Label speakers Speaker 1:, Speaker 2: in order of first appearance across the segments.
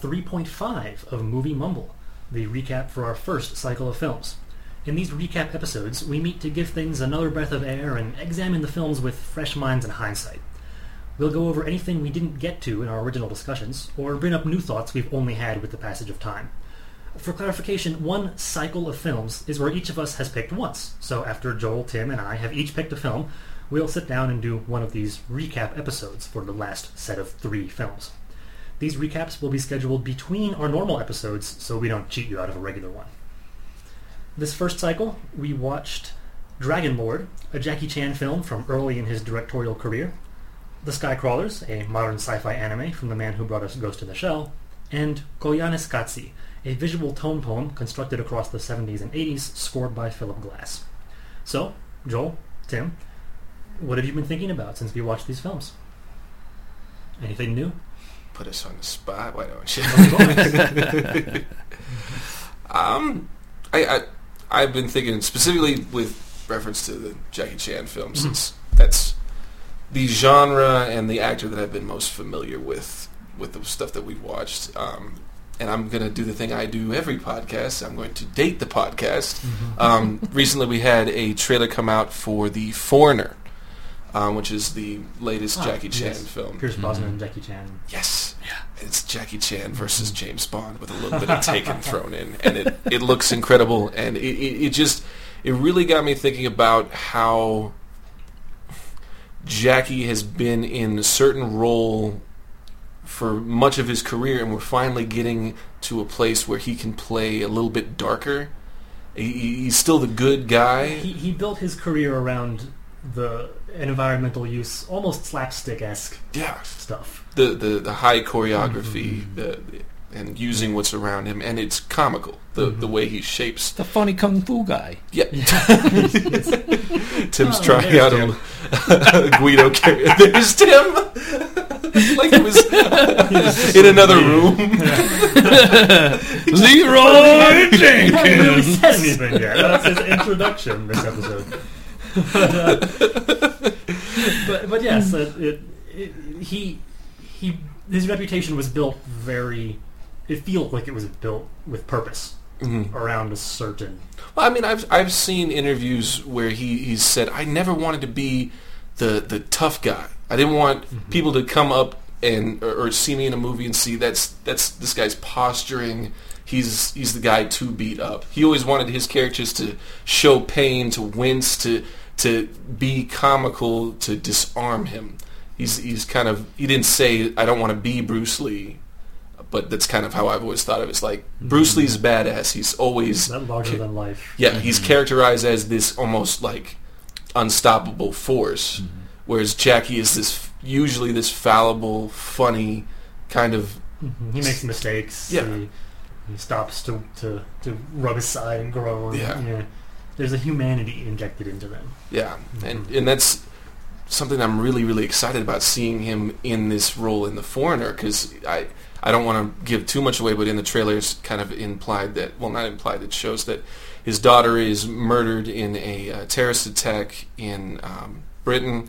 Speaker 1: 1.5 of Movie Mumble, the recap for our first cycle of films. In these recap episodes, we meet to give things another breath of air and examine the films with fresh minds and hindsight. We'll go over anything we didn't get to in our original discussions, or bring up new thoughts we've only had with the passage of time. For clarification, one cycle of films is where each of us has picked once. So after Joel, Tim, and I have each picked a film, we'll sit down and do one of these recap episodes for the last set of three films. These recaps will be scheduled between our normal episodes so we don't cheat you out of a regular one. This first cycle, we watched Dragon Lord, a Jackie Chan film from early in his directorial career, The Skycrawlers, a modern sci-fi anime from the man who brought us Ghost in the Shell, and Koyaanisqatsi, Katsi, a visual tone poem constructed across the 70s and 80s, scored by Philip Glass. So, Joel, Tim, what have you been thinking about since we watched these films? Anything new?
Speaker 2: Put us on the spot. Why don't you? um, I, I I've been thinking specifically with reference to the Jackie Chan films, mm-hmm. since that's the genre and the actor that I've been most familiar with with the stuff that we've watched. Um, and I'm going to do the thing I do every podcast. I'm going to date the podcast. Mm-hmm. Um, recently, we had a trailer come out for The Foreigner, um, which is the latest ah, Jackie Chan
Speaker 1: yes.
Speaker 2: film.
Speaker 1: Pierce Brosnan mm-hmm. and Jackie Chan.
Speaker 2: Yes. Yeah. It's Jackie Chan versus mm-hmm. James Bond with a little bit of Taken thrown in, and it, it looks incredible. And it, it, it just it really got me thinking about how Jackie has been in a certain role for much of his career, and we're finally getting to a place where he can play a little bit darker. He, he's still the good guy.
Speaker 1: He, he built his career around the environmental use, almost slapstick esque
Speaker 2: yeah.
Speaker 1: stuff.
Speaker 2: The, the the high choreography, mm-hmm. the, and using what's around him, and it's comical. The mm-hmm. the way he shapes
Speaker 3: the funny kung fu guy.
Speaker 2: Yeah, yeah. Tim's oh, trying out Tim. a Guido character. There's Tim. like it was in another room.
Speaker 3: Leeroy Jenkins.
Speaker 1: He said anything yet. That's his introduction this episode. But, uh, but, but yes, it, it, it, he he his reputation was built very it feels like it was built with purpose mm-hmm. around a certain.
Speaker 2: Well, I mean, I've I've seen interviews where he he's said I never wanted to be the the tough guy. I didn't want mm-hmm. people to come up and or, or, see me in a movie and see that's that's this guy's posturing. He's he's the guy to beat up. He always wanted his characters to show pain, to wince, to to be comical, to disarm him. He's he's kind of he didn't say I don't want to be Bruce Lee, but that's kind of how I've always thought of it. It's like mm-hmm. Bruce Lee's badass. He's always
Speaker 1: that larger ca- than life.
Speaker 2: Yeah, mm-hmm. he's characterized as this almost like unstoppable force, mm-hmm. whereas Jackie is this usually this fallible, funny kind of.
Speaker 1: Mm-hmm. He makes mistakes.
Speaker 2: Yeah.
Speaker 1: He, he, stops to, to, to rub his side and grow.
Speaker 2: Yeah.
Speaker 1: yeah. There's a humanity injected into them.
Speaker 2: Yeah, and mm-hmm. and that's something I'm really really excited about seeing him in this role in The Foreigner because I I don't want to give too much away, but in the trailers, kind of implied that well, not implied. It shows that his daughter is murdered in a uh, terrorist attack in um, Britain,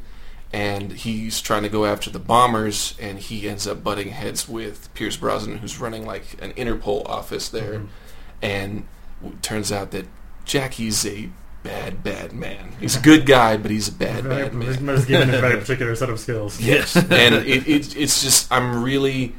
Speaker 2: and he's trying to go after the bombers, and he ends up butting heads with Pierce Brosnan, who's running like an Interpol office there, mm-hmm. and turns out that Jackie's a bad, bad man. He's a good guy, but he's a bad, very, bad man.
Speaker 1: He's given a very particular set of skills.
Speaker 2: Yes, and it, it, it's just I'm really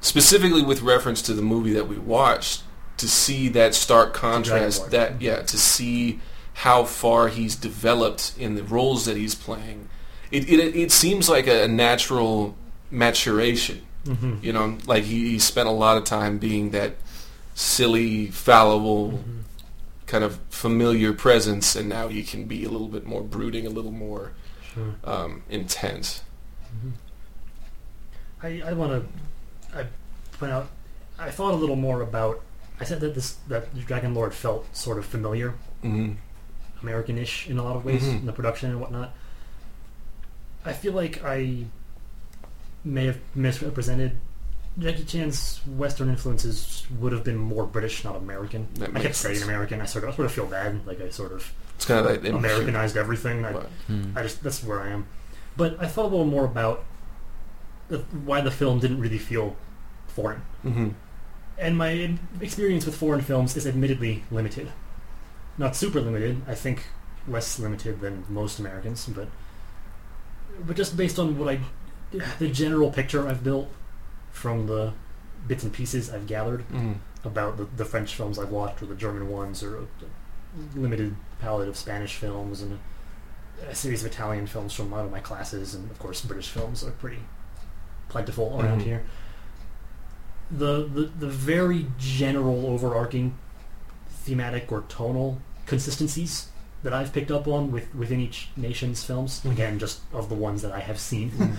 Speaker 2: specifically with reference to the movie that we watched to see that stark contrast. That yeah, to see how far he's developed in the roles that he's playing. It it, it seems like a natural maturation. Mm-hmm. You know, like he, he, spent a lot of time being that silly, fallible. Mm-hmm kind of familiar presence, and now he can be a little bit more brooding, a little more sure. um, intense.
Speaker 1: Mm-hmm. I, I want to I point out. I thought a little more about. I said that this that Dragon Lord felt sort of familiar,
Speaker 2: mm-hmm.
Speaker 1: American-ish in a lot of ways mm-hmm. in the production and whatnot. I feel like I may have misrepresented Jackie Chan's Western influences would have been more British, not American. That I kept saying American. I sort of, I sort of feel bad, like I sort of
Speaker 2: it's kind of like
Speaker 1: Americanized everything. I, hmm. I, just that's where I am. But I thought a little more about the, why the film didn't really feel foreign.
Speaker 2: hmm
Speaker 1: And my experience with foreign films is admittedly limited. Not super limited, I think less limited than most Americans, but but just based on what I the general picture I've built from the bits and pieces I've gathered
Speaker 2: hmm
Speaker 1: about the, the French films I've watched or the German ones or a, limited palette of Spanish films and a series of Italian films from one of my classes and of course British films are pretty plentiful around
Speaker 2: Mhm.
Speaker 1: here. The, the the very general overarching thematic or tonal consistencies that I've picked up on with within each nation's films,
Speaker 2: Mhm.
Speaker 1: again just of the ones that I have seen,
Speaker 2: Mm.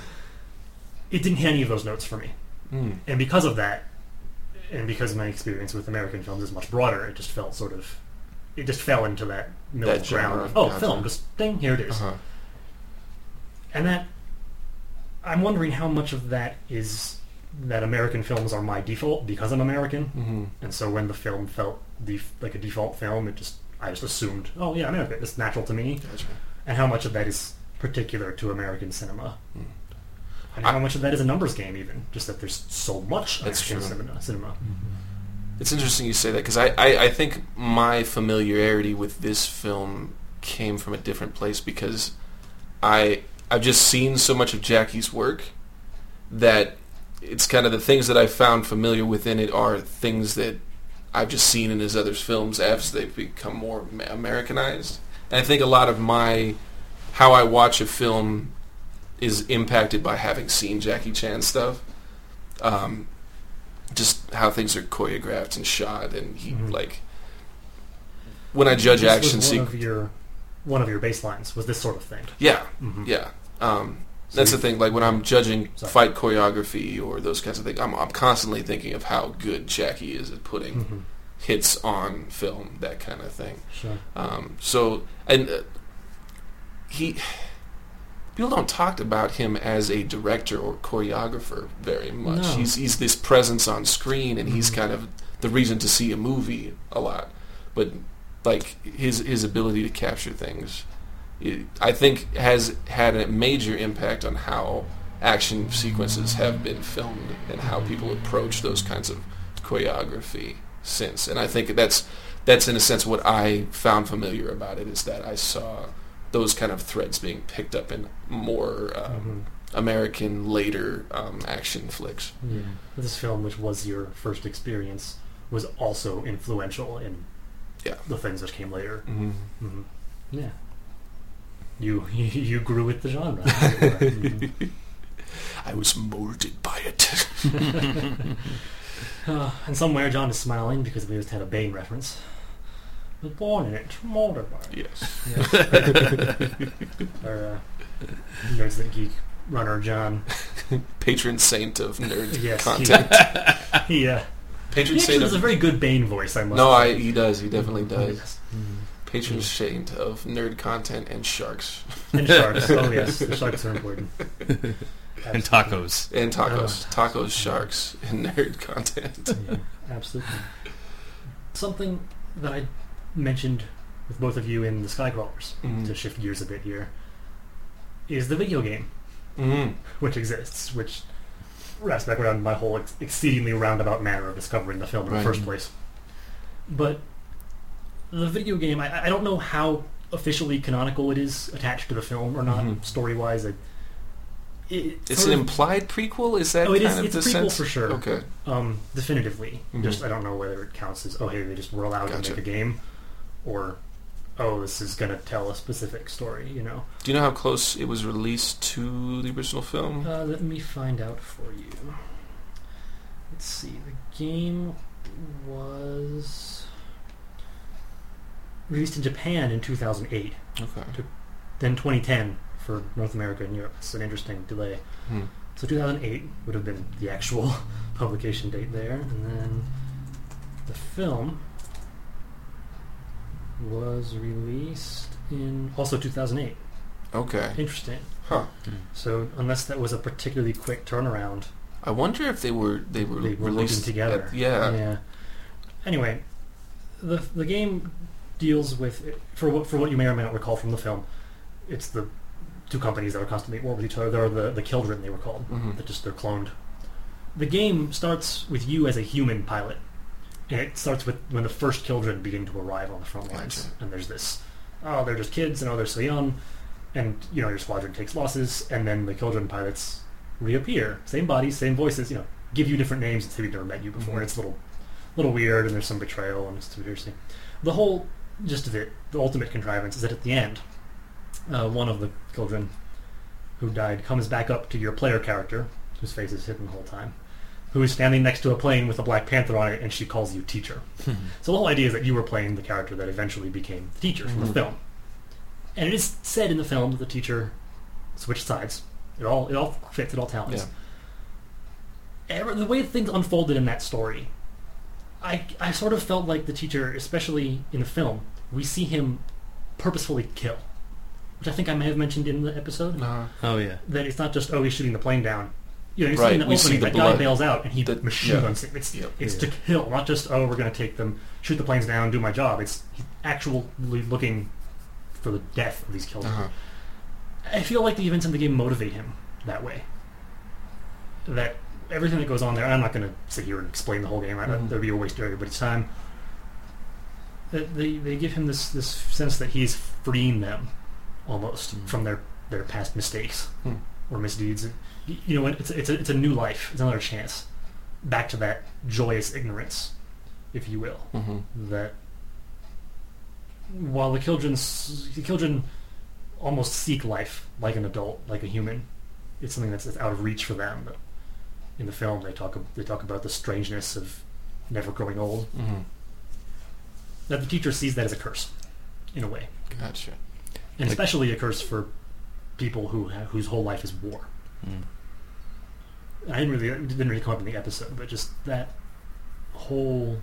Speaker 1: it didn't hit any of those notes for me.
Speaker 2: Mm.
Speaker 1: And because of that, and because my experience with American films is much broader, it just felt sort of, it just fell into that middle
Speaker 2: That
Speaker 1: ground. Of, oh,
Speaker 2: gotcha.
Speaker 1: film, just ding, here it is.
Speaker 2: Uh-huh.
Speaker 1: And that, I'm wondering how much of that is that American films are my default because I'm American,
Speaker 2: hmm
Speaker 1: and so when the film felt def- like a default film, it just I just assumed, oh yeah, American, it's natural to me,
Speaker 2: Gotcha.
Speaker 1: and how much of that is particular to American cinema.
Speaker 2: Mm.
Speaker 1: And
Speaker 2: I-
Speaker 1: how much of that is a numbers game, even just that there's so much
Speaker 2: That's true.
Speaker 1: cinema. cinema. Mm-hmm.
Speaker 2: It's interesting you say that because I, I, I think my familiarity with this film came from a different place because I I've just seen so much of Jackie's work that it's kind of the things that I found familiar within it are things that I've just seen in his other films as they've become more Americanized. And I think a lot of my how I watch a film is impacted by having seen Jackie Chan stuff. Um, just how things are choreographed and shot, and he
Speaker 1: Mhm.
Speaker 2: like when I judge
Speaker 1: This
Speaker 2: action
Speaker 1: was one of your one of your baselines was this sort of thing.
Speaker 2: Yeah,
Speaker 1: Mhm.
Speaker 2: yeah. Um,
Speaker 1: So
Speaker 2: that's the thing. Like when I'm judging
Speaker 1: Sorry.
Speaker 2: fight choreography or those kinds of things, I'm, I'm constantly thinking of how good Jackie is at putting
Speaker 1: Mhm.
Speaker 2: hits on film, that kind of thing.
Speaker 1: Sure.
Speaker 2: Um, so and uh, he people don't talk about him as a director or choreographer very much.
Speaker 1: No.
Speaker 2: He's he's this presence on screen, and he's
Speaker 1: Mhm.
Speaker 2: kind of the reason to see a movie a lot. But like his his ability to capture things, it, I think has had a major impact on how action sequences have been filmed and how people approach those kinds of choreography since. And I think that's that's in a sense what I found familiar about it is that I saw those kind of threads being picked up in more um,
Speaker 1: Mhm.
Speaker 2: American later um, action flicks.
Speaker 1: Yeah. This film, which was your first experience, was also influential in
Speaker 2: Yeah.
Speaker 1: the things that came later.
Speaker 2: Mm-hmm.
Speaker 1: hmm Yeah. You you grew with the genre. Mhm.
Speaker 2: I was molded by it.
Speaker 1: Uh, and somewhere John is smiling because we just had a Bane reference. Was born in it, molded by
Speaker 2: yes.
Speaker 1: Yes. Our uh, Nerds That Geek runner John.
Speaker 2: Patron saint of nerd
Speaker 1: Yes,
Speaker 2: content.
Speaker 1: He, uh,
Speaker 2: Patron
Speaker 1: he actually
Speaker 2: saint
Speaker 1: does a
Speaker 2: of
Speaker 1: very good Bane voice, I must
Speaker 2: no, I he does. He definitely does.
Speaker 1: Yes.
Speaker 2: Patron saint of nerd content and sharks
Speaker 1: And sharks. Oh, yes. The sharks are important.
Speaker 3: and tacos.
Speaker 2: and tacos,
Speaker 1: Ugh.
Speaker 2: tacos, sharks, and nerd content.
Speaker 1: Yeah, absolutely. Something that I mentioned with both of you in the Skycrawlers,
Speaker 2: Mhm.
Speaker 1: to shift gears a bit here, is the video game,
Speaker 2: Mm.
Speaker 1: which exists, which wraps back around my whole ex- exceedingly roundabout manner of discovering the film in
Speaker 2: Right.
Speaker 1: the first place. But the video game, I, I don't know how officially canonical it is attached to the film or not,
Speaker 2: Mhm.
Speaker 1: story-wise. It, it
Speaker 2: It's an
Speaker 1: of-
Speaker 2: implied prequel. Is that
Speaker 1: Oh, it
Speaker 2: kind
Speaker 1: is-
Speaker 2: of
Speaker 1: it's
Speaker 2: the
Speaker 1: a prequel
Speaker 2: sense?
Speaker 1: for sure.
Speaker 2: Okay.
Speaker 1: um, definitively.
Speaker 2: Mhm.
Speaker 1: Just I don't know whether it counts as oh hey they just were allowed
Speaker 2: Gotcha.
Speaker 1: to make a game, or oh this is gonna tell a specific story. You know.
Speaker 2: Do you know how close it was released to the original film?
Speaker 1: Uh, let me find out for you. Let's see. The game was released in Japan in 2008,
Speaker 2: Okay.
Speaker 1: then 2010 for North America and Europe. It's an interesting delay.
Speaker 2: Hmm.
Speaker 1: So 2008 would have been the actual publication date there, and then the film was released in also 2008.
Speaker 2: Okay.
Speaker 1: Interesting.
Speaker 2: Huh.
Speaker 1: So unless that was a particularly quick turnaround,
Speaker 2: I wonder if they were they were
Speaker 1: they were
Speaker 2: released
Speaker 1: together.
Speaker 2: at- yeah.
Speaker 1: Yeah. Anyway, the the game deals with for what for what you may or may not recall from the film. It's the two companies that are constantly at war with each other. They're the the Children they were called.
Speaker 2: Mhm.
Speaker 1: That just they're cloned the game starts with you as a human pilot, and it starts with when the first children begin to arrive on the front lines,
Speaker 2: Gotcha.
Speaker 1: and there's this, oh, they're just kids, and oh, they're so young, and you know your squadron takes losses, and then the children pilots reappear, same bodies, same voices, you know, give you different names and say we've never met you before.
Speaker 2: Mhm.
Speaker 1: It's a little, little weird, and there's some betrayal, and it's too interesting. The whole gist of it, the ultimate contrivance, is that at the end, uh, one of the children who died comes back up to your player character, whose face is hidden the whole time, who is standing next to a plane with a Black Panther on it, and she calls you teacher. so the whole idea is that you were playing the character that eventually became the teacher from the film. And it is said in the film that the teacher switched sides. It all it all fits. It all tallies. Ever, the way things unfolded in that story, I I sort of felt like the teacher, especially in the film, we see him purposefully kill, which I think I may have mentioned in the episode
Speaker 2: Uh,
Speaker 3: Oh yeah.
Speaker 1: that it's not just oh he's shooting the plane down. You know, you see
Speaker 2: Right,
Speaker 1: in the
Speaker 2: we see
Speaker 1: opening
Speaker 2: the
Speaker 1: that guy
Speaker 2: blood.
Speaker 1: bails out and he
Speaker 2: The-
Speaker 1: machine
Speaker 2: yeah.
Speaker 1: guns it. It's
Speaker 2: Yep.
Speaker 1: it's
Speaker 3: Yeah.
Speaker 1: to kill, not just oh we're going to take them, shoot the planes down, do my job. It's actually looking for the death of these killers.
Speaker 2: uh-huh.
Speaker 1: I feel like the events in the game motivate him that way. That everything that goes on there, and I'm not going to sit here and explain the whole game. I,
Speaker 2: Mhm.
Speaker 1: That'd be a waste of everybody's time. That they, they give him this, this sense that he's freeing them almost
Speaker 3: Mhm.
Speaker 1: from their, their past mistakes
Speaker 2: Hmm.
Speaker 1: or misdeeds. You know, it's, it's, a, it's a new life. It's another chance. Back to that joyous ignorance, if you will
Speaker 2: Mhm.
Speaker 1: that while the children the children almost seek life like an adult, like a human, it's something that's, that's out of reach for them. But in the film, they talk they talk about the strangeness of never growing old.
Speaker 2: Mhm.
Speaker 1: That the teacher sees that as a curse, in a way,
Speaker 2: Gotcha.
Speaker 1: and
Speaker 3: Like-
Speaker 1: especially a curse for people who whose whole life is war.
Speaker 3: Mm.
Speaker 1: I didn't really it didn't really come up in the episode, but just that whole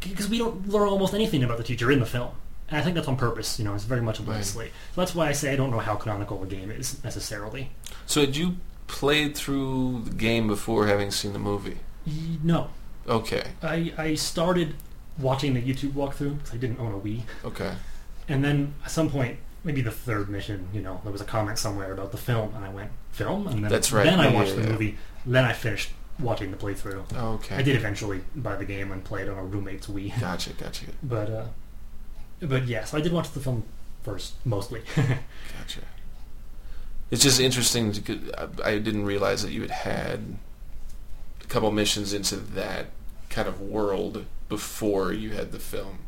Speaker 1: because we don't learn almost anything about the teacher in the film, and I think that's on purpose. You know, it's very much a blank
Speaker 2: Right.
Speaker 1: slate. So that's why I say I don't know how canonical the game is necessarily.
Speaker 2: So had you played through the game before having seen the movie?
Speaker 1: No,
Speaker 2: Okay.
Speaker 1: I I started watching the YouTube walkthrough because I didn't own a Wii,
Speaker 2: Okay.
Speaker 1: and then at some point. Maybe the third mission, you know, there was a comment somewhere about the film, and I went, "Film?" And then,
Speaker 2: That's right,
Speaker 1: then I
Speaker 2: yeah,
Speaker 1: watched
Speaker 2: yeah,
Speaker 1: the
Speaker 2: yeah.
Speaker 1: movie. Then I finished watching the playthrough.
Speaker 2: Okay.
Speaker 1: I did eventually buy the game and play it on a roommate's Wii.
Speaker 2: Gotcha. Gotcha.
Speaker 1: But uh, but yeah, so I did watch the film first, mostly.
Speaker 2: Gotcha. It's just interesting. To, I, I didn't realize that you had had a couple missions into that kind of world before you had the film.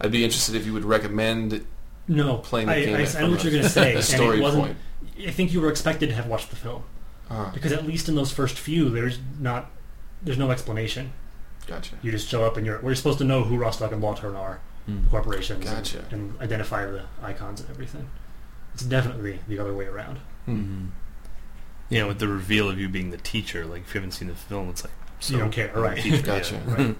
Speaker 2: I'd be interested if you would recommend
Speaker 1: no,
Speaker 2: playing the
Speaker 1: I,
Speaker 2: game.
Speaker 1: I, I know what you're going to say,
Speaker 2: a
Speaker 1: and
Speaker 2: story
Speaker 1: it wasn't.
Speaker 2: point.
Speaker 1: I think you were expected to have watched the film
Speaker 2: Uh,
Speaker 1: because at least in those first few, there's not, there's no explanation.
Speaker 2: gotcha.
Speaker 1: You just show up and you're we're supposed to know who Rostock and Lautern are,
Speaker 3: Mm.
Speaker 1: the corporations, and-
Speaker 2: Gotcha.
Speaker 1: and, identify the icons and everything. It's definitely the other way around.
Speaker 2: Hmm.
Speaker 3: Mhm. Yeah, with the reveal of you being the teacher, like if you haven't seen the film, it's like so
Speaker 1: You don't care, right.
Speaker 3: teacher,
Speaker 2: Gotcha.
Speaker 3: yeah.
Speaker 1: Right.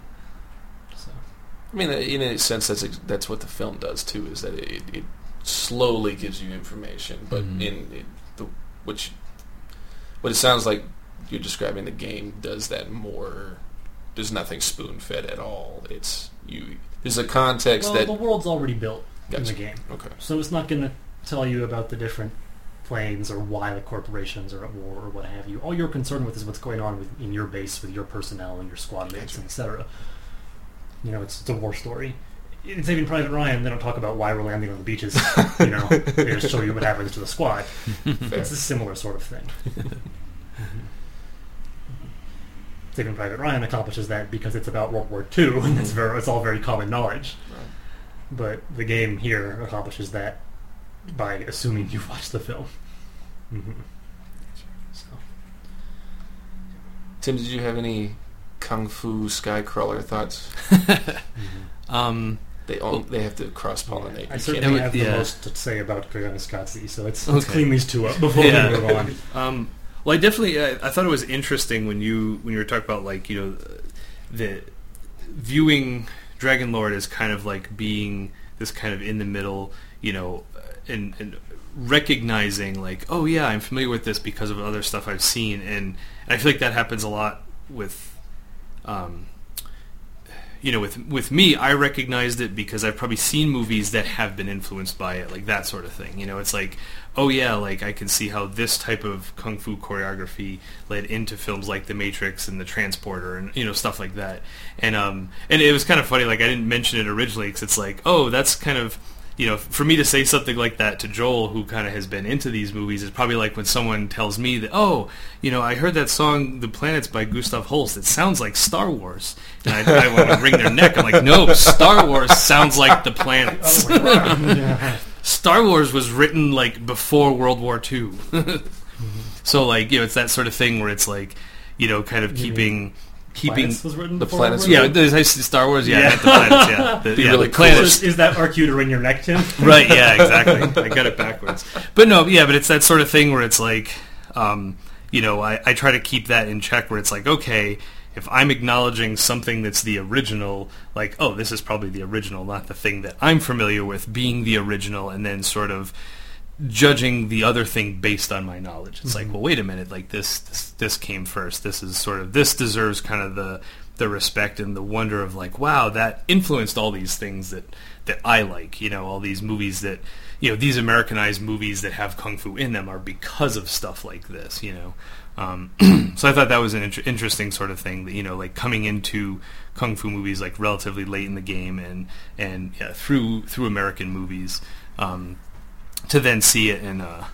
Speaker 1: So
Speaker 2: I mean, in a sense, that's ex- that's what the film does too. Is that it, it slowly gives you information, but
Speaker 3: Mhm.
Speaker 2: in it, the which what it sounds like you're describing the game does that more. There's nothing spoon fed at all. It's you. There's a context
Speaker 1: well,
Speaker 2: that
Speaker 1: the world's already built in the game.
Speaker 2: okay.
Speaker 1: So it's not going to tell you about the different planes or why the corporations are at war or what have you. All you're concerned with is what's going on with, in your base with your personnel and your squad mates,
Speaker 2: Gotcha.
Speaker 1: etc. You know, it's, it's a war story. In Saving Private Ryan, they don't talk about why we're landing on the beaches. you know, they just show you what happens to the squad.
Speaker 2: Fair.
Speaker 1: It's a similar sort of thing. Saving Private Ryan accomplishes that because it's about World War II, and it's very, it's all very common knowledge.
Speaker 2: Right.
Speaker 1: But the game here accomplishes that by assuming you've watched the film. hmm So,
Speaker 2: Tim, did you have any kung fu skycrawler thoughts?
Speaker 3: Um,
Speaker 2: They all, they have to cross pollinate.
Speaker 1: I certainly
Speaker 3: It would-
Speaker 1: have the
Speaker 3: yeah.
Speaker 1: most to say about Koyaanisqatsi, so let's, let's clean these two up before
Speaker 3: Yeah.
Speaker 1: we move on.
Speaker 3: Um, well, I definitely I, I thought it was interesting when you when you were talking about like you know the viewing Dragon Lord as kind of like being this kind of in the middle, you know, and, and recognizing like oh yeah I'm familiar with this because of other stuff I've seen, and, and I feel like that happens a lot with. Um, you know, with with me, I recognized it because I've probably seen movies that have been influenced by it, like that sort of thing. You know, it's like, oh yeah, like I can see how this type of kung fu choreography led into films like The Matrix and The Transporter, and you know stuff like that. And um, and it was kind of funny. Like I didn't mention it originally because it's like, oh, that's kind of you know, for me to say something like that to Joel, who kind of has been into these movies, is probably like when someone tells me that, oh, you know, I heard that song "The Planets" by Gustav Holst. It sounds like Star Wars, and I, I want to wring their neck. I'm like, no, Star Wars sounds like The Planets. Oh, Star Wars was written like before World War II, so like you know, it's that sort of thing where it's like, you know, kind of keeping. Keeping
Speaker 1: Planets was written
Speaker 2: The planets
Speaker 3: yeah,
Speaker 1: War
Speaker 3: did I say Star Wars. Yeah,
Speaker 1: Yeah.
Speaker 3: I the planets. Yeah, the,
Speaker 2: Be
Speaker 3: yeah,
Speaker 2: really
Speaker 3: the
Speaker 2: cool.
Speaker 3: Planets.
Speaker 1: So is, is that our cue to ring your neck, Tim?
Speaker 3: right yeah exactly i got it backwards but no yeah but it's that sort of thing where it's like um, you know I, I try to keep that in check where it's like okay if i'm acknowledging something that's the original like oh this is probably the original not the thing that i'm familiar with being the original and then sort of judging the other thing based on my knowledge. It's like well wait a minute like this, this this came first. This is sort of this deserves kind of the the respect and the wonder of like wow that influenced all these things that that I like you know all these movies that you know these Americanized movies that have kung fu in them are because of stuff like this you know. Um, so I thought that was an inter- interesting sort of thing that you know like coming into kung fu movies like relatively late in the game and and yeah, through through American movies um, to then see it in uh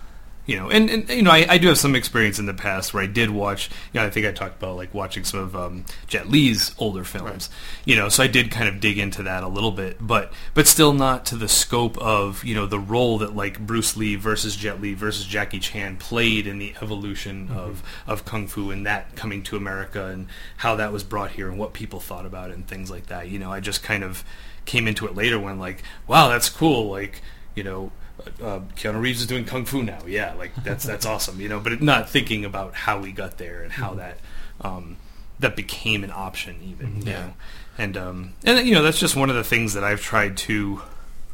Speaker 3: you know and, and you know I, I do have some experience in the past where I did watch you know I think I talked about like watching some of um, Jet Li's older films. You know so I did kind of dig into that a little bit but but still not to the scope of you know the role that like Bruce Lee versus Jet Li versus Jackie Chan played in the evolution of of kung fu and that coming to America and how that was brought here and what people thought about it and things like that. You know I just kind of came into it later when like wow that's cool. Like you know uh, Keanu Reeves is doing kung fu now. Yeah, like that's that's awesome, you know. But not thinking about how we got there and how that um, that became an option, even. You
Speaker 2: Yeah.
Speaker 3: know? And um, and you know that's just one of the things that I've tried to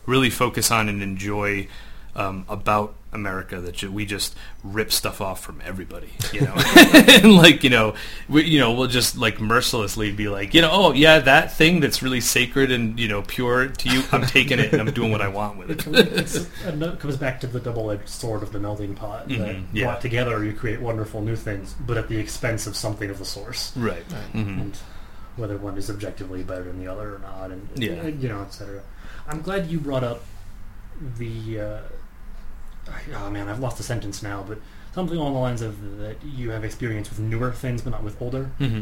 Speaker 3: really focus on and enjoy um, about America that ju- we just rip stuff off from everybody, you know, and like you know, we, you know, we'll just like mercilessly be like, you know, oh yeah, that thing that's really sacred and you know pure to you, I'm taking it and I'm doing what I want with
Speaker 1: It
Speaker 3: it.
Speaker 1: comes, it comes back to the double-edged sword of the melting pot. That
Speaker 3: Mhm, yeah.
Speaker 1: brought together, you create wonderful new things, but at the expense of something of the source.
Speaker 3: Right. hmm
Speaker 1: and whether one is objectively better than the other or not, and
Speaker 3: Yeah.
Speaker 1: you know, etc. I'm glad you brought up the. Uh, oh man, I've lost the sentence now, but something along the lines of that you have experience with newer things, but not with older,
Speaker 3: hmm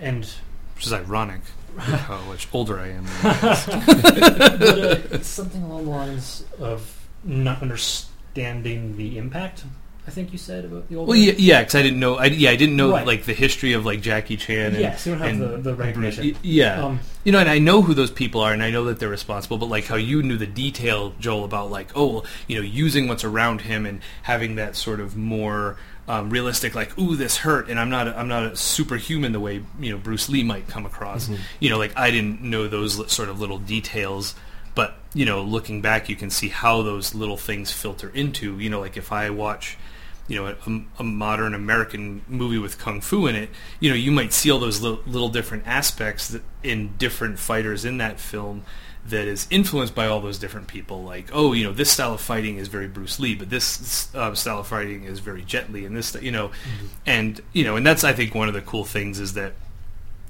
Speaker 1: and
Speaker 3: Which is ironic, how much older I am.
Speaker 1: but, uh, it's something along the lines of not understanding the impact. I think you said about the old.
Speaker 3: well, yeah, yeah, because I didn't know. I, yeah, I didn't know
Speaker 1: Right.
Speaker 3: like the history of like Jackie Chan. And,
Speaker 1: Yes, you don't have
Speaker 3: and
Speaker 1: the- the recognition.
Speaker 3: Yeah,
Speaker 1: Um,
Speaker 3: you know, and I know who those people are, and I know that they're responsible. But like how you knew the detail, Joel, about like oh, well, you know, using what's around him and having that sort of more um, realistic, like ooh, this hurt, and I'm not, a, I'm not a superhuman the way you know Bruce Lee might come across. You know, like I didn't know those sort of little details. But you know, looking back, you can see how those little things filter into. You know, like if I watch you know, a, a modern American movie with kung fu in it, you know, you might see all those little, little different aspects that, in different fighters in that film that is influenced by all those different people. Like, oh, you know, this style of fighting is very Bruce Lee, but this uh, style of fighting is very Jet Li, and this, you know, and you know, and that's I think one of the cool things is that,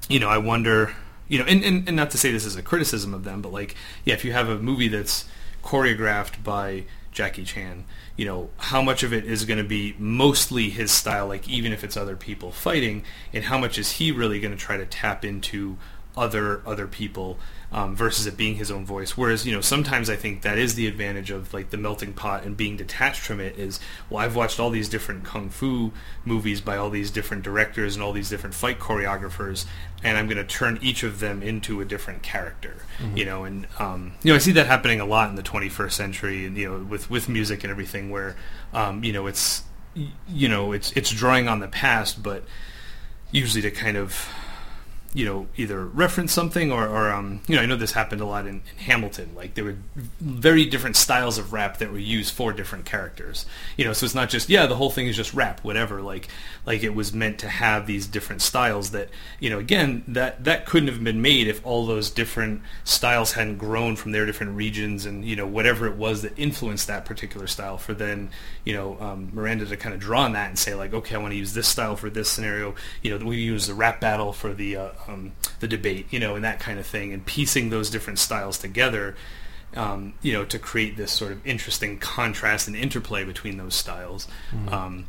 Speaker 3: you know, I wonder, you know, and, and, and not to say this is a criticism of them, but like, yeah, if you have a movie that's choreographed by Jackie Chan, you know, how much of it is going to be mostly his style, like even if it's other people fighting, and how much is he really going to try to tap into other other people um, versus it being his own voice. Whereas, you know, sometimes I think that is the advantage of like the melting pot and being detached from it is, well, I've watched all these different kung fu movies by all these different directors and all these different fight choreographers, and I'm going to turn each of them into a different character. You know, and um, you know, I see that happening a lot in the 21st century, and you know, with with music and everything, where um, you know, it's you know, it's it's drawing on the past, but usually to kind of you know, either reference something or, or um, you know, I know this happened a lot in, in Hamilton. Like there were very different styles of rap that were used for different characters. You know, so it's not just yeah, the whole thing is just rap, whatever. Like like it was meant to have these different styles that you know, again, that that couldn't have been made if all those different styles hadn't grown from their different regions and you know whatever it was that influenced that particular style. For then you know um, Miranda to kind of draw on that and say like, okay, I want to use this style for this scenario. You know, we use the rap battle for the uh, um, the debate, you know, and that kind of thing, and piecing those different styles together, um, you know, to create this sort of interesting contrast and interplay between those styles. Um,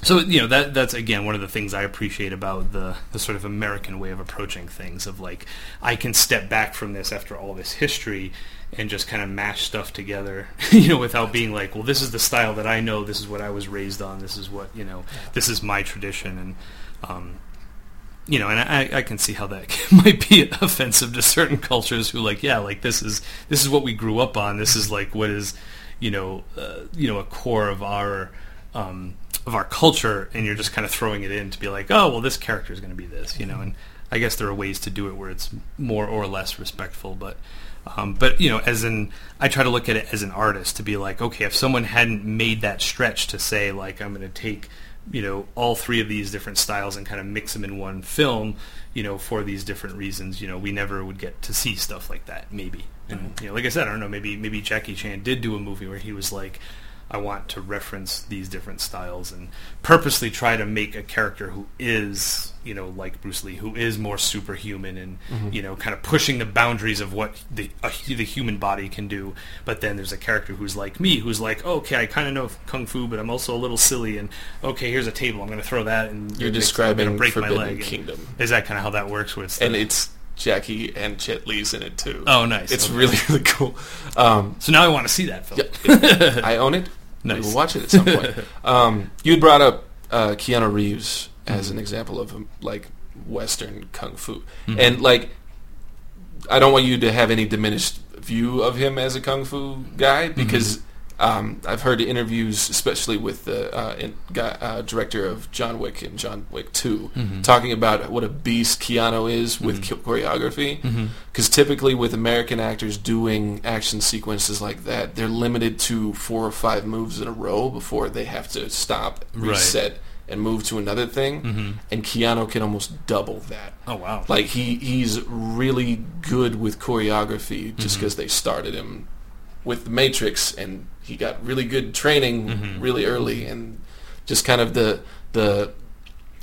Speaker 3: so you know that that's again one of the things I appreciate about the the sort of American way of approaching things. Of like, I can step back from this after all this history and just kind of mash stuff together, you know, without being like, well, this is the style that I know, this is what I was raised on, this is what you know, this is my tradition, and um, you know, and I, I can see how that might be offensive to certain cultures who like, yeah, like this is this is what we grew up on. This is like what is, you know, uh, you know, a core of our um, of our culture, and you're just kind of throwing it in to be like, oh, well, this character is going to be this, you know, and I guess there are ways to do it where it's more or less respectful, but. Um, but you know, as in, I try to look at it as an artist to be like, okay, if someone hadn't made that stretch to say like, I'm going to take you know all three of these different styles and kind of mix them in one film you know for these different reasons you know we never would get to see stuff like that maybe. And mm-hmm. you know like i said i don't know maybe maybe jackie chan did do a movie where he was like i want to reference these different styles and purposely try to make a character who is you know like bruce lee who is more superhuman and you know kind of pushing the boundaries of what the the human body can do but then there's a character who's like me who's like okay i kind of know kung fu but i'm also a little silly and okay here's a table i'm going to throw that and
Speaker 2: You're describing
Speaker 3: break my
Speaker 2: Forbidden
Speaker 3: leg and- is that kind of how that works With
Speaker 2: and it's Jackie and Jet Li's in it too.
Speaker 3: oh nice
Speaker 2: it's
Speaker 3: Okay.
Speaker 2: really really cool. Um,
Speaker 3: so now i want to see that film
Speaker 2: yeah, I own it.
Speaker 3: Nice.
Speaker 2: will watch it at some point. Um, you brought up uh, Keanu Reeves as an example of um, like Western kung fu, and like I don't want you to have any diminished view of him as a kung fu guy because um, I've heard interviews, especially with the uh, in, uh, director of John Wick and John Wick 2 talking about what a beast Keanu is with cho- choreography. Because typically with American actors doing action sequences like that, they're limited to four or five moves in a row before they have to stop,
Speaker 3: Right.
Speaker 2: reset, and move to another thing. And Keanu can almost double that.
Speaker 3: oh wow
Speaker 2: Like he he's really good with choreography just because they started him with the Matrix and he got really good training really early and just kind of the the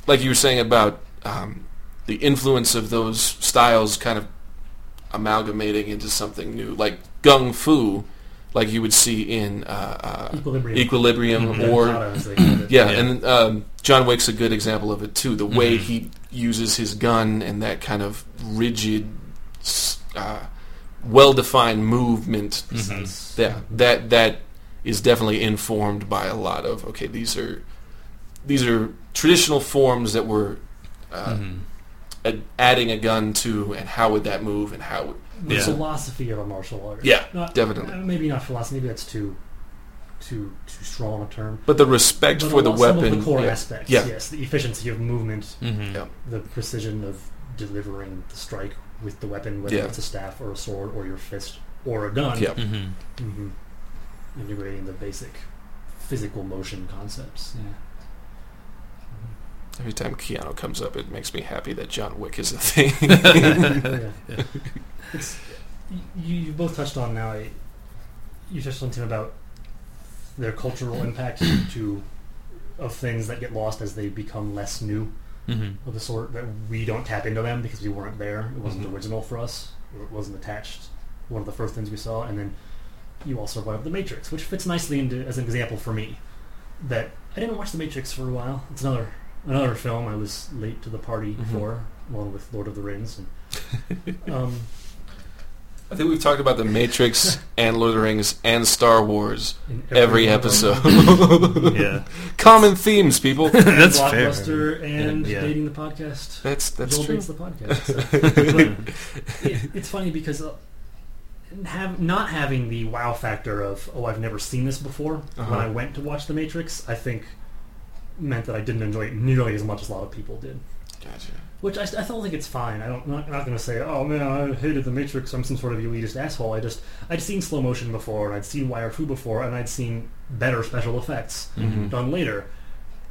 Speaker 2: like you were saying about um, the influence of those styles kind of amalgamating into something new like gun fu like you would see in uh, uh,
Speaker 1: Equilibrium.
Speaker 2: Equilibrium
Speaker 1: Yeah,
Speaker 2: or
Speaker 1: Kata, as they call it.
Speaker 2: yeah,
Speaker 3: Yeah.
Speaker 2: and um, John Wick's a good example of it too. The way he uses his gun and that kind of rigid, uh, well-defined movement.
Speaker 1: Precise.
Speaker 2: Yeah, that that is definitely informed by a lot of okay. These are these are traditional forms that we're uh, ad- adding a gun to, and how would that move, and how would
Speaker 1: The
Speaker 3: Yeah.
Speaker 1: philosophy of a martial art.
Speaker 2: Yeah,
Speaker 1: Not-
Speaker 2: definitely.
Speaker 1: uh, Maybe not philosophy. Maybe that's too too too strong a term.
Speaker 2: but the respect
Speaker 1: But
Speaker 2: for
Speaker 1: a
Speaker 2: the
Speaker 1: lot- some
Speaker 2: weapon.
Speaker 1: of the core
Speaker 2: yeah.
Speaker 1: aspects.
Speaker 2: Yeah.
Speaker 1: Yes, the efficiency of movement,
Speaker 3: mm-hmm.
Speaker 2: Yeah.
Speaker 1: the precision of delivering the strike with the weapon, whether
Speaker 2: Yeah.
Speaker 1: it's a staff or a sword or your fist or a gun.
Speaker 2: Yeah.
Speaker 3: Mm-hmm.
Speaker 1: hmm Integrating the basic physical motion concepts. Yeah.
Speaker 2: Every time Keanu comes up, it makes me happy that John Wick is a thing.
Speaker 1: yeah. It's, you, you both touched on now. You touched on Tim about their cultural impact to of things that get lost as they become less new
Speaker 3: Mm-hmm.
Speaker 1: of the sort that we don't tap into them because we weren't there. It wasn't
Speaker 2: Mhm.
Speaker 1: original for us. Or it wasn't attached. One of the first things we saw, and then you also brought up the Matrix, which fits nicely into as an example for me. That I didn't watch the Matrix for a while. It's another another film I was late to the party
Speaker 2: Mhm.
Speaker 1: for, along with Lord of the Rings. And, um,
Speaker 2: I think we've talked about the Matrix and Lord of the Rings and Star Wars
Speaker 1: in
Speaker 2: every
Speaker 1: one
Speaker 2: episode.
Speaker 3: yeah.
Speaker 2: Common themes, people.
Speaker 1: And
Speaker 3: That's fair.
Speaker 1: Blockbuster and
Speaker 3: Yeah.
Speaker 1: dating the podcast.
Speaker 2: That's that's
Speaker 1: Joel
Speaker 2: true.
Speaker 1: dates the podcast. So. it, it's funny because uh, have, not having the wow factor of oh I've never seen this before
Speaker 2: Uh-huh.
Speaker 1: when I went to watch The Matrix, I think meant that I didn't enjoy it nearly as much as a lot of people did.
Speaker 2: Gotcha.
Speaker 1: Which I, I still think it's fine. I don't, I'm not, not going to say, oh man, I hated the Matrix. I'm some sort of elitist asshole. I just I'd seen slow motion before, and I'd seen Wire Fu before, and I'd seen better special effects
Speaker 2: Mhm.
Speaker 1: done later.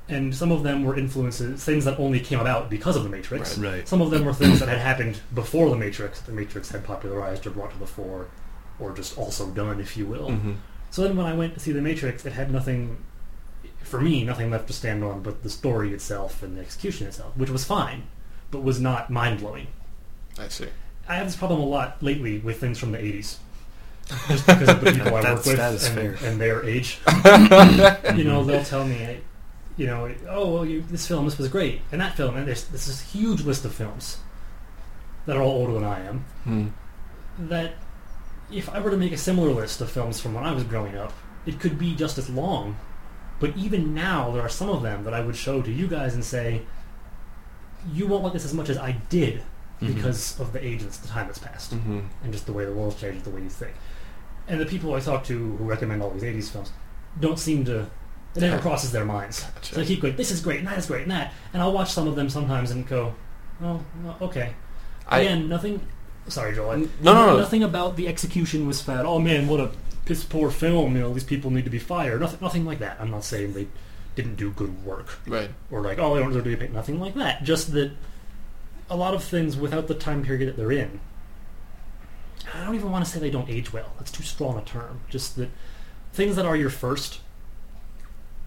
Speaker 1: And some of them were influences, things that only came about because of the Matrix.
Speaker 2: Right.
Speaker 3: Right.
Speaker 1: Some of them were things that had happened before the Matrix. The Matrix had popularized or brought to the fore, or just also done, if you will.
Speaker 2: Mhm.
Speaker 1: So then when I went to see The Matrix, it had nothing, for me, nothing left to stand on but the story itself and the execution itself, which was fine, but was not mind-blowing.
Speaker 2: I see.
Speaker 1: I have this problem a lot lately with things from the 80s. Just because of the people I work with and, and their age. you know, they'll tell me, you know, oh, well, you, this film, this was great, and that film, and there's, there's this huge list of films that are all older than I am,
Speaker 2: Hmm.
Speaker 1: that if I were to make a similar list of films from when I was growing up, it could be just as long. But even now, there are some of them that I would show to you guys and say, you won't like this as much as I did
Speaker 3: Mhm.
Speaker 1: because of the age and the time that's passed,
Speaker 2: hmm
Speaker 1: and just the way the world's changed, the way you think. And the people I talk to who recommend all these 80s films don't seem to, it never crosses their minds.
Speaker 2: Gotcha.
Speaker 1: So they keep going, this is great, and that is great, and that. And I'll watch some of them sometimes and go, oh, okay.
Speaker 2: I-
Speaker 1: Again, nothing. Sorry, Joel. I-
Speaker 2: No, no, no.
Speaker 1: Nothing about the execution was bad. Oh man, what a piss poor film. You know, these people need to be fired. Nothing, nothing like that. I'm not saying they didn't do good work
Speaker 2: Right.
Speaker 1: or like, oh, they don't deserve to be paid. Nothing like that. Just that a lot of things without the time period that they're in. I don't even want to say they don't age well. That's too strong a term. Just that things that are your first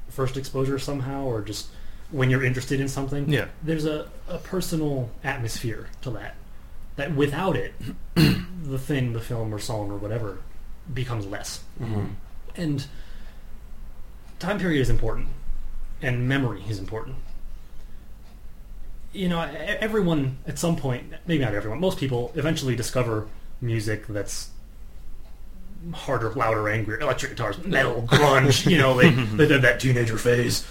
Speaker 1: first exposure somehow, or just when you're interested in something
Speaker 3: Yeah.
Speaker 1: there's a, a personal atmosphere to that. That without it, the thing, the film or song or whatever, becomes less.
Speaker 2: hmm
Speaker 1: And time period is important, and memory is important. You know, everyone at some point, maybe not everyone, most people eventually discover music that's harder, louder, angrier, electric guitars, metal, grunge. You know, they they did that teenager phase,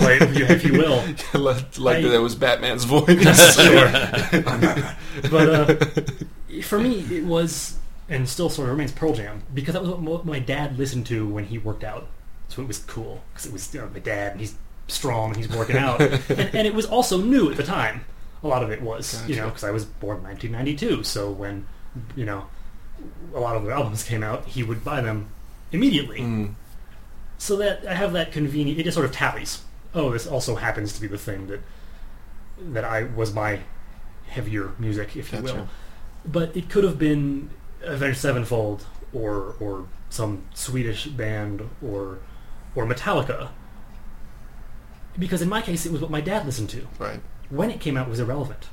Speaker 1: like, if you- will.
Speaker 2: like like
Speaker 1: I-
Speaker 2: that was Batman's voice.
Speaker 1: but uh, for me, it was and still sort of remains Pearl Jam because that was what my dad listened to when he worked out. So it was cool because it was you know, my dad and he's strong and he's working out, and, and it was also new at the time. A lot of it was, you know, because I was born in 1992. So when you know a lot of the albums came out, he would buy them immediately.
Speaker 2: Mm.
Speaker 1: So that I have that convenient. It just sort of tallies. Oh, this also happens to be the thing that that I was my heavier music, if you
Speaker 2: Gotcha.
Speaker 1: will. But it could have been Avenged Sevenfold or or some Swedish band or or Metallica. Because in my case, it was what my dad listened to.
Speaker 2: Right.
Speaker 1: When it came out, it was irrelevant.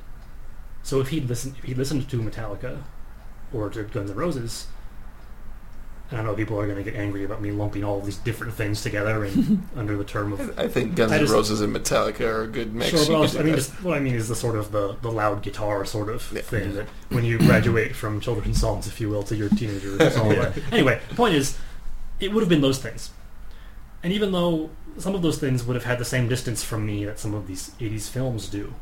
Speaker 1: So if he'd listened, if he listened to Metallica or to Guns N' Roses, and I know people are going to get angry about me lumping all these different things together and under the term of
Speaker 2: I think Guns N' Roses and Metallica are a good mix.
Speaker 1: Sure, but also, I mean, just, what I mean is the sort of the, the loud guitar sort of
Speaker 2: Yeah.
Speaker 1: thing that when you graduate from children's songs, if you will, to your teenager song.
Speaker 3: Yeah.
Speaker 1: Anyway, the point is, it would have been those things. And even though some of those things would have had the same distance from me that some of these 80s films do,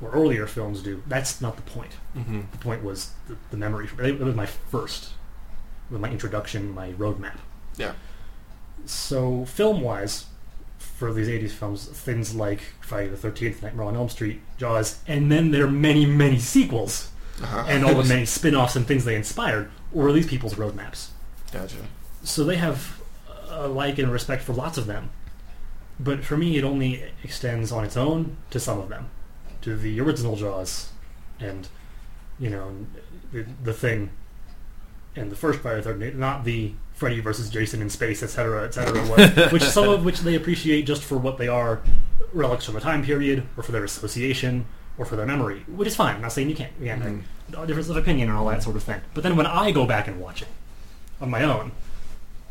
Speaker 1: or earlier films do, that's not the point.
Speaker 2: Mhm.
Speaker 1: The point was the, the memory. It was my first, with my introduction, my roadmap.
Speaker 2: Yeah.
Speaker 1: So film-wise, for these '80s films, things like Friday the Thirteenth, Nightmare on Elm Street, Jaws, and then there are many, many sequels
Speaker 2: Uh-huh.
Speaker 1: and all the many spin-offs and things they inspired were these people's roadmaps.
Speaker 2: Gotcha.
Speaker 1: So they have a like and respect for lots of them. But for me, it only extends on its own to some of them, to the original Jaws, and you know, the, the thing, and the first Friday the Thirteenth, not the Freddy versus Jason in space, etc., etc., what- which some of which they appreciate just for what they are, relics from a time period, or for their association, or for their memory, which is fine. I'm not saying you can't. Again,
Speaker 2: Mhm.
Speaker 1: difference of opinion and all that sort of thing. But then when I go back and watch it on my own,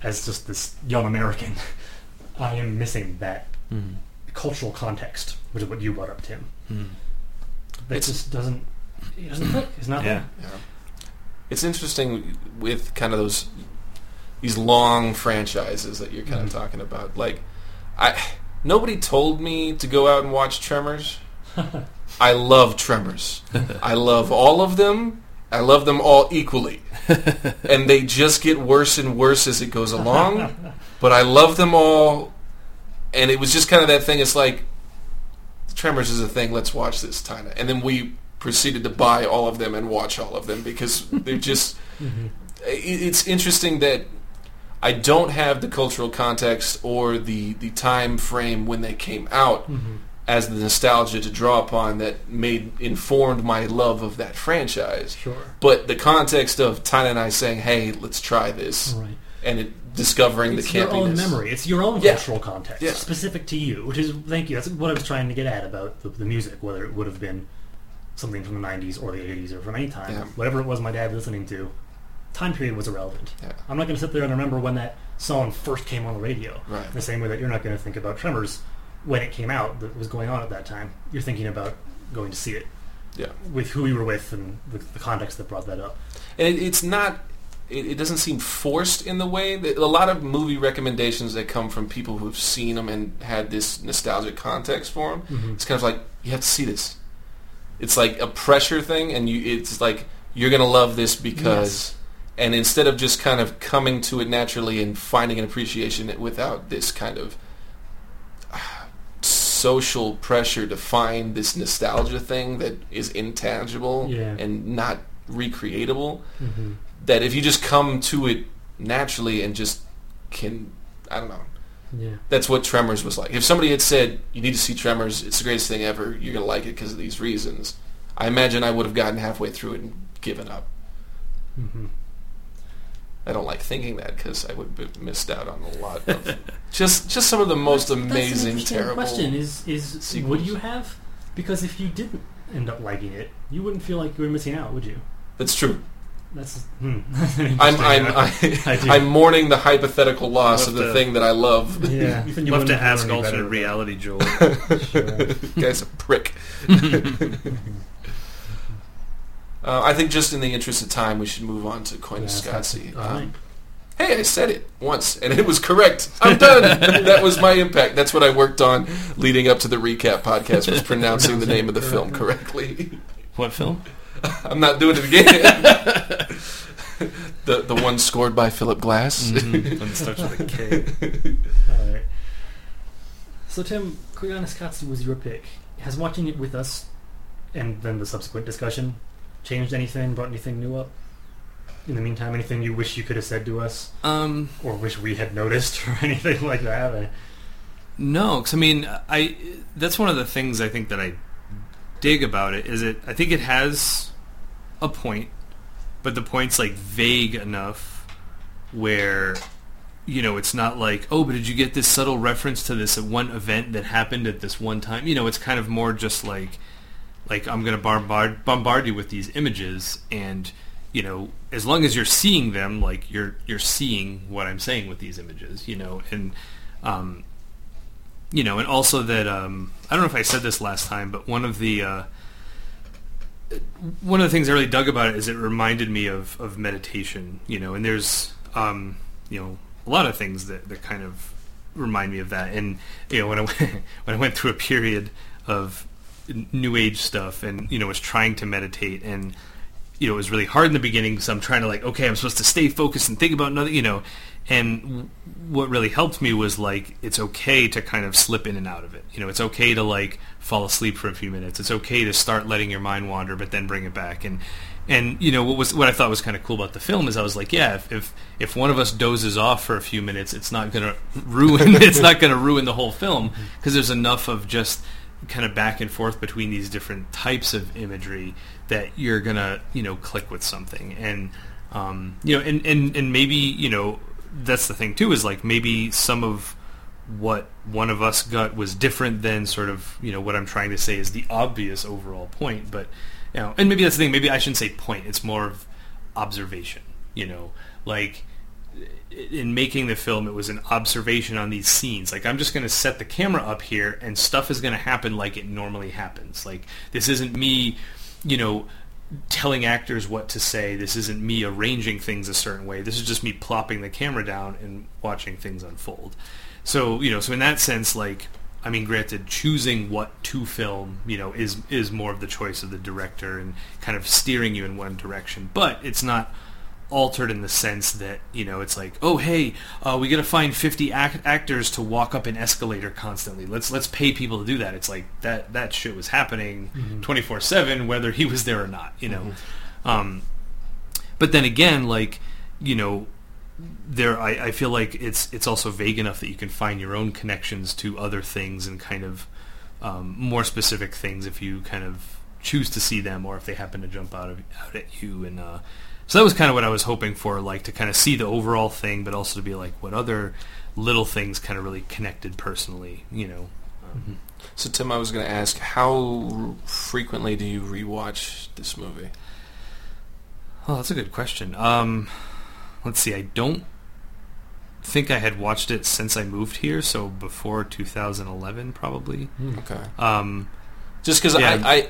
Speaker 1: as just this young American, I am missing that
Speaker 3: Mm.
Speaker 1: cultural context, which is what you brought up, Tim.
Speaker 3: Mm.
Speaker 1: That
Speaker 2: It's-
Speaker 1: just doesn't. It doesn't click. It's not
Speaker 3: Yeah.
Speaker 1: there.
Speaker 2: Yeah. It's interesting with kind of those these long franchises that you're kind of mm-hmm. talking about. Like, I nobody told me to go out and watch Tremors. I love Tremors. I love all of them. I love them all equally, and they just get worse and worse as it goes along. But I love them all, and it was just kind of that thing. It's like Tremors is a thing. Let's watch this, Tina. And then we proceeded to buy all of them and watch all of them because they're just.
Speaker 1: mm-hmm.
Speaker 2: It's interesting that I don't have the cultural context or the the time frame when they came out
Speaker 1: Mm-hmm.
Speaker 2: as the nostalgia to draw upon that made informed my love of that franchise.
Speaker 1: Sure.
Speaker 2: But the context of Tina and I saying, "Hey, let's try this,"
Speaker 1: Right.
Speaker 2: and it, discovering
Speaker 1: It's
Speaker 2: the
Speaker 1: your own memory. It's your own
Speaker 2: Yeah.
Speaker 1: cultural context,
Speaker 2: Yeah.
Speaker 1: specific to you. Which is thank you. That's what I was trying to get at about the, the music, whether it would have been something from the '90s or the '80s or from any time,
Speaker 2: Yeah.
Speaker 1: whatever it was my dad was listening to. Time period was irrelevant.
Speaker 2: Yeah.
Speaker 1: I'm not going to sit there and remember when that song first came on the radio.
Speaker 2: Right.
Speaker 1: The same way that you're not going to think about Tremors when it came out that was going on at that time. You're thinking about going to see it
Speaker 2: Yeah.
Speaker 1: with who you were with and the, the context that brought that up.
Speaker 2: and it, it's not it, it doesn't seem forced in the way that a lot of movie recommendations that come from people who've seen them and had this nostalgic context for them
Speaker 1: Mhm.
Speaker 2: it's kind of like you have to see this it's like a pressure thing and you it's like you're gonna love this because and instead of just kind of coming to it naturally and finding an appreciation without this kind of ah, social pressure to find this nostalgia thing that is intangible
Speaker 1: Yeah.
Speaker 2: and not recreatable
Speaker 1: Mm-hmm.
Speaker 2: that if you just come to it naturally and just can I don't know
Speaker 1: Yeah.
Speaker 2: that's what Tremors was like if somebody had said you need to see Tremors it's the greatest thing ever you're gonna like it because of these reasons I imagine I would have gotten halfway through it and given up
Speaker 1: Mm-hmm.
Speaker 2: I don't like thinking that because I would have missed out on a lot of just just some of the most amazing terrible
Speaker 1: question. Is is
Speaker 2: sequels.
Speaker 1: would you have? Because if you didn't end up liking it, you wouldn't feel like you were missing out, would you?
Speaker 2: that's true
Speaker 1: That's hmm.
Speaker 2: I'm I'm
Speaker 1: I
Speaker 2: I,
Speaker 1: do.
Speaker 2: I'm mourning the hypothetical loss of the
Speaker 3: to-
Speaker 2: thing that I love
Speaker 1: yeah.
Speaker 3: You'll
Speaker 1: you
Speaker 3: have to ask
Speaker 1: feel any better
Speaker 3: alternate reality, Joel.
Speaker 1: it. Sure.
Speaker 2: guy's a prick Uh, I think just in the interest of time, we should move on to Koyaanisqatsi.
Speaker 1: All right.
Speaker 2: Um, hey, I said it once, and it was correct. I'm done. that was my impact. That's what I worked on leading up to the recap podcast, was pronouncing the name of the film correctly.
Speaker 3: what film?
Speaker 2: I'm not doing it again. the the one scored by Philip Glass.
Speaker 3: Mhm. When it starts with a K.
Speaker 1: All right. So Tim, Koyaanisqatsi was your pick. Has watching it with us, and then the subsequent discussion, changed anything? Brought anything new up? In the meantime, anything you wish you could have said to us,
Speaker 3: Um,
Speaker 1: or wish we had noticed, or anything like that? I-
Speaker 3: No, because I mean, I that's one of the things I think that I dig about it is it. I think it has a point, but the point's like vague enough where you know it's not like oh, but did you get this subtle reference to this one event that happened at this one time? You know, it's kind of more just like like I'm to bombard bombard you with these images and you know as long as you're seeing them like you're you're seeing what I'm saying with these images you know and um, you know, and also that um, I don't know if I said this last time, but one of the uh, one of the things I really dug about it is it reminded me of, of meditation. You know, and there's um, you know a lot of things that, that kind of remind me of that. And you know, when I went, when I went through a period of new age stuff, and you know, was trying to meditate and you know, it was really hard in the beginning because I'm trying to like, okay, I'm supposed to stay focused and think about another, you know, and what really helped me was like, it's okay to kind of slip in and out of it. You know, it's okay to like fall asleep for a few minutes. It's okay to start letting your mind wander, but then bring it back. And, and you know, what was, what I thought was kind of cool about the film is I was like, yeah, if, if, if one of us dozes off for a few minutes, it's not going to ruin, it's not going to ruin the whole film because there's enough of just, kind of back and forth between these different types of imagery that you're gonna you know click with something and um, you know and, and and maybe you know that's the thing too is like maybe some of what one of us got was different than sort of you know what I'm trying to say is the obvious overall point but you know and maybe that's the thing maybe I shouldn't say point it's more of observation you know like in making the film, it was an observation on these scenes. Like, I'm just going to set the camera up here, and stuff is going to happen like it normally happens. Like, this isn't me, you know, telling actors what to say. This isn't me arranging things a certain way. This is just me plopping the camera down and watching things unfold. So, you know, so in that sense, like, I mean, granted, choosing what to film, you know, is is more of the choice of the director and kind of steering you in one direction. But it's not altered in the sense that you know it's like oh hey uh, we got to find 50 act- actors to walk up an escalator constantly. Let's let's pay people to do that. It's like that that shit was happening 24 7 whether he was there or not you know? Um, but then again like you know there I, I feel like it's it's also vague enough that you can find your own connections to other things and kind of um, more specific things if you kind of choose to see them or if they happen to jump out of out at you and uh, so that was kind of what I was hoping for like to kind of see the overall thing but also to be like what other little things kind of really connected personally you know um,
Speaker 2: So Tim, I was going to ask, how frequently do you rewatch this movie?
Speaker 3: Oh, that's a good question. Um, let's see. I don't think I had watched it since I moved here, so before 2011, probably.
Speaker 2: Okay.
Speaker 3: Um,
Speaker 2: Just because
Speaker 3: Yeah.
Speaker 2: I, I,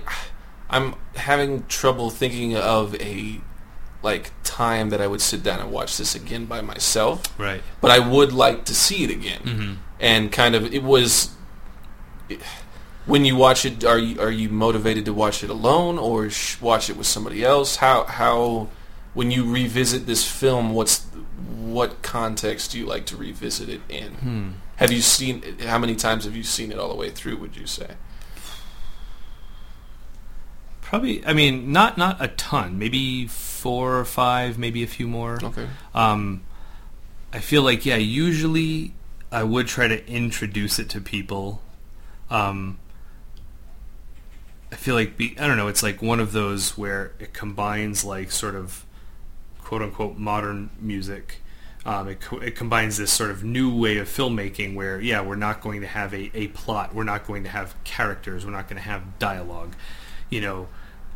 Speaker 2: I'm having trouble thinking of a like time that I would sit down and watch this again by myself.
Speaker 3: right.
Speaker 2: But I would like to see it again.
Speaker 3: hmm
Speaker 2: and kind of it was when you watch it are you are you motivated to watch it alone or sh- watch it with somebody else how how when you revisit this film what's what context do you like to revisit it in
Speaker 3: Hmm.
Speaker 2: have you seen how many times have you seen it all the way through would you say
Speaker 3: Probably. I mean, not not a ton. Maybe four or five. Maybe a few more.
Speaker 2: okay
Speaker 3: Um, I feel like yeah. Usually, I would try to introduce it to people. Um, I feel like be, I don't know. It's like one of those where it combines like sort of quote unquote modern music. Um, it, co- it combines this sort of new way of filmmaking where yeah we're not going to have a, a plot we're not going to have characters we're not going to have dialogue you know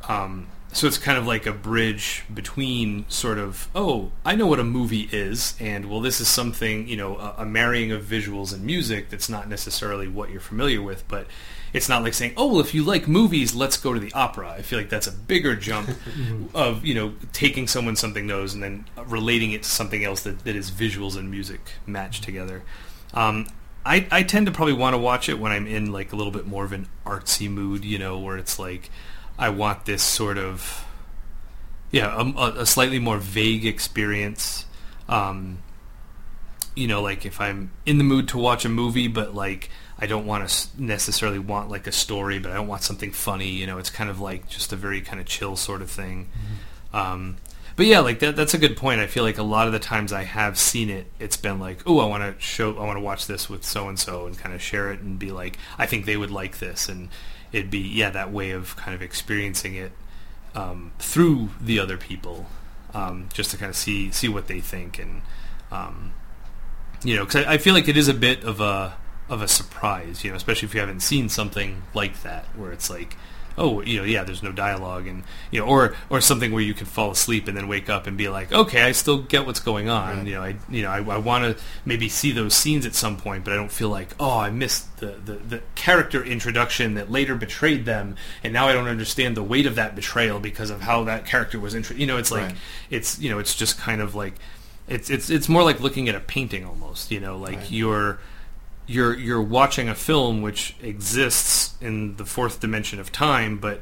Speaker 3: um, so it's kind of like a bridge between sort of oh I know what a movie is and well this is something you know a, a marrying of visuals and music that's not necessarily what you're familiar with but it's not like saying oh well if you like movies let's go to the opera. I feel like that's a bigger jump of you know taking someone something knows and then relating it to something else that, that is visuals and music matched together. Um, I, I tend to probably want to watch it when I'm in like a little bit more of an artsy mood, you know, where it's like I want this sort of yeah a, a- slightly more vague experience. Um, you know, like if I'm in the mood to watch a movie, but like I don't want to necessarily want like a story, but I don't want something funny. You know, it's kind of like just a very kind of chill sort of thing. Um, but yeah, like that, that's a good point. I feel like a lot of the times I have seen it, it's been like, oh, I want to show, I want to watch this with so and so, and kind of share it and be like, I think they would like this, and it'd be yeah that way of kind of experiencing it um, through the other people, um, just to kind of see see what they think, and um, you know, because I, I feel like it is a bit of a of a surprise, you know, especially if you haven't seen something like that, where it's like, oh, you know, yeah, there's no dialogue, and you know, or or something where you can fall asleep and then wake up and be like, okay, I still get what's going on,
Speaker 2: Right.
Speaker 3: you know, I you know, I, I want to maybe see those scenes at some point, but I don't feel like, oh, I missed the, the the character introduction that later betrayed them, and now I don't understand the weight of that betrayal because of how that character was intro. You know, it's like
Speaker 2: Right.
Speaker 3: it's you know, it's just kind of like it's it's it's more like looking at a painting almost, you know, like
Speaker 2: Right.
Speaker 3: you're you're you're watching a film which exists in the fourth dimension of time, but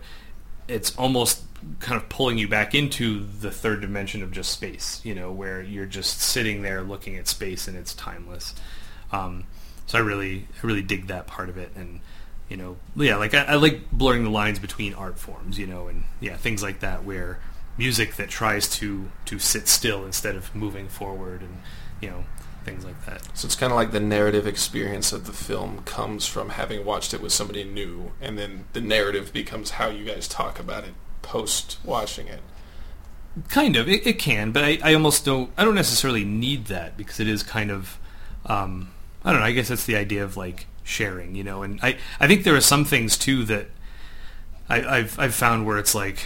Speaker 3: it's almost kind of pulling you back into the third dimension of just space, you know, where you're just sitting there looking at space and it's timeless. Um, so I really, I really dig that part of it, and you know, yeah, like I, I like blurring the lines between art forms, you know, and yeah, things like that, where music that tries to to sit still instead of moving forward, and you know, things like that.
Speaker 2: so it's kind of like the narrative experience of the film comes from having watched it with somebody new and then the narrative becomes how you guys talk about it post watching it
Speaker 3: Kind of, it, it can, but I, I almost don't. I don't necessarily need that because it is kind of, um, I don't know. I guess that's the idea of like sharing, you know. And I, I think there are some things too that I, I've I've found where it's like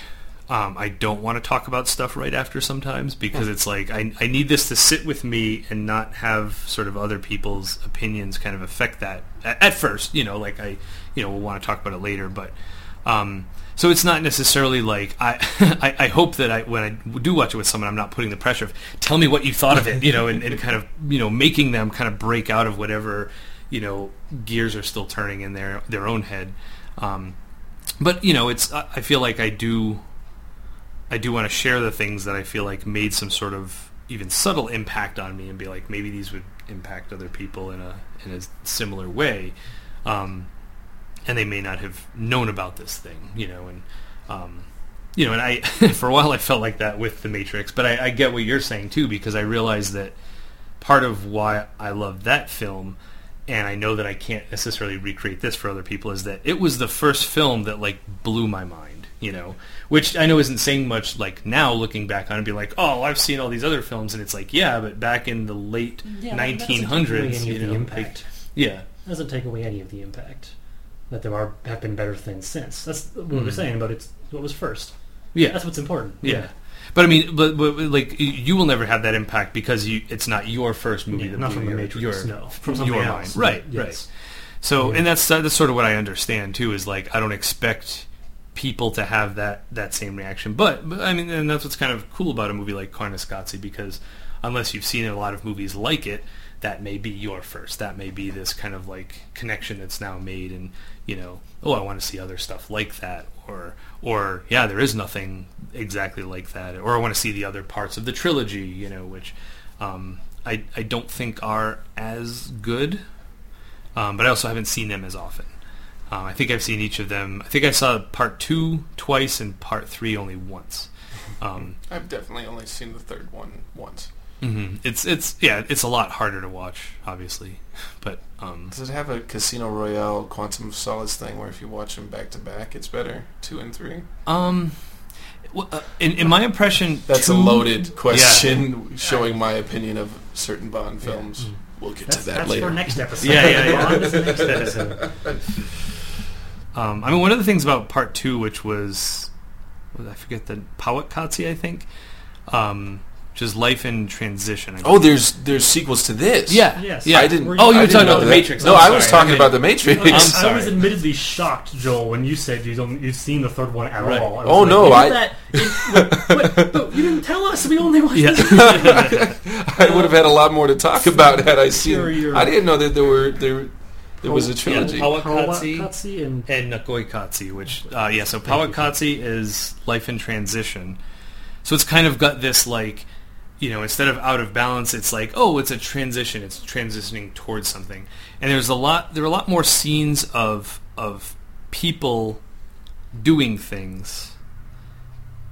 Speaker 3: um, I don't want to talk about stuff right after sometimes because it's like I, I need this to sit with me and not have sort of other people's opinions kind of affect that at, at first. You know, like I you know we'll want to talk about it later, but. Um, so it's not necessarily like I, I, I hope that I when I do watch it with someone, I'm not putting the pressure of tell me what you thought of it, you know, and, and kind of you know making them kind of break out of whatever you know gears are still turning in their their own head. Um, but you know, it's I I feel like I do I do want to share the things that I feel like made some sort of even subtle impact on me, and be like maybe these would impact other people in a in a similar way, um, and they may not have known about this thing, you know, and um, you know, and I for a while I felt like that with the Matrix, but I, I get what you're saying too because I realized that part of why I love that film and I know that I can't necessarily recreate this for other people is that it was the first film that like blew my mind, you know, which I know isn't saying much like now looking back on it and be like, oh, I've seen all these other films and it's like, yeah, but back in the late
Speaker 1: Yeah, doesn't take
Speaker 3: 1900s,
Speaker 1: away any
Speaker 3: you
Speaker 1: of the
Speaker 3: know,
Speaker 1: impact.
Speaker 3: like- yeah,
Speaker 1: doesn't take away any of the impact that there are have been better things since. That's what we're
Speaker 3: Mhm.
Speaker 1: saying about it's what was first.
Speaker 3: yeah,
Speaker 1: That's what's important.
Speaker 3: yeah. But I mean, but, but like you will never have that impact because you it's not your first movie
Speaker 1: Yeah,
Speaker 3: that
Speaker 1: not from the
Speaker 3: your,
Speaker 1: Matrix.
Speaker 3: your,
Speaker 1: no, from something
Speaker 3: your
Speaker 1: else.
Speaker 3: mind. Right,
Speaker 1: Yes.
Speaker 3: right. So,
Speaker 1: Yeah.
Speaker 3: and that's that's sort of what I understand too. Is like I don't expect people to have that that same reaction. But, but I mean, and that's what's kind of cool about a movie like Koyaanisqatsi because unless you've seen a lot of movies like it, that may be your first. That may be this kind of like connection that's now made, and you know, oh, I want to see other stuff like that, or or yeah, there is nothing exactly like that, or I want to see the other parts of the trilogy, you know, which um, I I don't think are as good um, but I also haven't seen them as often. Um, I think I've seen each of them. I think I saw part two twice and part three only once. Um,
Speaker 2: I've definitely only seen the third one once.
Speaker 3: mhm. It's it's yeah, it's a lot harder to watch, obviously, but um,
Speaker 2: Does it have a Casino Royale Quantum of Solace thing where if you watch them back to back, it's better? Two and three?
Speaker 3: um, well, uh, in, in my impression,
Speaker 2: That's
Speaker 3: two-
Speaker 2: a loaded question showing my opinion of certain Bond
Speaker 1: Yeah.
Speaker 2: films.
Speaker 1: Mm.
Speaker 2: We'll get
Speaker 1: That's,
Speaker 2: to that
Speaker 1: that's
Speaker 2: later.
Speaker 1: for next episode.
Speaker 3: Yeah, yeah, yeah.
Speaker 1: Bond is the next episode.
Speaker 3: Um, I mean, one of the things about part two, which was, was I forget the Powaqqatsi, I think, um, which is life in transition. I
Speaker 2: Oh, there's there's sequels to this.
Speaker 3: yeah,
Speaker 1: Yes.
Speaker 3: yeah.
Speaker 2: I didn't.
Speaker 1: Were
Speaker 3: Oh, you
Speaker 2: I
Speaker 3: were
Speaker 2: didn't
Speaker 3: talking
Speaker 2: know
Speaker 3: about the
Speaker 2: that.
Speaker 3: Matrix.
Speaker 2: No,
Speaker 3: I'm
Speaker 2: I was
Speaker 3: sorry.
Speaker 2: talking about the Matrix.
Speaker 3: I'm
Speaker 1: I was admittedly shocked, Joel, when you said you don't you've seen the third one at
Speaker 3: Right.
Speaker 1: all. I was
Speaker 2: Oh,
Speaker 1: like,
Speaker 2: no,
Speaker 1: you
Speaker 2: I-
Speaker 1: did that in- wait, wait, but you didn't tell us. We only watched
Speaker 3: Yeah.
Speaker 2: I would have had a lot more to talk about had I seen.
Speaker 1: Sure, you're-
Speaker 2: I didn't know that there were there there was a trilogy.
Speaker 3: Yeah, Powaqqatsi
Speaker 1: Powaqqatsi and
Speaker 3: and Naqoyqatsi, which uh, yeah, so Powaqqatsi is life in transition. So it's kind of got this like, you know, instead of out of balance, it's like oh, it's a transition. It's transitioning towards something. And there's a lot. There are a lot more scenes of of people doing things.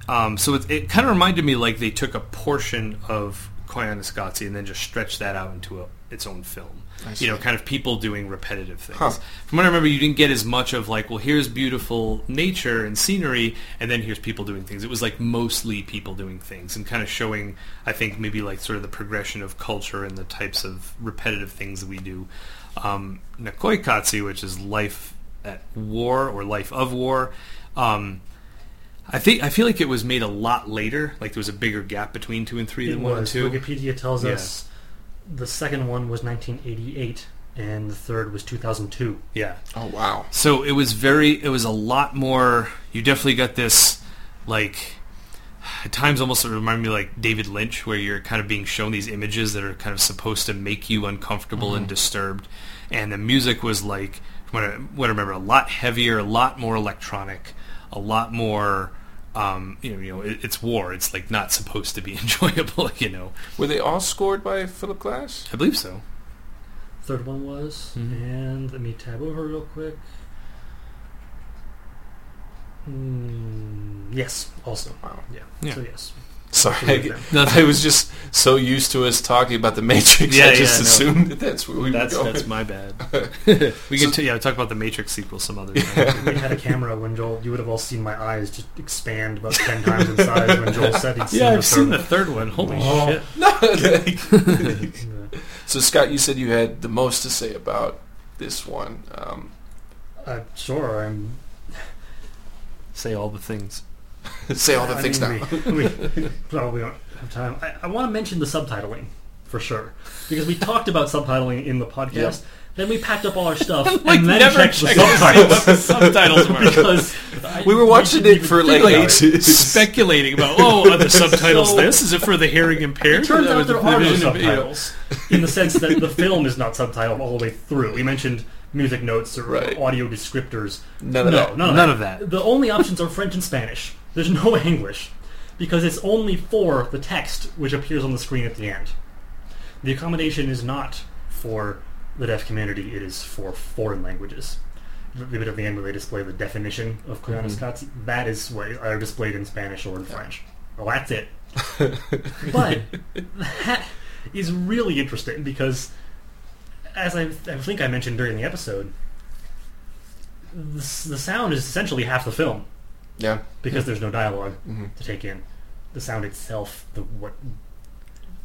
Speaker 3: Um, so it, it kind of reminded me like they took a portion of Koyaanisqatsi and then just stretched that out into a, its own film.
Speaker 2: I
Speaker 3: You know, kind of people doing repetitive things.
Speaker 2: Huh.
Speaker 3: From what I remember, you didn't get as much of like, well, here's beautiful nature and scenery, and then here's people doing things. It was like mostly people doing things and kind of showing, I think, maybe like sort of the progression of culture and the types of repetitive things that we do. Um, Naqoyqatsi, which is life at war or life of war. Um, I think I feel like it was made a lot later. Like there was a bigger gap between two and three
Speaker 1: it
Speaker 3: than one and two.
Speaker 1: Wikipedia tells
Speaker 3: Yeah.
Speaker 1: us the second one was 1988 and the third was 2002.
Speaker 3: Yeah.
Speaker 2: Oh wow.
Speaker 3: So it was very, it was a lot more. You definitely got this, like, at times almost it reminded me like David Lynch, where you're kind of being shown these images that are kind of supposed to make you uncomfortable and mm-hmm. disturbed, and the music was like, from what I, what I remember, a lot heavier, a lot more electronic, a lot more. Um, you know, you know, it, it's war. It's like not supposed to be enjoyable. You know,
Speaker 2: Were they all scored by Philip Glass?
Speaker 3: I believe so.
Speaker 1: Third one was,
Speaker 3: Mhm.
Speaker 1: and let me tab over real quick. Mm, yes, also.
Speaker 2: Wow.
Speaker 1: Yeah.
Speaker 3: Yeah.
Speaker 1: So yes.
Speaker 2: Sorry, I, I was just so used to us talking about the Matrix.
Speaker 3: Yeah,
Speaker 2: I just
Speaker 3: yeah, no.
Speaker 2: assumed that that's where we
Speaker 3: That's
Speaker 2: were going.
Speaker 3: that's my bad. we can
Speaker 2: So-
Speaker 3: t- yeah talk about the Matrix sequel some other time.
Speaker 1: if we had a camera when Joel. You would have all seen my eyes just expand about ten times in size when Joel said he'd seen
Speaker 3: Yeah,
Speaker 1: the
Speaker 3: I've
Speaker 1: third
Speaker 3: seen the third one. Holy
Speaker 1: Oh.
Speaker 3: shit!
Speaker 1: Yeah.
Speaker 2: so Scott, you said you had the most to say about this one. Um,
Speaker 1: Uh, sure, I'm.
Speaker 3: Say all the things.
Speaker 2: say all the
Speaker 1: I
Speaker 2: things
Speaker 1: mean,
Speaker 2: now.
Speaker 1: We, we probably don't have time. I, I want to mention the subtitling for sure because we talked about subtitling in the podcast.
Speaker 2: Yep.
Speaker 1: Then we packed up all our stuff
Speaker 3: Like,
Speaker 1: and then
Speaker 3: never
Speaker 1: checked the
Speaker 3: checked to
Speaker 1: subtitles
Speaker 3: what the subtitles were.
Speaker 1: because I-
Speaker 2: We were watching it for
Speaker 1: think
Speaker 2: like ages.
Speaker 3: Speculating about oh, are the subtitles
Speaker 1: So-
Speaker 3: this? Is it for the hearing impaired?
Speaker 1: It turns out there
Speaker 3: the
Speaker 1: are no
Speaker 3: vision of- you know.
Speaker 1: subtitles in the sense that the film is not subtitled all the way through. We mentioned music notes or
Speaker 2: Right.
Speaker 1: audio descriptors.
Speaker 2: None of
Speaker 1: no,
Speaker 2: that.
Speaker 1: none of
Speaker 3: None
Speaker 1: that.
Speaker 3: of that.
Speaker 1: The only options are French and Spanish. There's no English. because it's only for the text which appears on the screen at the end. The accommodation is not for the deaf community; it is for foreign languages. The bit at the end where they display the definition of mm-hmm. Koyaanisqatsi, that is what are displayed in Spanish or in French. Well, that's it. but that is really interesting because, as I, I think I mentioned during the episode, the, the sound is essentially half the film
Speaker 2: Yeah.
Speaker 1: because there's no dialogue
Speaker 2: hmm
Speaker 1: to take in. The sound itself, the what,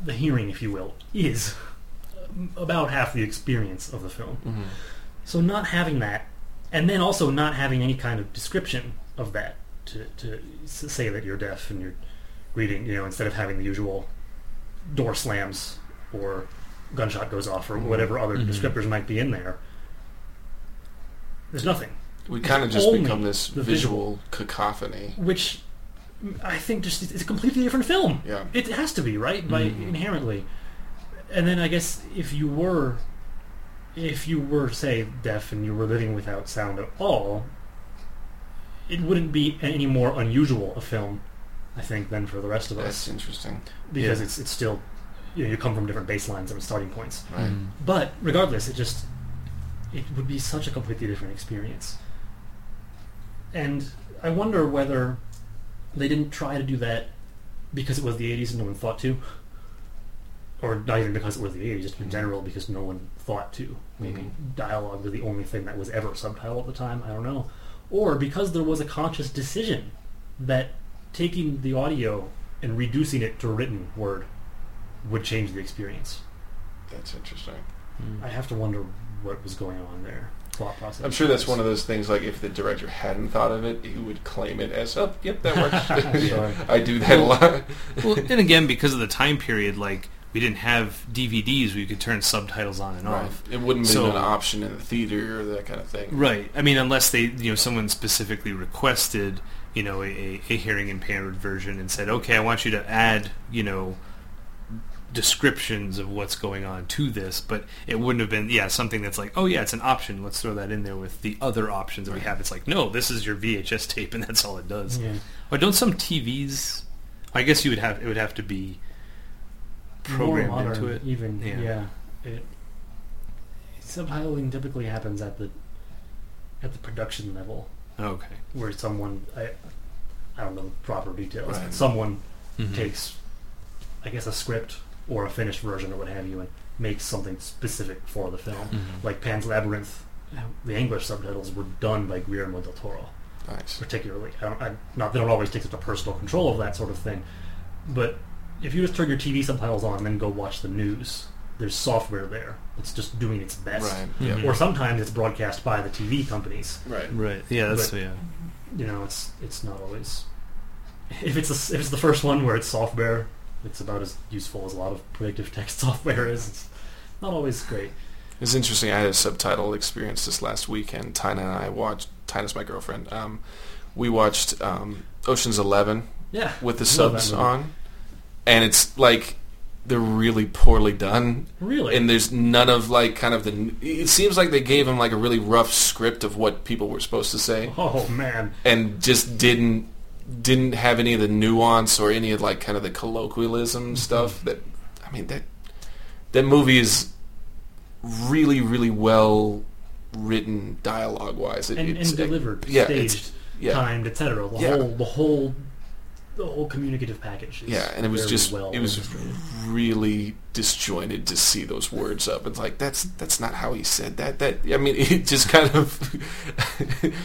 Speaker 1: the hearing, if you will, is about half the experience of the film.
Speaker 2: hmm
Speaker 1: So not having that, and then also not having any kind of description of that to, to say that you're deaf and you're reading, you know, instead of having the usual door slams or gunshot goes off or
Speaker 2: Mhm.
Speaker 1: whatever other
Speaker 3: Mhm.
Speaker 1: descriptors might be in there. There's nothing.
Speaker 2: We kind of just become this
Speaker 1: the
Speaker 2: visual cacophony.
Speaker 1: which I think just it's a completely different film.
Speaker 2: Yeah.
Speaker 1: It has to be right by
Speaker 2: Mhm.
Speaker 1: inherently. And then I guess if you were, if you were say deaf and you were living without sound at all, it wouldn't be any more unusual a film, I think, than for the rest of us.
Speaker 2: That's interesting.
Speaker 1: because
Speaker 3: Yeah.
Speaker 1: it's it's still you, know, you come from different baselines and starting points.
Speaker 2: Right.
Speaker 3: Mm.
Speaker 1: But regardless, it just it would be such a completely different experience. And I wonder whether they didn't try to do that because it was the 80s and no one thought to, or not even because it was the 80s, just in general because no one thought to. Maybe
Speaker 2: Mhm.
Speaker 1: dialogue was the only thing that was ever subtitled at the time. I don't know, or because there was a conscious decision that taking the audio and reducing it to written word would change the experience.
Speaker 2: That's interesting.
Speaker 1: I have to wonder what was going on there. Thought process.
Speaker 2: I'm sure that's one of those things. Like if the director hadn't thought of it, he would claim it as, "Oh, yep, that works." I do that a lot.
Speaker 3: well, and again, because of the time period, like we didn't have DVDs where you could turn subtitles on and
Speaker 2: Right.
Speaker 3: off.
Speaker 2: It wouldn't be
Speaker 3: So-
Speaker 2: an option in the theater or that kind of thing.
Speaker 3: Right. I mean, unless they, you know, someone specifically requested, you know, a, a hearing impaired version and said, okay, I want you to add, you know, descriptions of what's going on to this, but it wouldn't have been, yeah, something that's like, oh yeah, it's an option. Let's throw that in there with the other options that we have. It's like, no, this is your VHS tape, and that's all it does.
Speaker 1: Yeah.
Speaker 3: Or don't some TVs? I guess you would have. It would have to be programmed
Speaker 1: modern,
Speaker 3: into it.
Speaker 1: Even
Speaker 3: Yeah.
Speaker 1: yeah. It, subtitling typically happens at the at the production level,
Speaker 3: Okay.
Speaker 1: where someone I I don't know the proper details.
Speaker 2: Right.
Speaker 1: Someone
Speaker 3: Mhm.
Speaker 1: takes, I guess, a script or a finished version or what have you, and make something specific for the film.
Speaker 3: Mhm.
Speaker 1: Like Pan's Labyrinth, the English subtitles were done by Guillermo del Toro.
Speaker 2: Nice.
Speaker 1: particularly. I don't, I, not they don't always take such a personal control of that sort of thing, but if you just turn your TV subtitles on and then go watch the news, there's software there that's just doing its best.
Speaker 2: Right. Yeah.
Speaker 1: Or sometimes it's broadcast by the TV companies.
Speaker 2: Right.
Speaker 3: Right. Yeah. That's
Speaker 1: But-
Speaker 3: yeah.
Speaker 1: You know, it's it's not always. If it's a, if it's the first one where it's software, it's about as useful as a lot of predictive text software is. It's not always great.
Speaker 2: It's interesting. I had a subtitle experience this last weekend. Tina and I watched. Tina's my girlfriend. Um, we watched um, Ocean's Eleven
Speaker 1: Yeah.
Speaker 2: with the subs on, and it's like they're really poorly done.
Speaker 1: Really.
Speaker 2: And there's none of like kind of the. It seems like they gave him like a really rough script of what people were supposed to say,
Speaker 1: oh man.
Speaker 2: and just didn't didn't have any of the nuance or any of like kind of the colloquialism
Speaker 1: Mm-hmm.
Speaker 2: stuff that. I mean that that movie is really really well written dialogue wise. It,
Speaker 1: And,
Speaker 2: it's
Speaker 1: and delivered,
Speaker 2: yeah,
Speaker 1: staged,
Speaker 2: yeah.
Speaker 1: timed, etc. The
Speaker 2: Yeah.
Speaker 1: whole the whole the whole communicative package.
Speaker 2: Yeah, and it was just
Speaker 1: well
Speaker 2: it was really disjointed to see those words up. It's like that's that's not how he said that. That I mean, it just kind of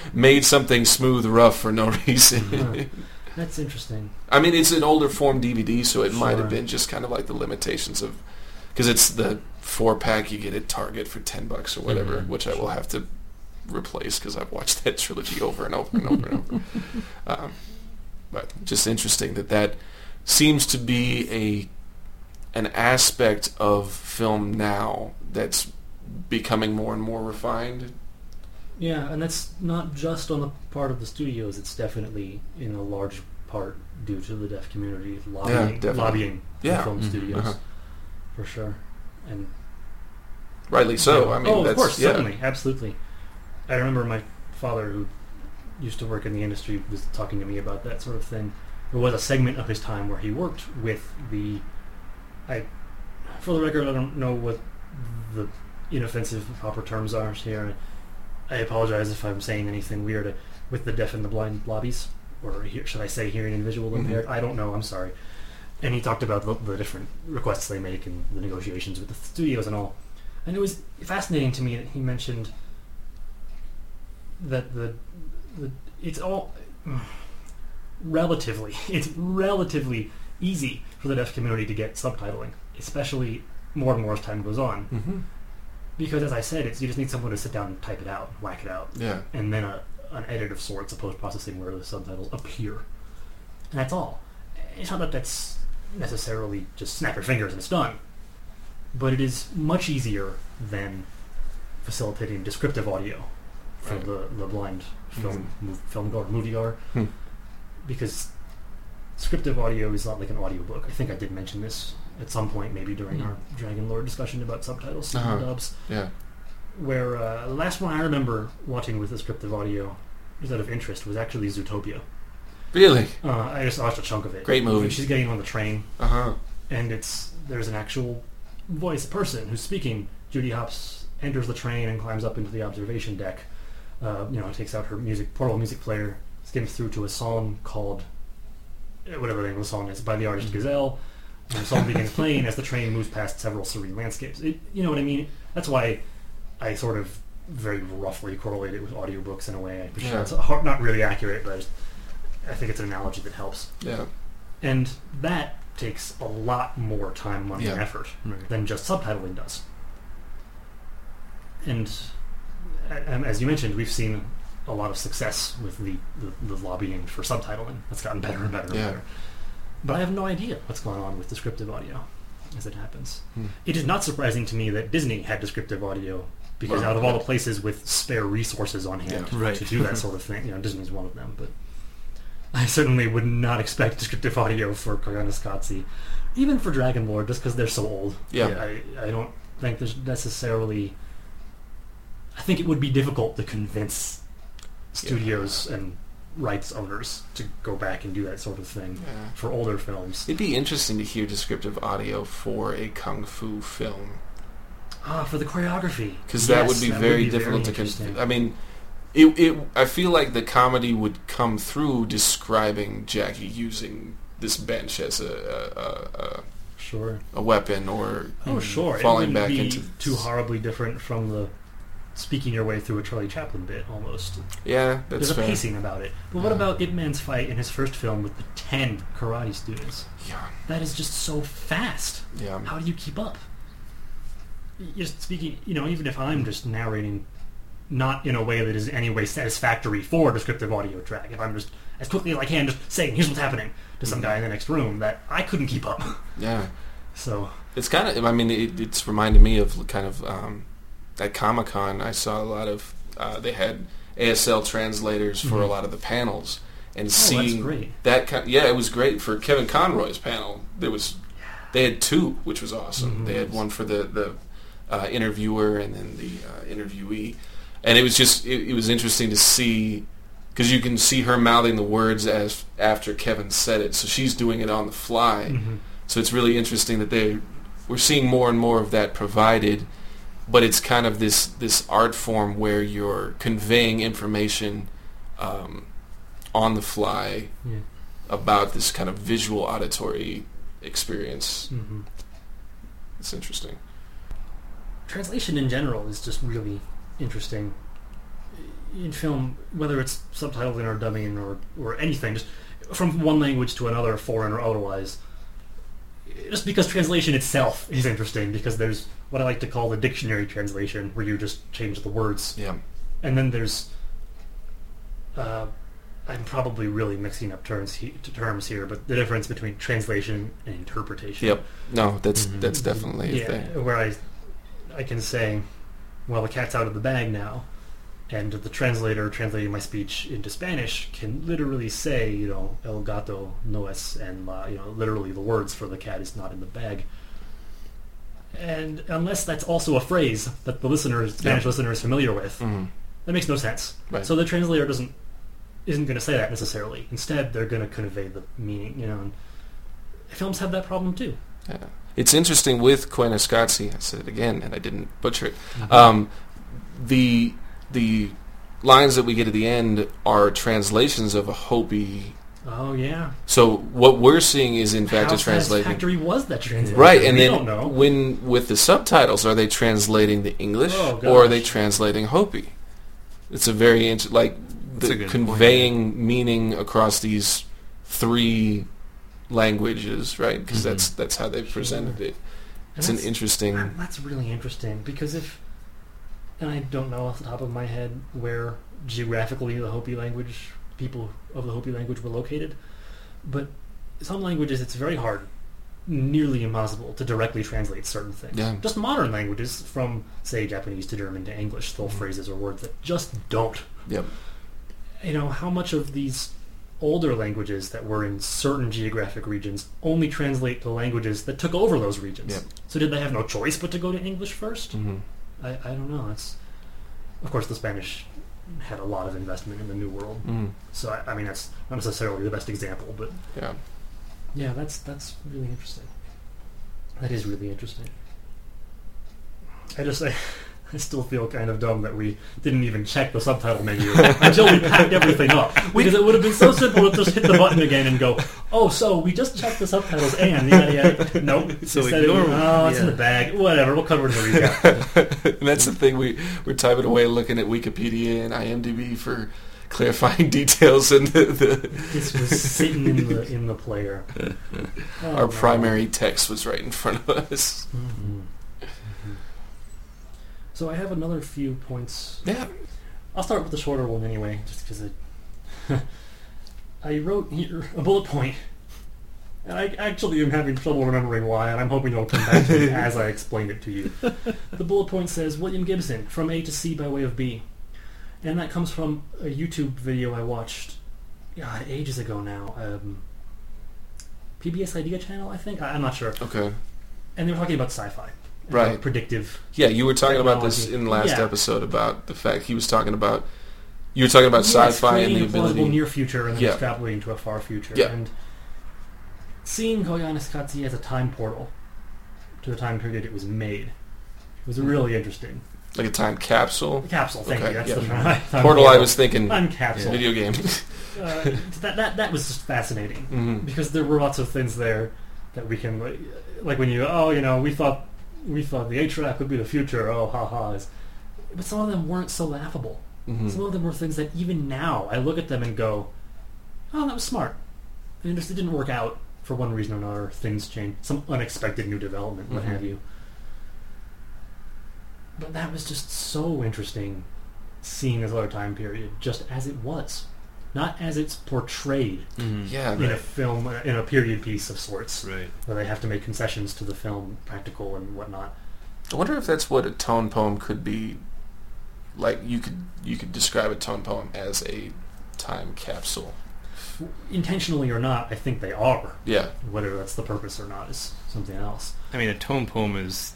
Speaker 2: made something smooth rough for no reason.
Speaker 1: That's interesting.
Speaker 2: I mean, it's an older form DVD, so it might have been just kind of like the limitations of because it's the four pack you get at Target for ten bucks or whatever,
Speaker 3: Mhm.
Speaker 2: which I will have to replace because I've watched that trilogy over and over and over and over. Um, but just interesting that that seems to be a an aspect of film now that's becoming more and more refined.
Speaker 1: Yeah, and that's not just on the part of the studios. It's definitely in a large part due to the deaf community lobbying,
Speaker 2: definitely.
Speaker 1: lobbying the
Speaker 2: Yeah.
Speaker 1: film
Speaker 3: Mhm.
Speaker 1: studios
Speaker 2: Uh-huh.
Speaker 1: for sure. And
Speaker 2: Rightly so.
Speaker 1: Yeah.
Speaker 2: I mean,
Speaker 1: oh,
Speaker 2: that's,
Speaker 1: of course,
Speaker 2: yeah.
Speaker 1: certainly, absolutely. I remember my father, who used to work in the industry, was talking to me about that sort of thing. there was a segment of his time where he worked with the. I, for the record, I don't know what the inoffensive proper terms are here. I apologize if I'm saying anything weird with the deaf and the blind lobbies, or should I say hearing and visual
Speaker 2: Mhm.
Speaker 1: impaired? I don't know. I'm sorry. And he talked about the, the different requests they make and the negotiations with the studios and all. And it was fascinating to me that he mentioned that the it's all relatively it's relatively easy for the deaf community to get subtitling, especially more and more as time goes on.
Speaker 2: Mm-hmm.
Speaker 1: Because as I said, it's you just need someone to sit down and type it out, whack it out,
Speaker 2: Yeah.
Speaker 1: and then a, an edit of sorts, a post processing where the subtitles appear, and that's all. It's not that that's necessarily just snap your fingers and it's done, but it is much easier than facilitating descriptive audio for
Speaker 2: Right.
Speaker 1: the, the blind film mov- film goer, movie goer,
Speaker 2: Hmm.
Speaker 1: because descriptive audio is not like an audiobook. I think I did mention this at some point, maybe during
Speaker 2: Hmm.
Speaker 1: our Dragon Lord discussion about subtitles and
Speaker 2: Uh-huh.
Speaker 1: dubs
Speaker 2: Yeah.
Speaker 1: where uh, the last one I remember watching with descriptive audio, just out of interest, was actually Zootopia.
Speaker 2: Really?
Speaker 1: Uh, I just watched a chunk of it.
Speaker 2: Great movie.
Speaker 1: She's getting on the train,
Speaker 2: Uh huh.
Speaker 1: and it's there's an actual voice person who's speaking. Judy Hopps enters the train and climbs up into the observation deck. Uh, you know, takes out her music portable music player, skims through to a song called uh, whatever the name of the song is by the artist
Speaker 2: Mhm.
Speaker 1: Gazelle. And the song begins playing as the train moves past several serene landscapes. It, you know what I mean? That's why I sort of very roughly correlate it with audiobooks in a way. I'm sure
Speaker 2: Yeah.
Speaker 1: it's hard, not really accurate, but I, think it's an analogy that helps.
Speaker 2: Yeah.
Speaker 1: And that takes a lot more time, money, and effort
Speaker 3: Right.
Speaker 1: than just subtitling does. And as you mentioned, we've seen a lot of success with the, the, the lobbying for subtitling. That's gotten better and better and
Speaker 2: Yeah.
Speaker 1: better. But I have no idea what's going on with descriptive audio as it happens.
Speaker 2: Hmm.
Speaker 1: It is not surprising to me that Disney had descriptive audio because
Speaker 2: Well,
Speaker 1: out of all the places with spare resources on hand
Speaker 3: Yeah. Right.
Speaker 1: to do that sort of thing, you know, Disney's one of them. But I certainly would not expect descriptive audio for Koyaanisqatsi, even for Dragon Lord, just because they're so old.
Speaker 2: Yeah.
Speaker 1: I, I don't think there's necessarily. I think it would be difficult to convince studios and rights owners to go back and do that sort of thing
Speaker 2: Yeah.
Speaker 1: for older films.
Speaker 2: It'd be interesting to hear descriptive audio for a kung fu film
Speaker 1: Ah, for the choreography.
Speaker 2: because that would
Speaker 1: Yes,
Speaker 2: be very difficult to.
Speaker 1: interesting.
Speaker 2: Con- I mean, it, it. I feel like the comedy would come through describing Jackie using this bench as a a, a,
Speaker 1: Sure.
Speaker 2: a weapon or
Speaker 1: Oh, sure.
Speaker 2: falling
Speaker 1: it
Speaker 2: back
Speaker 1: be
Speaker 2: into
Speaker 1: too horribly different from the speaking your way through a Charlie Chaplin bit, almost.
Speaker 2: Yeah, that's
Speaker 1: There's a
Speaker 2: fair.
Speaker 1: pacing about it. But what
Speaker 2: Yeah.
Speaker 1: about Ip Man's fight in his first film with the ten karate students?
Speaker 2: Yeah,
Speaker 1: That is just so fast.
Speaker 2: yeah,
Speaker 1: How do you keep up? Just speaking, you know, even if I'm just narrating, not in a way that is in any way satisfactory for a descriptive audio track, if I'm just as quickly as I can just saying, "Here's what's happening" to some
Speaker 2: Mhm.
Speaker 1: guy in the next room, that I couldn't keep up.
Speaker 2: yeah.
Speaker 1: So
Speaker 2: It's kind of. I mean, it, it's reminded me of kind of um, at Comic Con. I saw a lot of. Uh, they had ASL translators for a
Speaker 1: Mhm.
Speaker 2: lot of the panels, and
Speaker 1: oh,
Speaker 2: seeing
Speaker 1: great.
Speaker 2: that. Kind, yeah, it was great for Kevin Conroy's panel. There was. They had two, which was awesome.
Speaker 1: Mhm.
Speaker 2: They had one for the the uh, interviewer and then the uh, interviewee, and it was just it, it was interesting to see because you can see her mouthing the words as after Kevin said it, so she's doing it on the fly.
Speaker 1: Mhm.
Speaker 2: So it's really interesting that they we're seeing more and more of that provided, but it's kind of this this art form where you're conveying information um, on the fly
Speaker 1: Yeah.
Speaker 2: about this kind of visual auditory experience.
Speaker 1: hmm
Speaker 2: It's interesting.
Speaker 1: Translation in general is just really interesting in film, whether it's subtitling or dubbing or, or anything, just from one language to another, foreign or otherwise. Just because translation itself is interesting, because there's what I like to call the dictionary translation, where you just change the words,
Speaker 2: Yeah.
Speaker 1: and then there's. Uh, I'm probably really mixing up terms he, terms here, but the difference between translation and interpretation.
Speaker 2: Yep. No, that's
Speaker 1: Mhm.
Speaker 2: that's definitely a
Speaker 1: yeah,
Speaker 2: thing.
Speaker 1: where I, I can say, well, the cat's out of the bag now, and the translator translating my speech into Spanish can literally say, you know, el gato no es, and uh, you know, literally the words for the cat is not in the bag. And unless that's also a phrase that the listener, Spanish
Speaker 2: Yeah.
Speaker 1: listener, is familiar with,
Speaker 2: Mhm.
Speaker 1: that makes no sense.
Speaker 2: Right.
Speaker 1: So the translator doesn't isn't going to say that necessarily. Instead, they're going to convey the meaning. You know, and films have that problem too.
Speaker 2: Yeah. It's interesting with Koyaanisqatsi, I said it again, and I didn't butcher it.
Speaker 1: Mm-hmm.
Speaker 2: Um, the the lines that we get at the end are translations of a Hopi.
Speaker 1: Oh yeah,
Speaker 2: So what we're seeing is in fact
Speaker 1: How
Speaker 2: a translating.
Speaker 1: Factory was that translated?
Speaker 2: Right, and
Speaker 1: we
Speaker 2: then
Speaker 1: don't know.
Speaker 2: when with the subtitles, are they translating the English
Speaker 1: Oh,
Speaker 2: or are they translating Hopi? It's a very int- like
Speaker 3: That's a
Speaker 2: the
Speaker 3: good point,
Speaker 2: conveying meaning across these three languages, right? Because
Speaker 3: Mhm.
Speaker 2: that's that's how they presented it.
Speaker 1: And
Speaker 2: It's an interesting.
Speaker 1: That's really interesting because if, and I don't know off the top of my head where geographically the Hopi language, people of the Hopi language were located, but some languages it's very hard, nearly impossible to directly translate certain things.
Speaker 2: Yeah.
Speaker 1: Just modern languages from, say, Japanese to German to English, still
Speaker 2: Mhm.
Speaker 1: phrases or words that just don't.
Speaker 2: Yep.
Speaker 1: You know, how much of these older languages that were in certain geographic regions only translate to languages that took over those regions?
Speaker 2: Yep.
Speaker 1: So did they have no choice but to go to English 1st
Speaker 2: hmm
Speaker 1: I, I don't know. It's of course the Spanish had a lot of investment in the New World,
Speaker 2: hmm
Speaker 1: so I, I mean that's not necessarily the best example, but
Speaker 2: Yeah.
Speaker 1: yeah, that's that's really interesting. That is really interesting. I just I, I still feel kind of dumb that we didn't even check the subtitle menu until we packed everything up. Because it would have been so simple to just hit the button again and go, oh, so we just checked the subtitles and yada yada. Nope.
Speaker 3: So
Speaker 1: Instead it
Speaker 3: ignore-
Speaker 1: oh, it's in the bag. Whatever. We'll cover it in the recap.
Speaker 2: and that's the thing we we're typing away looking at Wikipedia and IMDb for clarifying details and the, the
Speaker 1: This was sitting in the in the player. Oh,
Speaker 2: our
Speaker 1: no.
Speaker 2: primary text was right in front of us.
Speaker 1: Mhm. So I have another few points.
Speaker 2: Yeah.
Speaker 1: I'll start with the shorter one anyway, just because I I wrote here a bullet point, and I actually am having trouble remembering why, and I'm hoping it'll come back to me as I explain it to you. The bullet point says William Gibson from A to C by way of B, and that comes from a YouTube video I watched, God, ages ago now. Um, PBS Idea Channel, I think. I, I'm not sure.
Speaker 2: Okay.
Speaker 1: And they were talking about sci-fi,
Speaker 2: Right.
Speaker 1: predictive.
Speaker 2: Yeah, you were talking about this in the last
Speaker 1: Yeah.
Speaker 2: episode about the fact he was talking about you were talking about
Speaker 1: Yes,
Speaker 2: sci-fi and the ability.
Speaker 1: near future and then
Speaker 2: Yeah.
Speaker 1: extrapolating to a far future.
Speaker 2: Yeah.
Speaker 1: And seeing Koyaanisqatsi as a time portal to the time period it was made was
Speaker 2: Mhm.
Speaker 1: really interesting.
Speaker 2: like a time capsule.
Speaker 1: A Capsule, thank
Speaker 2: Okay,
Speaker 1: you. That's
Speaker 2: yeah.
Speaker 1: the. Time
Speaker 2: Portal, I was thinking
Speaker 1: Time capsule.
Speaker 2: video game.
Speaker 1: Uh, that, that, that was just fascinating.
Speaker 2: hmm
Speaker 1: because there were lots of things there that we can like, like when you oh you know we thought we thought the eight track would be the future. Oh ha ha. But some of them weren't so laughable.
Speaker 2: Hmm
Speaker 1: some of them were things that even now I look at them and go oh that was smart. And it just it didn't work out for one reason or another. Things changed. Some unexpected new development what
Speaker 2: Mhm.
Speaker 1: have you. But that was just so interesting seeing this other time period just as it was not as it's portrayed
Speaker 3: Mhm.
Speaker 2: Yeah,
Speaker 1: in a film, uh, in a period piece of sorts,
Speaker 3: Right.
Speaker 1: where they have to make concessions to the film, practical and whatnot.
Speaker 2: I wonder if that's what a tone poem could be. Like you could you could describe a tone poem as a time capsule.
Speaker 1: Intentionally or not, I think they are.
Speaker 2: Yeah.
Speaker 1: Whether that's the purpose or not is something else.
Speaker 3: I mean, a tone poem is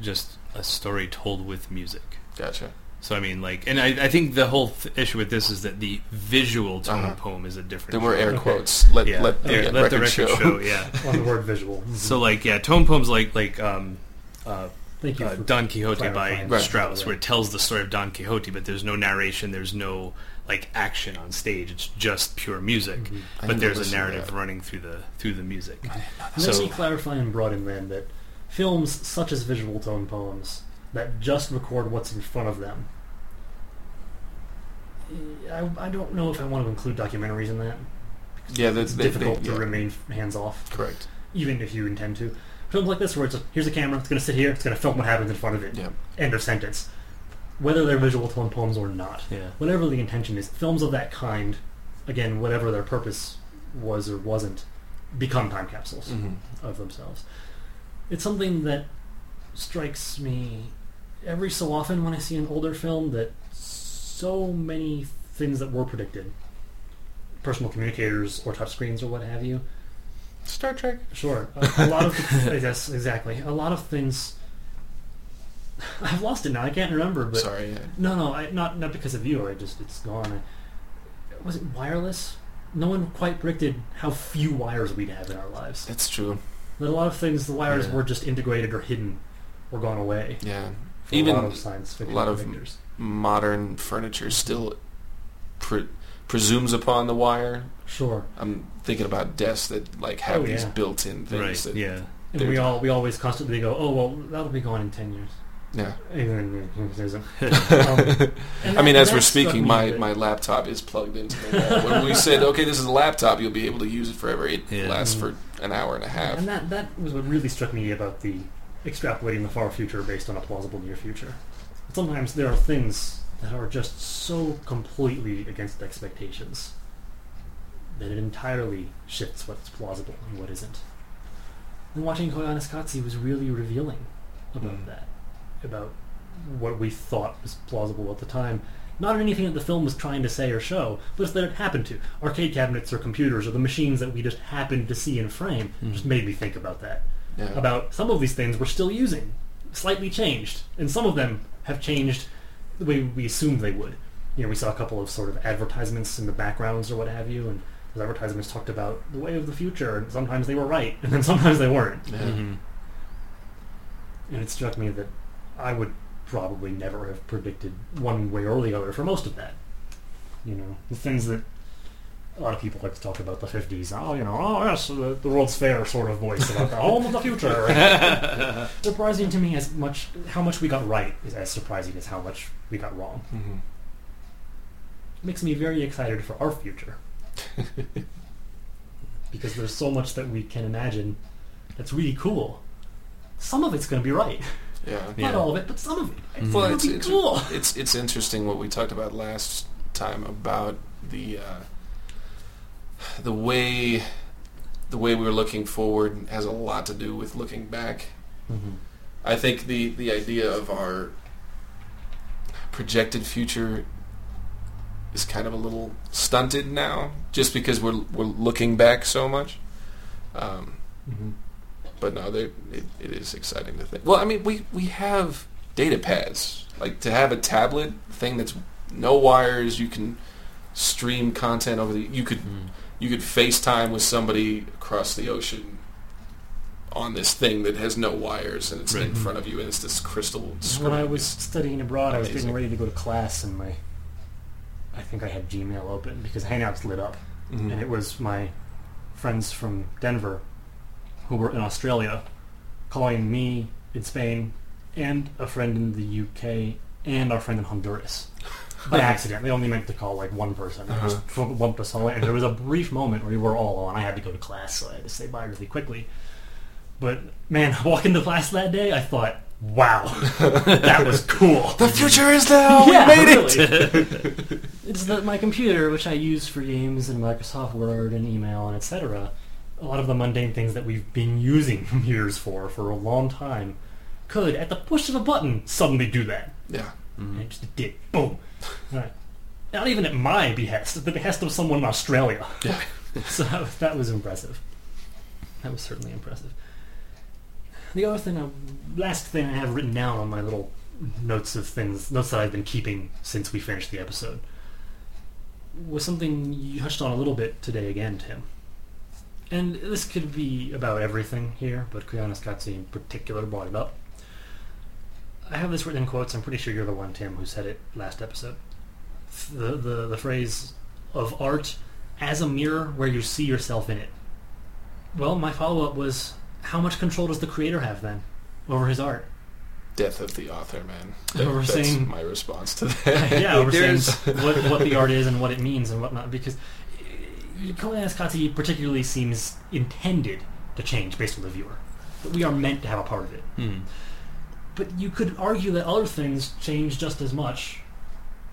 Speaker 3: just a story told with music.
Speaker 2: Gotcha.
Speaker 3: So I mean, like, and I, I think the whole th- issue with this is that the visual tone
Speaker 2: Uh-huh.
Speaker 3: poem is a different.
Speaker 2: There were air
Speaker 1: Okay.
Speaker 2: quotes. Let
Speaker 3: yeah,
Speaker 2: let, the,
Speaker 3: yeah,
Speaker 2: yeah,
Speaker 3: let the
Speaker 2: record
Speaker 3: record
Speaker 2: show.
Speaker 3: show. Yeah.
Speaker 1: On the word visual. Mhm.
Speaker 3: So like, yeah, tone poems like like um, uh,
Speaker 1: thank you.
Speaker 3: uh, Don Quixote by.
Speaker 2: Right.
Speaker 3: Strauss,
Speaker 1: Yeah.
Speaker 3: where it tells the story of Don Quixote, but there's no narration, there's no like action on stage. It's just pure music,
Speaker 1: Mhm.
Speaker 3: But there's a narrative running through the through the music.
Speaker 1: Let
Speaker 3: So-
Speaker 1: me clarify and broaden then that films such as visual tone poems that just record what's in front of them. I, I don't know if I want to include documentaries in that.
Speaker 2: Yeah, that's
Speaker 1: It's
Speaker 2: they-
Speaker 1: difficult
Speaker 2: they-
Speaker 1: to
Speaker 2: yeah.
Speaker 1: remain hands off.
Speaker 2: Correct.
Speaker 1: even if you intend to. Films like this, where it's a, here's a camera, it's going to sit here, it's going to film what happens in front of it.
Speaker 2: Yeah.
Speaker 1: End of sentence. Whether they're visual tone poems or not,
Speaker 3: Yeah.
Speaker 1: whatever the intention is, films of that kind, again, whatever their purpose was or wasn't, become time capsules
Speaker 2: hmm
Speaker 1: of themselves. It's something that strikes me every so often when I see an older film that so many things that were predicted, personal communicators or touchscreens or what have you,
Speaker 2: Star Trek.
Speaker 1: Sure. A, a lot of yes, exactly. A lot of things. I've lost it now. I can't remember. But
Speaker 2: Sorry. Yeah.
Speaker 1: no, no, I, not not because of you. I just it's gone. I, was it wireless? No one quite predicted how few wires we'd have in our lives.
Speaker 2: That's true.
Speaker 1: That a lot of things, the wires
Speaker 2: Yeah.
Speaker 1: were just integrated or hidden or gone away.
Speaker 2: Yeah.
Speaker 1: For
Speaker 2: Even
Speaker 1: a lot of science fiction
Speaker 2: lot of-
Speaker 1: predictors.
Speaker 2: modern furniture still pre- presumes upon the wire.
Speaker 1: Sure.
Speaker 2: I'm thinking about desks that like have
Speaker 1: Oh,
Speaker 2: these
Speaker 1: yeah.
Speaker 2: built-in things.
Speaker 3: Right.
Speaker 2: That,
Speaker 3: Yeah.
Speaker 1: And we all we always constantly go, oh well, that'll be gone in ten years.
Speaker 2: yeah.
Speaker 1: Even if there's a- um,
Speaker 2: I mean, as we're speaking, my, my laptop is plugged into the wall. when we said, okay, this is a laptop, you'll be able to use it forever. It
Speaker 3: Yeah.
Speaker 2: lasts
Speaker 1: Mm.
Speaker 2: for an hour and a half.
Speaker 1: And that that was what really struck me about the extrapolating the far future based on a plausible near future. Sometimes there are things that are just so completely against expectations that it entirely shifts what's plausible and what isn't. And watching Koyaanisqatsi was really revealing about
Speaker 2: Mm.
Speaker 1: that, about what we thought was plausible at the time. Not in anything that the film was trying to say or show, but it's that it happened to. Arcade cabinets or computers or the machines that we just happened to see in frame
Speaker 3: Mm.
Speaker 1: just made me think about that.
Speaker 2: Yeah.
Speaker 1: About some of these things we're still using, slightly changed, and some of them have changed the way we assumed they would. You know, we saw a couple of sort of advertisements in the backgrounds or what have you, and those advertisements talked about the way of the future, and sometimes they were right, and then sometimes they weren't.
Speaker 2: yeah.
Speaker 3: Mm-hmm.
Speaker 1: And it struck me that I would probably never have predicted one way or the other for most of that. You know, the things that a lot of people like to talk about the 50s. Oh, you know, oh yes, the, the World's Fair sort of voice about the home of the future. surprising to me as much how much we got right is as surprising as how much we got wrong.
Speaker 2: Mhm.
Speaker 1: makes me very excited for our future. because there's so much that we can imagine that's really cool. Some of it's going to be right.
Speaker 2: Yeah.
Speaker 3: Yeah.
Speaker 1: Not all of it, but some of it. It's
Speaker 3: Mhm.
Speaker 2: Well, it's,
Speaker 1: be
Speaker 2: it's,
Speaker 1: cool.
Speaker 2: it's it's interesting what we talked about last time about the uh, the way the way we were looking forward has a lot to do with looking back.
Speaker 1: Mm-hmm.
Speaker 2: I think the the idea of our projected future is kind of a little stunted now, just because we're we're looking back so much. Um,
Speaker 1: Mm-hmm.
Speaker 2: but no, they, it, it is exciting to think. Well, I mean, we we have data pads. Like to have a tablet thing that's no wires, you can stream content over the. You could you could FaceTime with somebody across the ocean on this thing that has no wires and it's in front of you and it's this crystal screen.
Speaker 1: When I was studying abroad, I was getting ready to go to class, and my I think I had Gmail open because Hangouts lit up,
Speaker 2: Mhm.
Speaker 1: and it was my friends from Denver who were in Australia calling me in Spain and a friend in the UK and our friend in Honduras by accident. They only meant to call like one person. They just uh-huh. lumped us all in. And there was a brief moment where we were all on. I had to go to class, so I had to say bye really quickly. But man, walking to class that day, I thought, wow, that was cool.
Speaker 2: the future is now.
Speaker 1: yeah,
Speaker 2: we made it.
Speaker 1: it's that my computer, which I use for games and Microsoft Word and email and etc. A lot of the mundane things that we've been using years for for a long time could, at the push of a button, suddenly do that.
Speaker 2: Yeah. Mm-hmm.
Speaker 1: And it just did. Boom. Right. Not even at my behest, at the behest of someone in Australia.
Speaker 2: Yeah.
Speaker 1: so that was, impressive. That was certainly impressive. The other thing, I, last thing I have written down on my little notes of things, notes that I've been keeping since we finished the episode, was something you touched on a little bit today again, Tim. And this could be about everything here, but Koyaanisqatsi in particular brought it up. I have this written in quotes. I'm pretty sure you're the one, Tim, who said it last episode. The, the, the phrase of art as a mirror where you see yourself in it. Well, my follow-up was, how much control does the creator have then over his art?
Speaker 2: Death of the author, man.
Speaker 1: We're
Speaker 2: that's
Speaker 1: saying-
Speaker 2: my response to that.
Speaker 1: yeah, we're saying what, what the art is and what it means and whatnot, because Koyaanisqatsi particularly seems intended to change based on the viewer. But we are meant to have a part of it.
Speaker 3: Hmm.
Speaker 1: But you could argue that other things change just as much,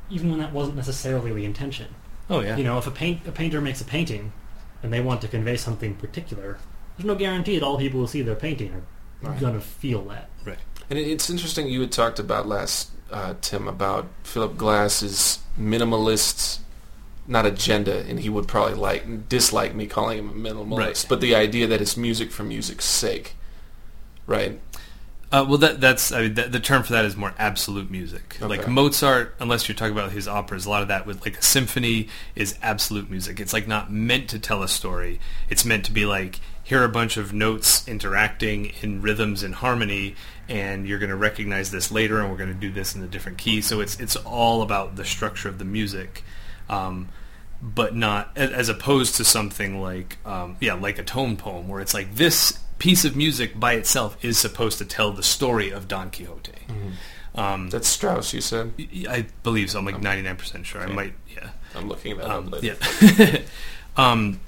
Speaker 1: even when that wasn't necessarily the intention.
Speaker 3: Oh yeah.
Speaker 1: You know, if a paint a painter makes a painting, and they want to convey something particular, there's no guarantee that all people who see their painting are
Speaker 2: Right.
Speaker 1: gonna feel that.
Speaker 3: Right.
Speaker 2: And it's interesting you had talked about last, uh, Tim, about Philip Glass's minimalist, not agenda, and he would probably like dislike me calling him a minimalist,
Speaker 3: Right.
Speaker 2: but the idea that it's music for music's sake, right?
Speaker 3: Uh, well, that, that's I mean, that, the term for that is more absolute music.
Speaker 2: Okay.
Speaker 3: Like Mozart, unless you're talking about his operas, a lot of that with like a symphony is absolute music. It's like not meant to tell a story. It's meant to be like here are a bunch of notes interacting in rhythms and harmony, and you're going to recognize this later, and we're going to do this in a different key. So it's it's all about the structure of the music. Um, but not as opposed to something like um, yeah like a tone poem where it's like this piece of music by itself is supposed to tell the story of Don Quixote. Um,
Speaker 2: That's Strauss, you said.
Speaker 3: I believe so. I'm like 99% sure. I might yeah.
Speaker 2: I'm looking at that
Speaker 3: Um,
Speaker 2: up later.
Speaker 3: yeah. um,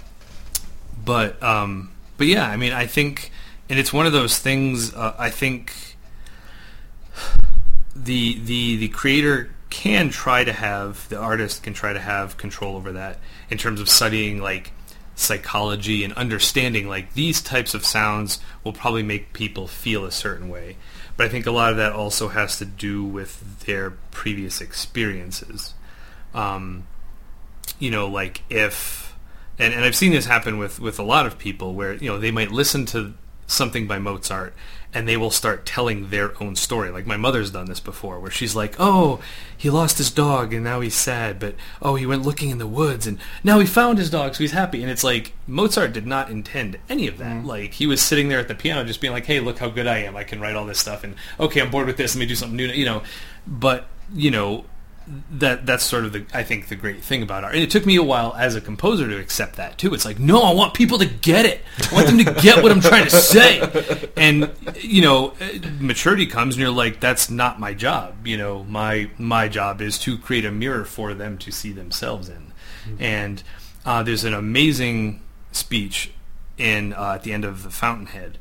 Speaker 3: but um, but yeah, I mean, I think, and it's one of those things. Uh, I think the the the creator can try to have the artist can try to have control over that in terms of studying like psychology and understanding like these types of sounds will probably make people feel a certain way. But i think a lot of that also has to do with their previous experiences. Um, you know, like if, and, and I've seen this happen with, with a lot of people where, you know, they might listen to something by Mozart and they will start telling their own story. Like my mother's done this before where she's like, oh, he lost his dog and now he's sad, but oh, he went looking in the woods and now he found his dog so he's happy. And it's like, Mozart did not intend any of that. Mm-hmm. Like he was sitting there at the piano just being like, hey, look how good I am. I can write all this stuff and okay, I'm bored with this. Let me do something new, you know, but, you know, that that's sort of the I think the great thing about art. And it took me a while as a composer to accept that too. It's like, no, I want people to get it. I want them to get what I'm trying to say. And you know, maturity comes and you're like, that's not my job. You know, my my job is to create a mirror for them to see themselves in. And uh, there's an amazing speech in uh, at the end of the Fountainhead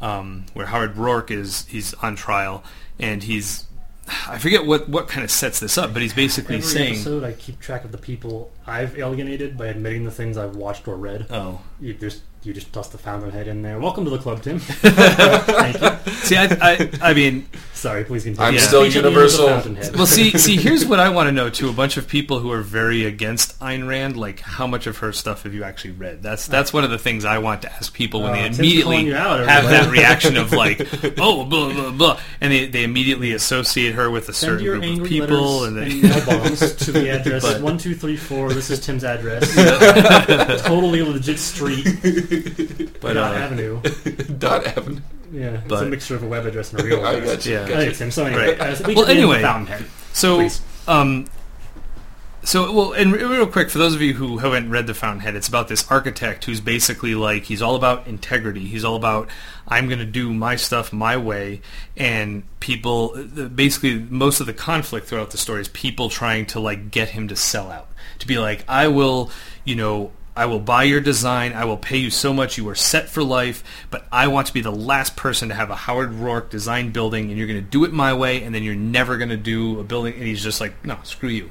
Speaker 3: um, where Howard Roark is he's on trial and he's I forget what, what kind of sets this up, but he's basically
Speaker 1: Every
Speaker 3: saying,
Speaker 1: episode, I keep track of the people I've alienated by admitting the things I've watched or read.
Speaker 3: "Oh,
Speaker 1: You just you just toss the Fountainhead in there. Welcome to the club, Tim. Thank you.
Speaker 3: see, I, I, I mean,
Speaker 1: Sorry, please continue.
Speaker 2: I'm
Speaker 3: Yeah.
Speaker 2: still
Speaker 1: Feature me as the
Speaker 2: universal.
Speaker 1: Fountainhead.
Speaker 3: well, see, see, here's what I want to know too. A bunch of people who are very against Ayn Rand, like how much of her stuff have you actually read? That's that's one of the things I want to ask people when
Speaker 1: Uh,
Speaker 3: they
Speaker 1: Tim's
Speaker 3: immediately
Speaker 1: you out,
Speaker 3: have that reaction of like, oh, blah blah blah, and they, they immediately associate her with a
Speaker 1: Send
Speaker 3: certain
Speaker 1: your
Speaker 3: group of
Speaker 1: angry
Speaker 3: people,
Speaker 1: letters
Speaker 3: and
Speaker 1: and
Speaker 3: they,
Speaker 1: mail bombs to the address
Speaker 3: But-
Speaker 1: one two three four. This is Tim's address. totally legit street,
Speaker 3: but
Speaker 1: not
Speaker 3: uh,
Speaker 1: avenue.
Speaker 2: Dot Avenue.
Speaker 1: Yeah, it's
Speaker 3: But-
Speaker 1: a mixture of a web address and a real
Speaker 2: I
Speaker 1: address.
Speaker 2: got you.
Speaker 3: Yeah.
Speaker 2: got
Speaker 1: Hey,
Speaker 2: you.
Speaker 1: Tim. So anyway,
Speaker 3: Right.
Speaker 1: uh, so we
Speaker 3: Well, anyway.
Speaker 1: the Fountainhead.
Speaker 3: So,
Speaker 1: Please.
Speaker 3: um, so well, and re- real quick for those of you who haven't read The Fountainhead, it's about this architect who's basically like he's all about integrity. He's all about I'm going to do my stuff my way, and people basically most of the conflict throughout the story is people trying to like get him to sell out, to be like I will, you know. I will buy your design. I will pay you so much. You are set for life. But I want to be the last person to have a Howard Roark design building, and you're going to do it my way, and then you're never going to do a building. And he's just like, no, screw you.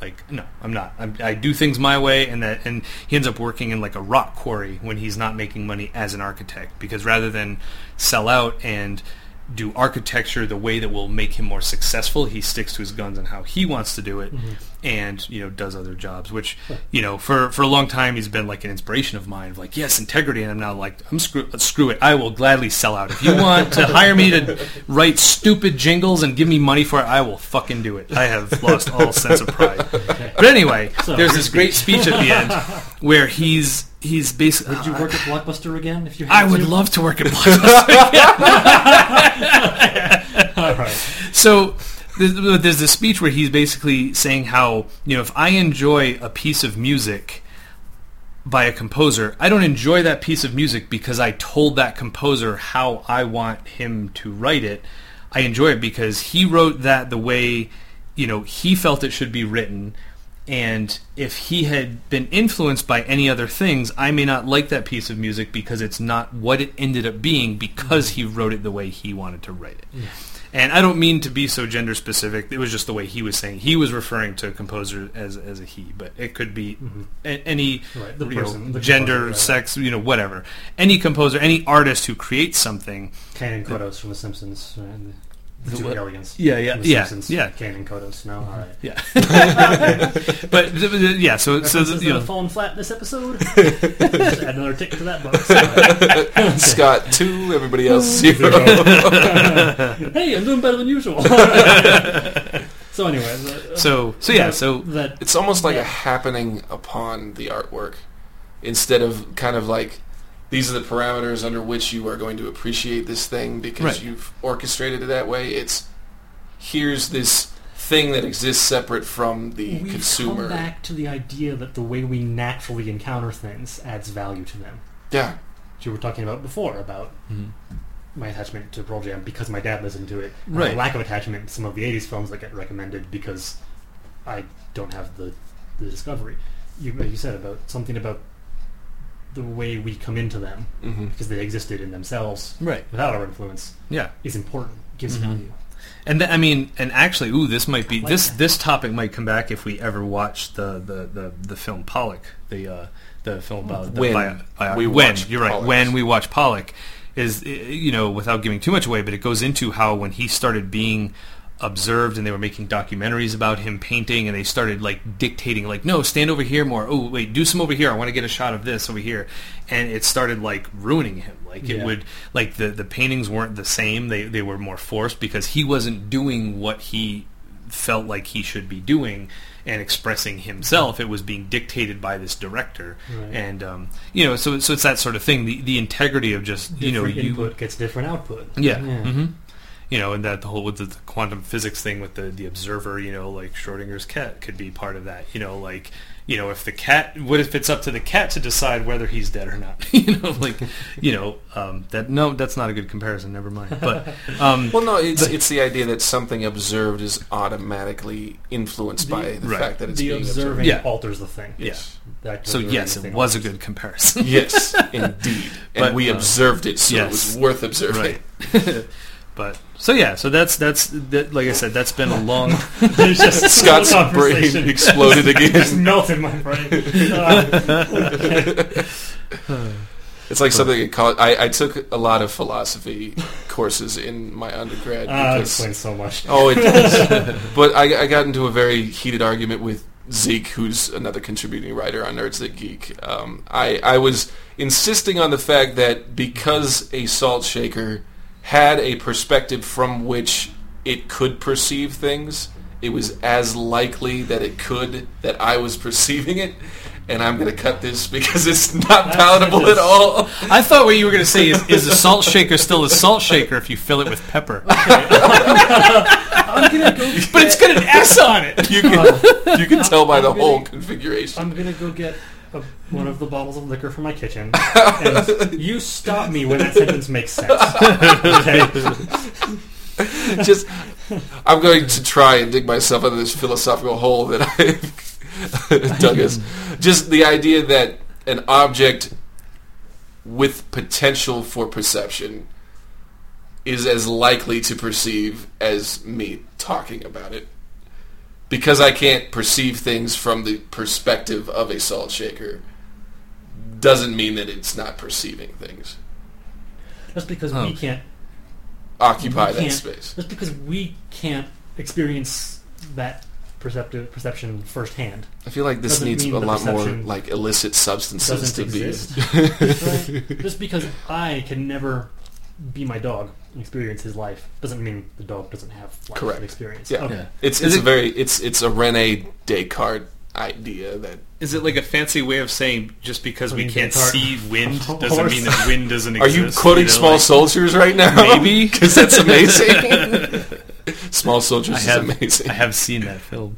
Speaker 3: Like, no, I'm not. I'm, I do things my way, and that, and he ends up working in like a rock quarry when he's not making money as an architect because rather than sell out and do architecture the way that will make him more successful, he sticks to his guns on how he wants to do it, mm-hmm. and you know does other jobs. Which you know for for a long time he's been like an inspiration of mine. Of like yes, integrity, and I'm now like I'm screw screw it. I will gladly sell out if you want to hire me to write stupid jingles and give me money for it. I will fucking do it. I have lost all sense of pride. But anyway, there's this great speech at the end where he's he's basically.
Speaker 1: Would you work at Blockbuster again if you? Had I
Speaker 3: would
Speaker 1: to?
Speaker 3: love to work at Blockbuster.
Speaker 1: All right.
Speaker 3: so there's, there's this speech where he's basically saying how you know if I enjoy a piece of music by a composer, I don't enjoy that piece of music because I told that composer how I want him to write it. I enjoy it because he wrote that the way you know he felt it should be written. And if he had been influenced by any other things, I may not like that piece of music because it's not what it ended up being because he wrote it the way he wanted to write it. And I don't mean to be so gender specific. It was just the way he was saying. He was referring to a composer as as a he, but it could be mm-hmm. a- any
Speaker 1: Right, the
Speaker 3: you know,
Speaker 1: the
Speaker 3: gender, sex, you know, whatever. Any composer, any artist who creates something.
Speaker 1: Kang and Kodos from The Simpsons. Right? The two aliens.
Speaker 3: Yeah, yeah,
Speaker 1: The
Speaker 3: yeah,
Speaker 1: Simpsons,
Speaker 3: yeah.
Speaker 1: Kang and Kodos. No, all right.
Speaker 3: Yeah, but th- th- yeah. So so
Speaker 1: References
Speaker 3: you know,
Speaker 1: have fallen flat this episode. Just add another tick to that box.
Speaker 2: Scott two, everybody else zero.
Speaker 1: hey, I'm doing better than usual. so anyway, the- uh,
Speaker 3: so so yeah.
Speaker 1: that-
Speaker 3: So
Speaker 1: that
Speaker 2: It's almost like
Speaker 1: Yeah.
Speaker 2: a happening upon the artwork instead of kind of like these are the parameters under which you are going to appreciate this thing because
Speaker 3: Right.
Speaker 2: you've orchestrated it that way. It's here's this thing that exists separate from the
Speaker 1: we've
Speaker 2: consumer.
Speaker 1: come back to the idea that the way we naturally encounter things adds value to them.
Speaker 2: Yeah.
Speaker 1: Which you were talking about before about
Speaker 3: Mhm.
Speaker 1: my attachment to Pearl Jam because my dad listened to it.
Speaker 3: Right.
Speaker 1: My lack of attachment to some of the '80s films that get recommended because I don't have the the discovery. You you said about something about the way we come into them
Speaker 2: hmm
Speaker 1: because they existed in themselves
Speaker 3: right,
Speaker 1: without our influence
Speaker 3: yeah.
Speaker 1: is important. Gives
Speaker 3: Mhm.
Speaker 1: value.
Speaker 3: And th- I mean, and actually, ooh, this might be
Speaker 1: Like
Speaker 3: this
Speaker 1: that.
Speaker 3: this topic might come back if we ever watch the the, the, the film Pollock, the uh, the film about the
Speaker 2: When
Speaker 3: bio, bio,
Speaker 2: we
Speaker 3: when
Speaker 2: watch
Speaker 3: you're right
Speaker 2: Pollock.
Speaker 3: when we watch Pollock is you know without giving too much away, but it goes into how when he started being observed and they were making documentaries about him painting and they started like dictating like no stand over here more. Oh wait do some over here. I want to get a shot of this over here. And it started like ruining him. Like it would like the the paintings weren't the same. They they were more forced because he wasn't doing what he felt like he should be doing and expressing himself. It was being dictated by this director.
Speaker 1: Right.
Speaker 3: and um, you know so so it's that sort of thing. The the integrity of just you know
Speaker 1: Different
Speaker 3: you
Speaker 1: input gets different output.
Speaker 3: yeah.
Speaker 1: Yeah.
Speaker 3: hmm You know, and that the whole with the, the quantum physics thing with the the observer, you know, like Schrodinger's cat could be part of that. You know, like you know, if the cat, what if it's up to the cat to decide whether he's dead or not? you know, like you know, um, that no, that's not a good comparison. Never mind. But um,
Speaker 2: Well, no, it's it's the idea that something observed is automatically influenced by the
Speaker 3: right.
Speaker 2: fact that it's
Speaker 1: the
Speaker 2: being
Speaker 1: observing
Speaker 2: observed.
Speaker 3: Yeah.
Speaker 1: alters the thing.
Speaker 2: Yes.
Speaker 1: The act of
Speaker 3: so yes, it was a good comparison.
Speaker 2: Yes, indeed, and
Speaker 3: But,
Speaker 2: we
Speaker 3: uh,
Speaker 2: observed it, so
Speaker 3: yes.
Speaker 2: it was worth observing.
Speaker 3: right. But so yeah, so that's that's that, like I said, that's been a long.
Speaker 1: There's just a
Speaker 2: Scott's
Speaker 1: whole
Speaker 2: brain
Speaker 1: conversation
Speaker 2: exploded
Speaker 1: just
Speaker 2: again.
Speaker 1: melted my brain. Uh,
Speaker 2: It's like something in college. I, I took a lot of philosophy courses in my undergrad
Speaker 1: that
Speaker 2: because
Speaker 1: explains so much.
Speaker 2: oh, it does. but I, I got into a very heated argument with Zeke, who's another contributing writer on Nerds That Geek. Um, I I was insisting on the fact that because a salt shaker had a perspective from which it could perceive things, it was as likely that it could that I was perceiving it. And I'm going to cut this because it's not palatable at all.
Speaker 3: I thought what you were going to say is, is a salt shaker still a salt shaker if you fill it with pepper?
Speaker 1: I'm gonna go.
Speaker 3: but it's got an S on it.
Speaker 2: You can you can tell by the
Speaker 1: I'm
Speaker 2: whole
Speaker 1: gonna-
Speaker 2: configuration.
Speaker 1: I'm gonna go get a, one of the bottles of liquor from my kitchen. And you stop me when that sentence makes sense. Okay?
Speaker 2: Just I'm going to try and dig myself out of this philosophical hole that I've dug us. Just the idea that an object with potential for perception is as likely to perceive as me talking about it. Because I can't perceive things from the perspective of a salt shaker doesn't mean that it's not perceiving things.
Speaker 1: Just because
Speaker 3: Oh.
Speaker 1: we can't
Speaker 2: Occupy
Speaker 1: we
Speaker 2: that
Speaker 1: can't-
Speaker 2: space.
Speaker 1: Just because we can't experience that perceptive perception firsthand
Speaker 2: I feel like this
Speaker 1: Doesn't
Speaker 2: needs a lot more like illicit substances to
Speaker 1: exist.
Speaker 2: be.
Speaker 1: right? Just because I can never be my dog and experience his life doesn't mean the dog doesn't have life
Speaker 2: Correct.
Speaker 1: and experience.
Speaker 2: Yeah.
Speaker 1: Okay.
Speaker 3: Yeah.
Speaker 2: It's
Speaker 3: Is
Speaker 2: it's a very it's it's a Rene Descartes idea that
Speaker 3: Is it like a fancy way of saying just because we can't
Speaker 1: Descartes-
Speaker 3: see wind doesn't
Speaker 1: course.
Speaker 3: mean that wind doesn't exist?
Speaker 2: Are you quoting
Speaker 3: know,
Speaker 2: Small
Speaker 3: like-
Speaker 2: Soldiers right now?
Speaker 3: Maybe.
Speaker 2: because that's amazing. Small Soldiers
Speaker 3: I
Speaker 2: is
Speaker 3: have,
Speaker 2: amazing.
Speaker 3: I have seen that film.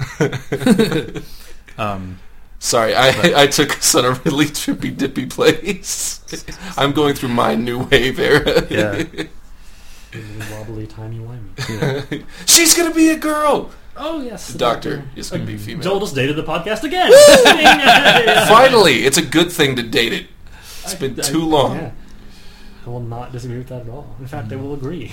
Speaker 3: um,
Speaker 2: Sorry, I I took us on a really trippy dippy place. I'm going through my new wave era.
Speaker 3: yeah.
Speaker 1: Wibbly wobbly, timey wimey.
Speaker 2: She's gonna be a girl.
Speaker 1: Oh yes,
Speaker 2: The doctor is gonna be mm. female.
Speaker 1: Joel just dated the podcast again.
Speaker 2: Finally, it's a good thing to date it. It's
Speaker 1: I-
Speaker 2: been
Speaker 1: I-
Speaker 2: too long.
Speaker 1: yeah. I will not disagree with that at all. In fact, I will agree.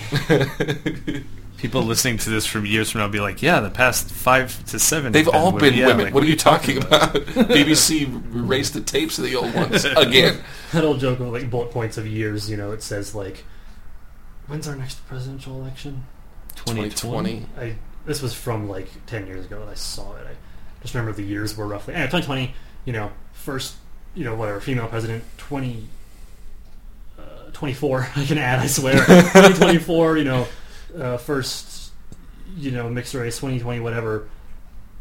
Speaker 3: People listening to this from years from now will be like, yeah, the past five to seven.
Speaker 2: They've
Speaker 3: have
Speaker 2: all
Speaker 3: women."
Speaker 2: been
Speaker 3: Yeah,
Speaker 2: women.
Speaker 3: like,
Speaker 2: what are you talking about? BBC erased the tapes of the old ones again.
Speaker 1: that old joke of like bullet points of years. You know, it says like, "When's our next presidential election?"
Speaker 2: 2020.
Speaker 1: I this was from like ten years ago that I saw it. I just remember the years were roughly. Anyway, 2020. You know, first, you know, whatever, female president. 20. Uh, 24. I can add. I swear. 2024. You know, uh, first. You know, mixed race. 2020. Whatever.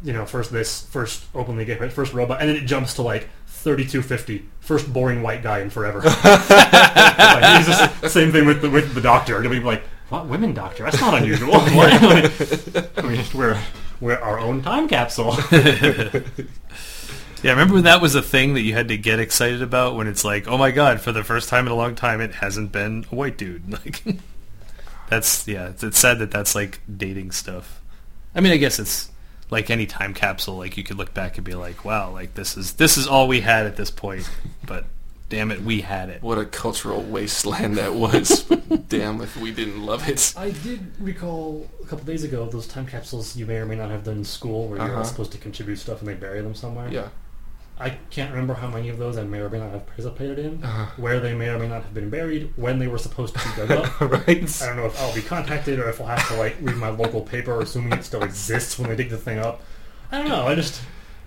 Speaker 1: You know, first this, first openly gay, first robot, and then it jumps to like 3250. First boring white guy in forever. like, it's just same thing with the, with the doctor. It'll be like, what women doctor? That's not unusual. I mean, we're we're our own time capsule.
Speaker 3: Yeah, remember when that was a thing that you had to get excited about when it's like, oh my god, for the first time in a long time, it hasn't been a white dude. Like, that's yeah, it's, it's sad that that's like dating stuff. I mean, I guess it's like any time capsule. Like you could look back and be like, wow, like this is this is all we had at this point. But damn it, we had it.
Speaker 2: What a cultural wasteland that was. Damn if we didn't love it.
Speaker 1: I did recall a couple days ago those time capsules you may or may not have done in school where you're
Speaker 2: Uh-huh.
Speaker 1: all supposed to contribute stuff and they bury them somewhere.
Speaker 2: Yeah.
Speaker 1: I can't remember how many of those I may or may not have participated in,
Speaker 2: Uh-huh.
Speaker 1: where they may or may not have been buried, when they were supposed to be dug up.
Speaker 2: right.
Speaker 1: I don't know if I'll be contacted or if I'll have to like read my local paper, assuming it still exists when they dig the thing up. I don't know. I just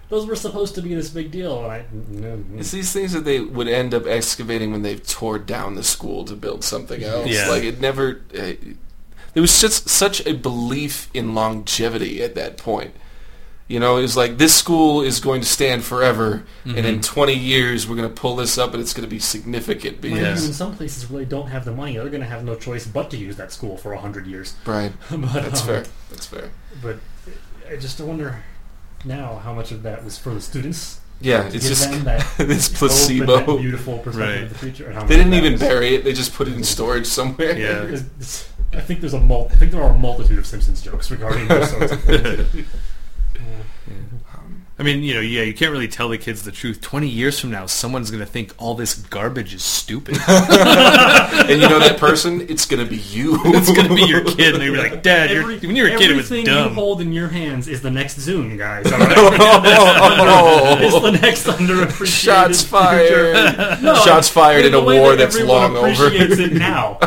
Speaker 1: those were supposed to be this big deal, and I. No,
Speaker 2: It's these things that they would end up excavating when they've tore down the school to build something else.
Speaker 3: Yeah.
Speaker 2: Like it never. Uh, there was just such a belief in longevity at that point. You know, it's like this school is going to stand forever, and in 20 years we're going to pull this up, and it's going to be significant. Because,
Speaker 1: you, in some places really don't have the money. They're going to have no choice but to use that school for a hundred years.
Speaker 2: Right.
Speaker 1: but,
Speaker 2: That's
Speaker 1: um,
Speaker 2: fair. That's fair.
Speaker 1: But I just wonder now how much of that was for the students.
Speaker 2: Yeah, it's
Speaker 1: give
Speaker 2: just
Speaker 1: that
Speaker 2: this
Speaker 1: hope and
Speaker 2: placebo.
Speaker 1: that beautiful perspective
Speaker 3: Right.
Speaker 1: of the future.
Speaker 2: They didn't even
Speaker 1: was-
Speaker 2: bury it; they just put it in storage somewhere.
Speaker 3: Yeah.
Speaker 1: It's- it's- I think there's a mul- I think there are a multitude of Simpsons jokes regarding those sorts of things.
Speaker 3: I mean, you know, yeah, you can't really tell the kids the truth. Twenty years from now, someone's going to think all this garbage is stupid.
Speaker 2: and you know that person? It's going to be you.
Speaker 3: it's going to be your kid, and they're gonna be like, "Dad, you're, when you were a kid, it was
Speaker 1: everything you hold in your hands is the next Zune, guys. all right?
Speaker 2: oh,
Speaker 1: it's the next underappreciated
Speaker 2: Shots fired.
Speaker 1: No,
Speaker 2: Shots fired in
Speaker 1: the
Speaker 2: a war
Speaker 1: that
Speaker 2: that's long over.
Speaker 1: appreciates it now,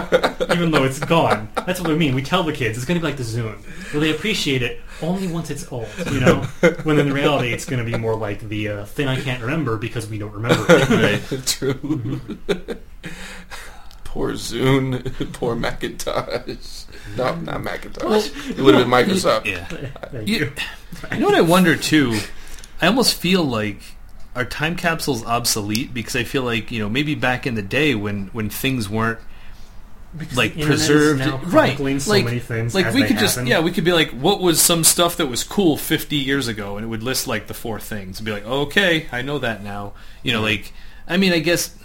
Speaker 1: even though it's gone. That's what we mean. We tell the kids it's going to be like the Zune. where they appreciate it only once it's old. You know, when in reality it's going to be more like the uh, thing I can't remember because we don't remember it.
Speaker 2: True. Poor Zune. Poor Macintosh. No, not Macintosh. it would have been Microsoft.
Speaker 3: Yeah.
Speaker 1: Thank
Speaker 3: You,
Speaker 1: you.
Speaker 3: you know what I wonder too? I almost feel like are time capsules obsolete because I feel like you know maybe back in the day when when things weren't
Speaker 1: Because
Speaker 3: like
Speaker 1: the internet is
Speaker 3: preserved
Speaker 1: now
Speaker 3: right
Speaker 1: so
Speaker 3: like
Speaker 1: many things
Speaker 3: like
Speaker 1: as
Speaker 3: we
Speaker 1: they
Speaker 3: could just yeah we could be like what was some stuff that was cool 50 years ago? And it would list like the four things and be like okay I know that now. You know like I mean I guess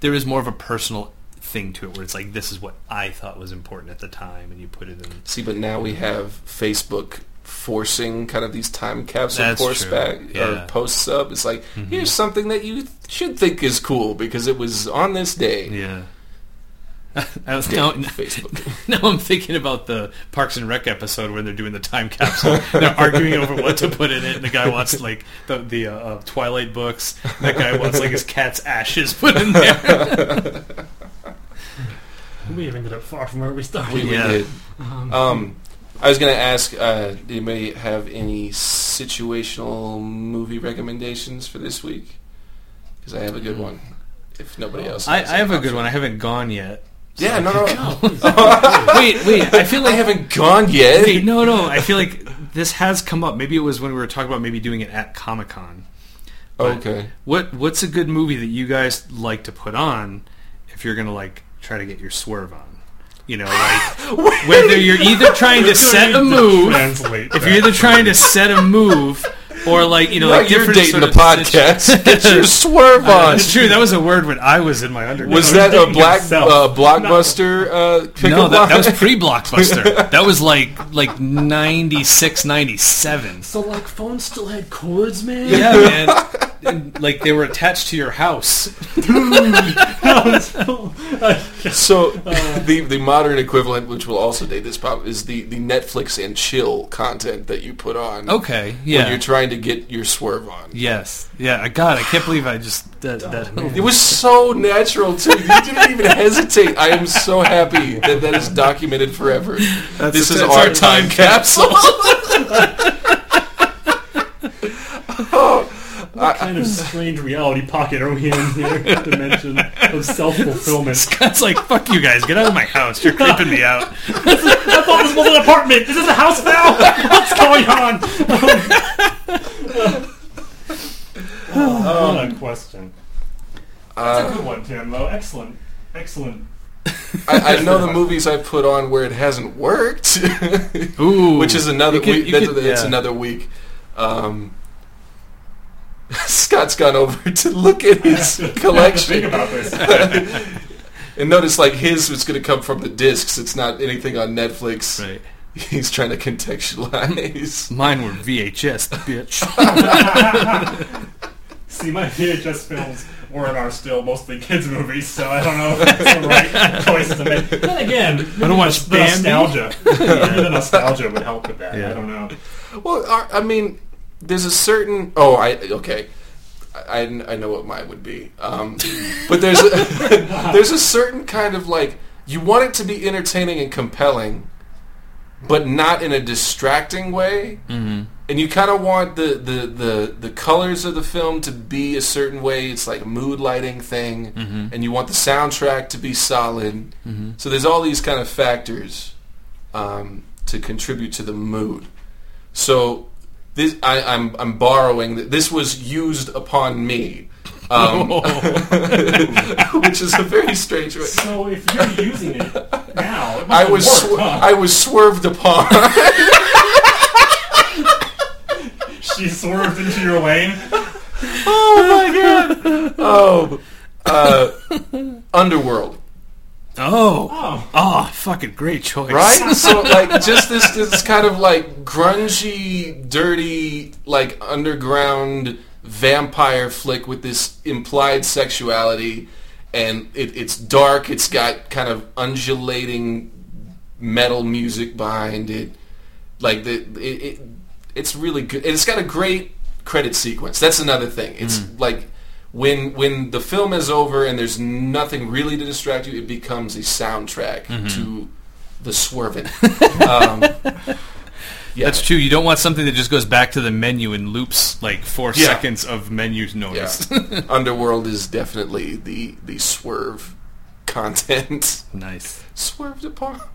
Speaker 3: there is more of a personal thing to it where it's like this is what I thought was important at the time and you put it in.
Speaker 2: See, but now we have Facebook forcing kind of these time capsule
Speaker 3: That's
Speaker 2: posts back
Speaker 3: Yeah.
Speaker 2: or posts up. It's like here's mm-hmm. something that you should think is cool because it was on this day.
Speaker 3: yeah. I was now,
Speaker 2: Facebook.
Speaker 3: Now I'm thinking about the Parks and Rec episode where they're doing the time capsule. they're arguing over what to put in it, and the guy wants like the the uh, uh, Twilight books. That guy wants like his cat's ashes put in there.
Speaker 1: we have ended up far from where we started.
Speaker 2: We, we
Speaker 3: Yeah.
Speaker 2: did.
Speaker 1: Um,
Speaker 2: Um, I was going to ask, uh, did anybody have any situational movie recommendations for this week? Because I have a good one. If nobody else,
Speaker 3: I,
Speaker 2: has
Speaker 3: I have a good one. I haven't gone yet.
Speaker 2: Yeah, no, no.
Speaker 3: Wait, wait. I feel like I
Speaker 2: haven't gone yet.
Speaker 3: Wait, no, no. I feel like this has come up. Maybe it was when we were talking about maybe doing it at Comic Con.
Speaker 2: Okay.
Speaker 3: What What's a good movie that you guys like to put on if you're gonna like try to get your swerve on? You know, like whether you're either trying to set a move, if you're either trying to set a move, or like you know,
Speaker 2: Well,
Speaker 3: like
Speaker 2: you're
Speaker 3: different
Speaker 2: dating the podcast. Get your swerve on.
Speaker 3: It's true. That was a word when I was in my undergrad.
Speaker 2: Was that a black
Speaker 1: himself.
Speaker 2: uh, blockbuster uh,
Speaker 3: no, that, that was pre-blockbuster. that was like like 96, 97.
Speaker 1: So like phones still had cords, man.
Speaker 3: Yeah, man. and, like they were attached to your house.
Speaker 2: So the the modern equivalent, which will also date this pop, is the, the Netflix and chill content that you put on
Speaker 3: Okay,
Speaker 2: when
Speaker 3: yeah,
Speaker 2: you're trying to get your swerve on.
Speaker 3: yes, yeah. God, I can't believe I just that. that
Speaker 1: man.
Speaker 2: It was so natural too. You didn't even hesitate. I am so happy that that is documented forever. this is our,
Speaker 3: our
Speaker 2: time
Speaker 3: time
Speaker 2: capsule.
Speaker 1: What kind of strange reality pocket are we in here? Dimension of self-fulfillment.
Speaker 3: Scott's like, "Fuck you guys, get out of my house! You're creeping me out."
Speaker 1: I thought this was an apartment. This is this a house now? What's going on? oh, what a question. That's a good one, Tim. Though excellent, excellent.
Speaker 2: I, I know the movies I put on where it hasn't worked,
Speaker 3: Ooh,
Speaker 2: which is another
Speaker 3: You could-
Speaker 2: week.
Speaker 3: you
Speaker 2: That's,
Speaker 3: could-
Speaker 2: that's
Speaker 3: yeah.
Speaker 2: another week. Um, Scott's gone over to look at his
Speaker 1: Think
Speaker 2: collection
Speaker 1: about this.
Speaker 2: and notice like his was going to come from the discs. It's not anything on Netflix.
Speaker 3: Right.
Speaker 2: He's trying to contextualize.
Speaker 3: Mine were VHS, bitch.
Speaker 1: See, my VHS films were and are still mostly kids' movies, so I don't know if that's the right choice to make. Then again,
Speaker 3: I don't watch
Speaker 1: the
Speaker 3: Bambi.
Speaker 1: nostalgia. Maybe the nostalgia would help with that.
Speaker 3: Yeah.
Speaker 1: I don't know.
Speaker 2: Well, I I mean, there's a certain. Oh, I okay. I, I know what mine would be, um, but there's a, there's a certain kind of like you want it to be entertaining and compelling, but not in a distracting way.
Speaker 3: mm-hmm.
Speaker 2: And you kind of want the, the, the, the colors of the film to be a certain way. It's like a mood lighting thing,
Speaker 3: Mm-hmm.
Speaker 2: and you want the soundtrack to be solid.
Speaker 3: Mm-hmm.
Speaker 2: So there's all these kind of factors um, to contribute to the mood. So this I, I'm I'm borrowing. This was used upon me, um, which is a very strange way.
Speaker 1: So if you're using it now, it
Speaker 2: I was
Speaker 1: worked,
Speaker 2: swer-
Speaker 1: huh?
Speaker 2: I was swerved upon.
Speaker 1: she swerved into your lane.
Speaker 2: oh my god! Oh, uh, Underworld.
Speaker 3: Oh,
Speaker 1: Oh,
Speaker 3: oh, fucking great choice.
Speaker 2: right? so like just this this kind of like grungy, dirty, like underground vampire flick with this implied sexuality, and it, it's dark. It's got kind of undulating metal music behind it. Like the it, it it's really good. It's got a great credit sequence. That's another thing. It's mm. like when when the film is over and there's nothing really to distract you, it becomes a soundtrack to the swerving. um, yeah,
Speaker 3: That's true. You don't want something that just goes back to the menu and loops like four
Speaker 2: Yeah.
Speaker 3: seconds of menu
Speaker 2: yeah.
Speaker 3: noise.
Speaker 2: Underworld is definitely the the swerve content.
Speaker 3: nice.
Speaker 2: Swerved upon.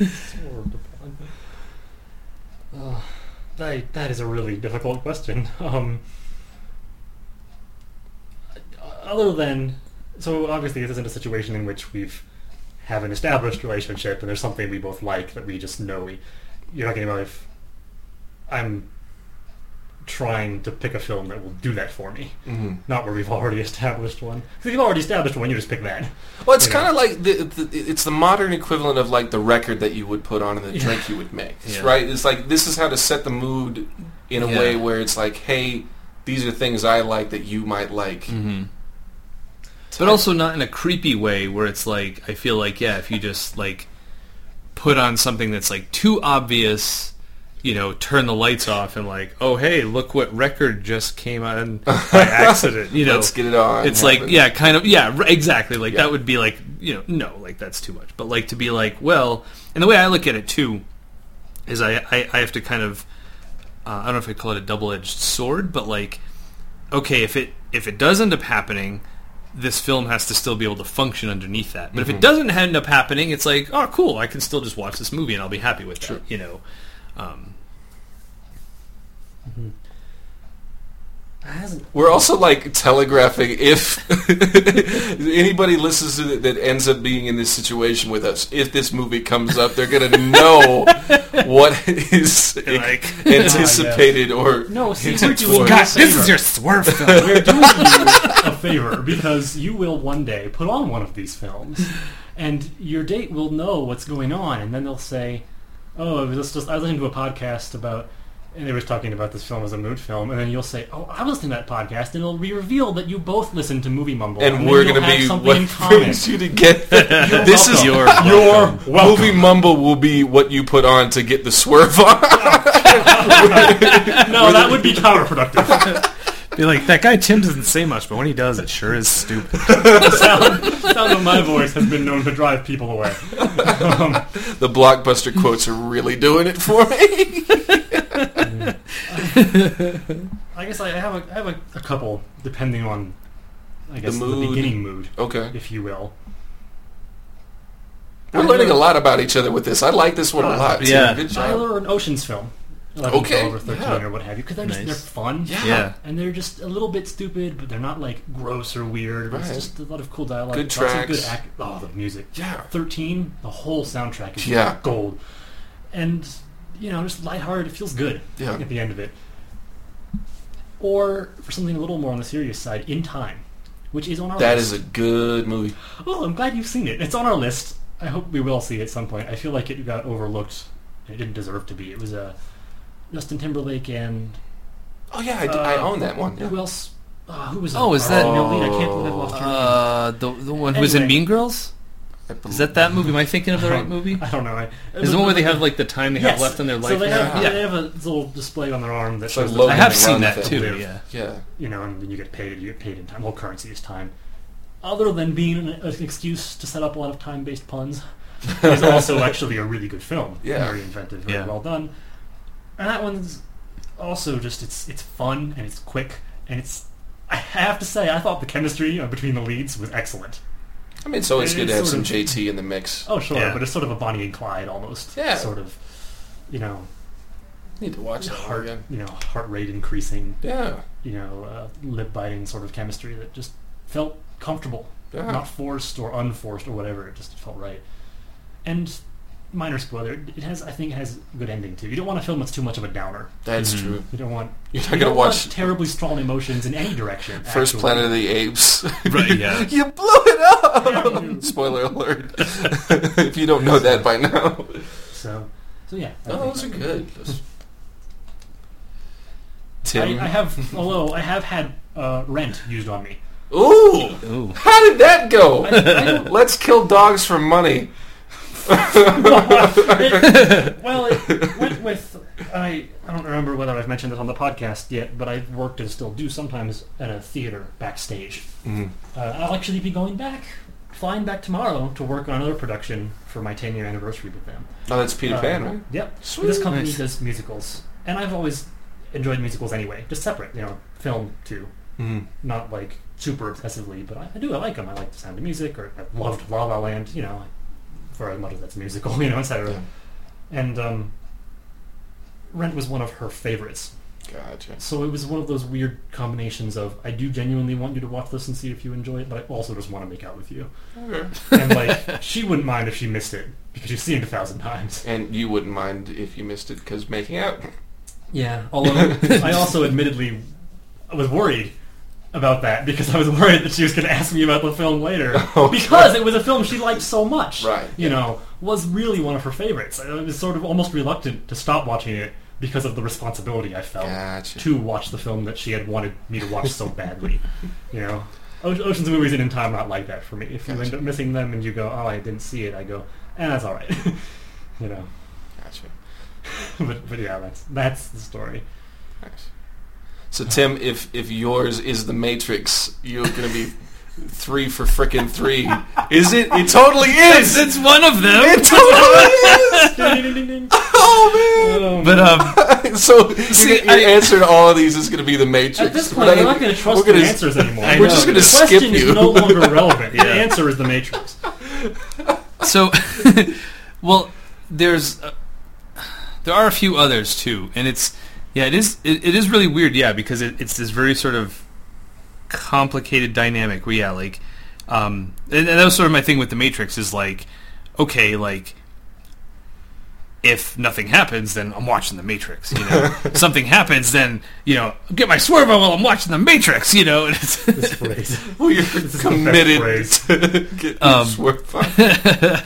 Speaker 1: swerved upon. Uh, that, that is a really difficult question. Um, other than so obviously this isn't a situation in which we've have an established relationship and there's something we both like that we just know we you're talking about if I'm trying to pick a film that will do that for me
Speaker 2: Mhm.
Speaker 1: not where we've already established one because if you've already established one you just pick that
Speaker 2: Well, it's kind of like the, the it's the modern equivalent of like the record that you would put on and the drink you would make,
Speaker 3: Yeah.
Speaker 2: right? It's like this is how to set the mood in a
Speaker 3: Yeah.
Speaker 2: way where it's like, hey, these are things I like that you might like.
Speaker 3: Mm-hmm. But also not in a creepy way where it's like I feel like yeah, if you just like put on something that's like too obvious, you know, turn the lights off and like, oh hey, look what record just came on by accident, you know.
Speaker 2: Let's get it on.
Speaker 3: it's like
Speaker 2: happen.
Speaker 3: yeah, kind of yeah, r- exactly. Like
Speaker 2: Yeah.
Speaker 3: that would be like you know no, like that's too much. But like to be like well, and the way I look at it too is I I, I have to kind of uh, I don't know if I call it a double edged sword, but like okay, if it if it does end up happening, this film has to still be able to function underneath that. But if it doesn't end up happening, it's like oh cool, I can still just watch this movie and I'll be happy with
Speaker 2: Sure.
Speaker 3: You know. Um,
Speaker 1: It hasn't
Speaker 2: We're also like telegraphing if anybody listens to it that ends up being in this situation with us. If this movie comes up, they're gonna know what is
Speaker 3: like-
Speaker 2: anticipated or
Speaker 1: No, see, we're doing. God,
Speaker 3: God, this is your swerve film.
Speaker 1: we're doing you a favor because you will one day put on one of these films, and your date will know what's going on, and then they'll say, "Oh, it was just I was listening to a podcast about and they were talking about this film as a mood film, and then you'll say, "Oh, I was listening to that podcast," and it'll be revealed that you both listen to Movie Mumble,
Speaker 2: and
Speaker 1: then
Speaker 2: we're going to be
Speaker 1: something
Speaker 2: what
Speaker 1: in common.
Speaker 2: brings you to get this is
Speaker 1: welcome.
Speaker 3: You're
Speaker 2: your
Speaker 3: welcome.
Speaker 1: welcome.
Speaker 2: movie mumble will be what you put on to get the swerve on.
Speaker 1: no, that would be counterproductive.
Speaker 3: Be like that guy Tim doesn't say much, but when he does, it sure is stupid.
Speaker 1: the sound, sound of my voice has been known to drive people away. Um,
Speaker 2: the blockbuster quotes are really doing it for me.
Speaker 1: I guess I have a, I have a, a couple, depending on, I guess, the,
Speaker 2: mood.
Speaker 1: beginning mood,
Speaker 2: okay,
Speaker 1: if you will.
Speaker 2: we're learning a lot about each other with this. I like this one a lot. Tim.
Speaker 3: Yeah.
Speaker 2: good job.
Speaker 1: Tyler, an Ocean's film. 11,
Speaker 2: Okay,
Speaker 1: 12, or 13
Speaker 2: yeah.
Speaker 1: or what have you, because they're
Speaker 3: Nice.
Speaker 1: they're fun.
Speaker 2: Yeah.
Speaker 3: Yeah.
Speaker 1: and they're just a little bit stupid, but they're not like gross or weird. It's
Speaker 2: Right.
Speaker 1: just a lot of cool dialogue.
Speaker 2: Good
Speaker 1: lots of
Speaker 2: tracks.
Speaker 1: good act- oh, the music.
Speaker 2: Yeah.
Speaker 1: Thirteen, the whole soundtrack is
Speaker 2: Yeah.
Speaker 1: gold, and you know, just lighthearted. It feels good
Speaker 2: Yeah.
Speaker 1: at the end of it. Or for something a little more on the serious side, In Time, which is on our
Speaker 2: That
Speaker 1: list.
Speaker 2: is a good movie.
Speaker 1: Oh, I'm glad you've seen it. It's on our list. I hope we will see it at some point. I feel like it got overlooked. It didn't deserve to be. It was a Justin Timberlake and
Speaker 2: Oh yeah, I, d- I
Speaker 1: Uh,
Speaker 2: own that one.
Speaker 1: who else? Uh, who was
Speaker 3: Oh, is that-
Speaker 1: female lead? I can't believe I lost her name.
Speaker 3: Uh, the the one who was in
Speaker 1: Anyway.
Speaker 3: Mean Girls.
Speaker 2: I
Speaker 3: Is that that movie? Am I thinking of the right movie?
Speaker 1: I don't know. I,
Speaker 3: Is the one where they have like the time they have
Speaker 1: Yes.
Speaker 3: left in their life?
Speaker 1: So they have,
Speaker 2: Yeah.
Speaker 1: they have a little display on their arm that
Speaker 2: It's like
Speaker 1: shows
Speaker 2: Logan
Speaker 3: I
Speaker 1: the
Speaker 3: have
Speaker 2: Run
Speaker 3: seen that
Speaker 2: thing.
Speaker 3: too.
Speaker 1: Live.
Speaker 3: Yeah.
Speaker 2: Yeah.
Speaker 1: you know, and then you get paid. You get paid in time. Well, currency is time. Other than being an, an excuse to set up a lot of time-based puns, it's also actually a really good film.
Speaker 2: Yeah.
Speaker 1: very inventive, very
Speaker 3: Yeah.
Speaker 1: well done. And that one's also just it's it's fun and it's quick and it's. I have to say, I thought the chemistry uh, between the leads was excellent.
Speaker 2: I mean, it's always
Speaker 1: It
Speaker 2: good to have some
Speaker 1: of-
Speaker 2: JT in the mix.
Speaker 1: Oh, sure,
Speaker 3: Yeah.
Speaker 1: but it's sort of a Bonnie and Clyde almost.
Speaker 2: Yeah.
Speaker 1: Sort of, you know,
Speaker 2: Need to watch that
Speaker 1: heart,
Speaker 2: again.
Speaker 1: you know, heart rate increasing,
Speaker 2: Yeah.
Speaker 1: you know, uh, lip biting sort of chemistry that just felt comfortable,
Speaker 2: Yeah.
Speaker 1: not forced or unforced or whatever. It just felt right. And minor spoiler, it has, I think, it has a good ending too. You don't want a film that's too much of a downer.
Speaker 2: That's
Speaker 3: Mhm.
Speaker 2: true.
Speaker 1: You don't want.
Speaker 2: You're not
Speaker 1: you
Speaker 2: gonna
Speaker 1: don't
Speaker 2: watch
Speaker 1: want terribly strong emotions in any direction.
Speaker 2: First
Speaker 1: actually.
Speaker 2: Planet of the Apes.
Speaker 3: Right, yeah.
Speaker 2: you blew it up.
Speaker 1: Yeah.
Speaker 2: Spoiler alert. if you don't know that by now.
Speaker 1: So, so yeah. I
Speaker 2: No,
Speaker 1: think-
Speaker 2: those are good. Those-
Speaker 1: I,
Speaker 2: Tim.
Speaker 1: I have, although I have had uh, Rent used on me.
Speaker 2: Ooh.
Speaker 3: Ooh.
Speaker 2: How did that go?
Speaker 1: I, I
Speaker 2: Let's kill dogs for money.
Speaker 1: It, well, it went with I. I don't remember whether I've mentioned this on the podcast yet, but I've worked and still do sometimes at a theater backstage.
Speaker 2: Mm.
Speaker 1: Uh, I'll actually be going back, flying back tomorrow to work on another production for my 10 year anniversary with them.
Speaker 2: Oh, that's Peter
Speaker 1: Uh,
Speaker 2: Pan, right?
Speaker 1: Yep.
Speaker 2: Sweet.
Speaker 1: This company
Speaker 3: Nice.
Speaker 1: does musicals, and I've always enjoyed musicals anyway, just separate, you know, film too,
Speaker 2: Mm.
Speaker 1: not like super obsessively, but I, I do. I like them. I like the sound of music, or I loved La La Land, you know, for as much as that's musical, you know, etc.
Speaker 2: Yeah.
Speaker 1: And um, Rent was one of her favorites.
Speaker 2: Gotcha.
Speaker 1: So it was one of those weird combinations of I do genuinely want you to watch this and see if you enjoy it, but I also just want to make out with you.
Speaker 2: Okay.
Speaker 1: And like she wouldn't mind if she missed it because you've seen it a thousand times.
Speaker 2: And you wouldn't mind if you missed it because making out.
Speaker 1: Yeah. Although I also admittedly was worried about that because I was worried that she was going to ask me about the film later
Speaker 2: Okay.
Speaker 1: because it was a film she liked so much.
Speaker 2: Right,
Speaker 1: You know, was really one of her favorites. I was sort of almost reluctant to stop watching it because of the responsibility I felt
Speaker 2: Gotcha.
Speaker 1: to watch the film that she had wanted me to watch so badly. You know, Ocean's of movies and In Time are not like that for me. If you end up missing them and you go, "Oh, I didn't see it," I go, "Eh, that's all right." you know,
Speaker 2: Gotcha.
Speaker 1: but but yeah, that's that's the story.
Speaker 2: Nice. So Tim, if if yours is the Matrix, you're gonna be three for frickin' three. Is it? It totally is.
Speaker 3: it's one of them.
Speaker 2: It totally is.
Speaker 1: ding, ding, ding, ding.
Speaker 2: Oh
Speaker 3: But um,
Speaker 2: so
Speaker 3: See,
Speaker 2: your, your
Speaker 3: I-
Speaker 2: answer to all of these is gonna be the Matrix.
Speaker 1: At this
Speaker 2: We're
Speaker 1: we're not going to trust
Speaker 2: we're
Speaker 1: the
Speaker 2: gonna-
Speaker 1: answers anymore.
Speaker 2: We're just gonna
Speaker 1: the
Speaker 2: skip
Speaker 1: question
Speaker 2: you.
Speaker 1: is no longer relevant.
Speaker 3: Yeah.
Speaker 1: The answer is the Matrix.
Speaker 3: so well, there's uh, there are a few others too, and it's yeah, it is it, it is really weird, yeah, because it, it's this very sort of complicated dynamic. Where yeah, like, um, and, and that was sort of my thing with the Matrix is like, okay, like. If nothing happens, then I'm watching The Matrix. You know, something happens, then you know, get my swerve on while I'm watching The Matrix. You know, and it's,
Speaker 1: This phrase.
Speaker 2: We're
Speaker 1: is
Speaker 2: committed to get
Speaker 3: Um,
Speaker 2: swerve on.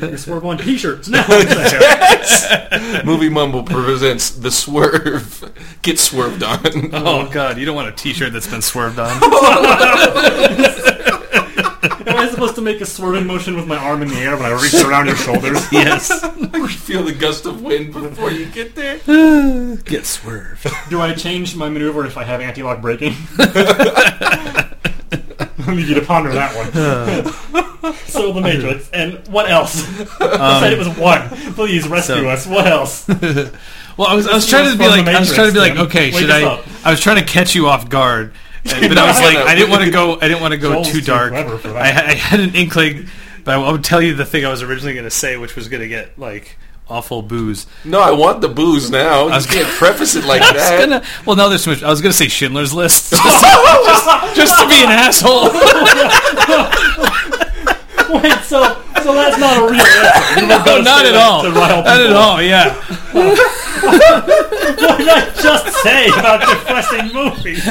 Speaker 1: Your swerve on T-shirts. No.
Speaker 2: Movie Mumble presents the swerve. Get swerved on.
Speaker 3: Oh God, you don't want a T-shirt that's been swerved on.
Speaker 1: Am I supposed to make a swerving motion with my arm in the air when I reach around your shoulders?
Speaker 3: yes,
Speaker 2: you feel the gust of wind before you get there.
Speaker 3: get swerved.
Speaker 1: Do I change my maneuver if I have anti-lock braking? I need you to ponder that one. so the Matrix, and what else? Um, I said it was one. Please rescue
Speaker 3: so-
Speaker 1: us. What else?
Speaker 3: Well, I was, I was trying to be like,
Speaker 1: The
Speaker 3: I was trying to be like, okay, should I?
Speaker 1: up.
Speaker 3: I was trying to catch you off guard, and- but I was like. I didn't want to go, I didn't want to go
Speaker 1: Joel's
Speaker 3: too
Speaker 1: too
Speaker 3: dark.
Speaker 1: clever for that.
Speaker 3: I, I had an inkling, but I would tell you the thing I was originally going to say, which was going to get like awful booze.
Speaker 2: No, I want the booze now. You
Speaker 3: was
Speaker 2: can't preface it like
Speaker 3: I was
Speaker 2: that.
Speaker 3: gonna, well, now there's so much. I was going to say Schindler's List, just, just, just to be an asshole.
Speaker 1: Wait, so so that's not a real answer.
Speaker 3: No,
Speaker 1: gonna
Speaker 3: not at
Speaker 1: that
Speaker 3: all.
Speaker 1: to rile
Speaker 3: Not at all. Yeah.
Speaker 1: What did I just say about depressing movies?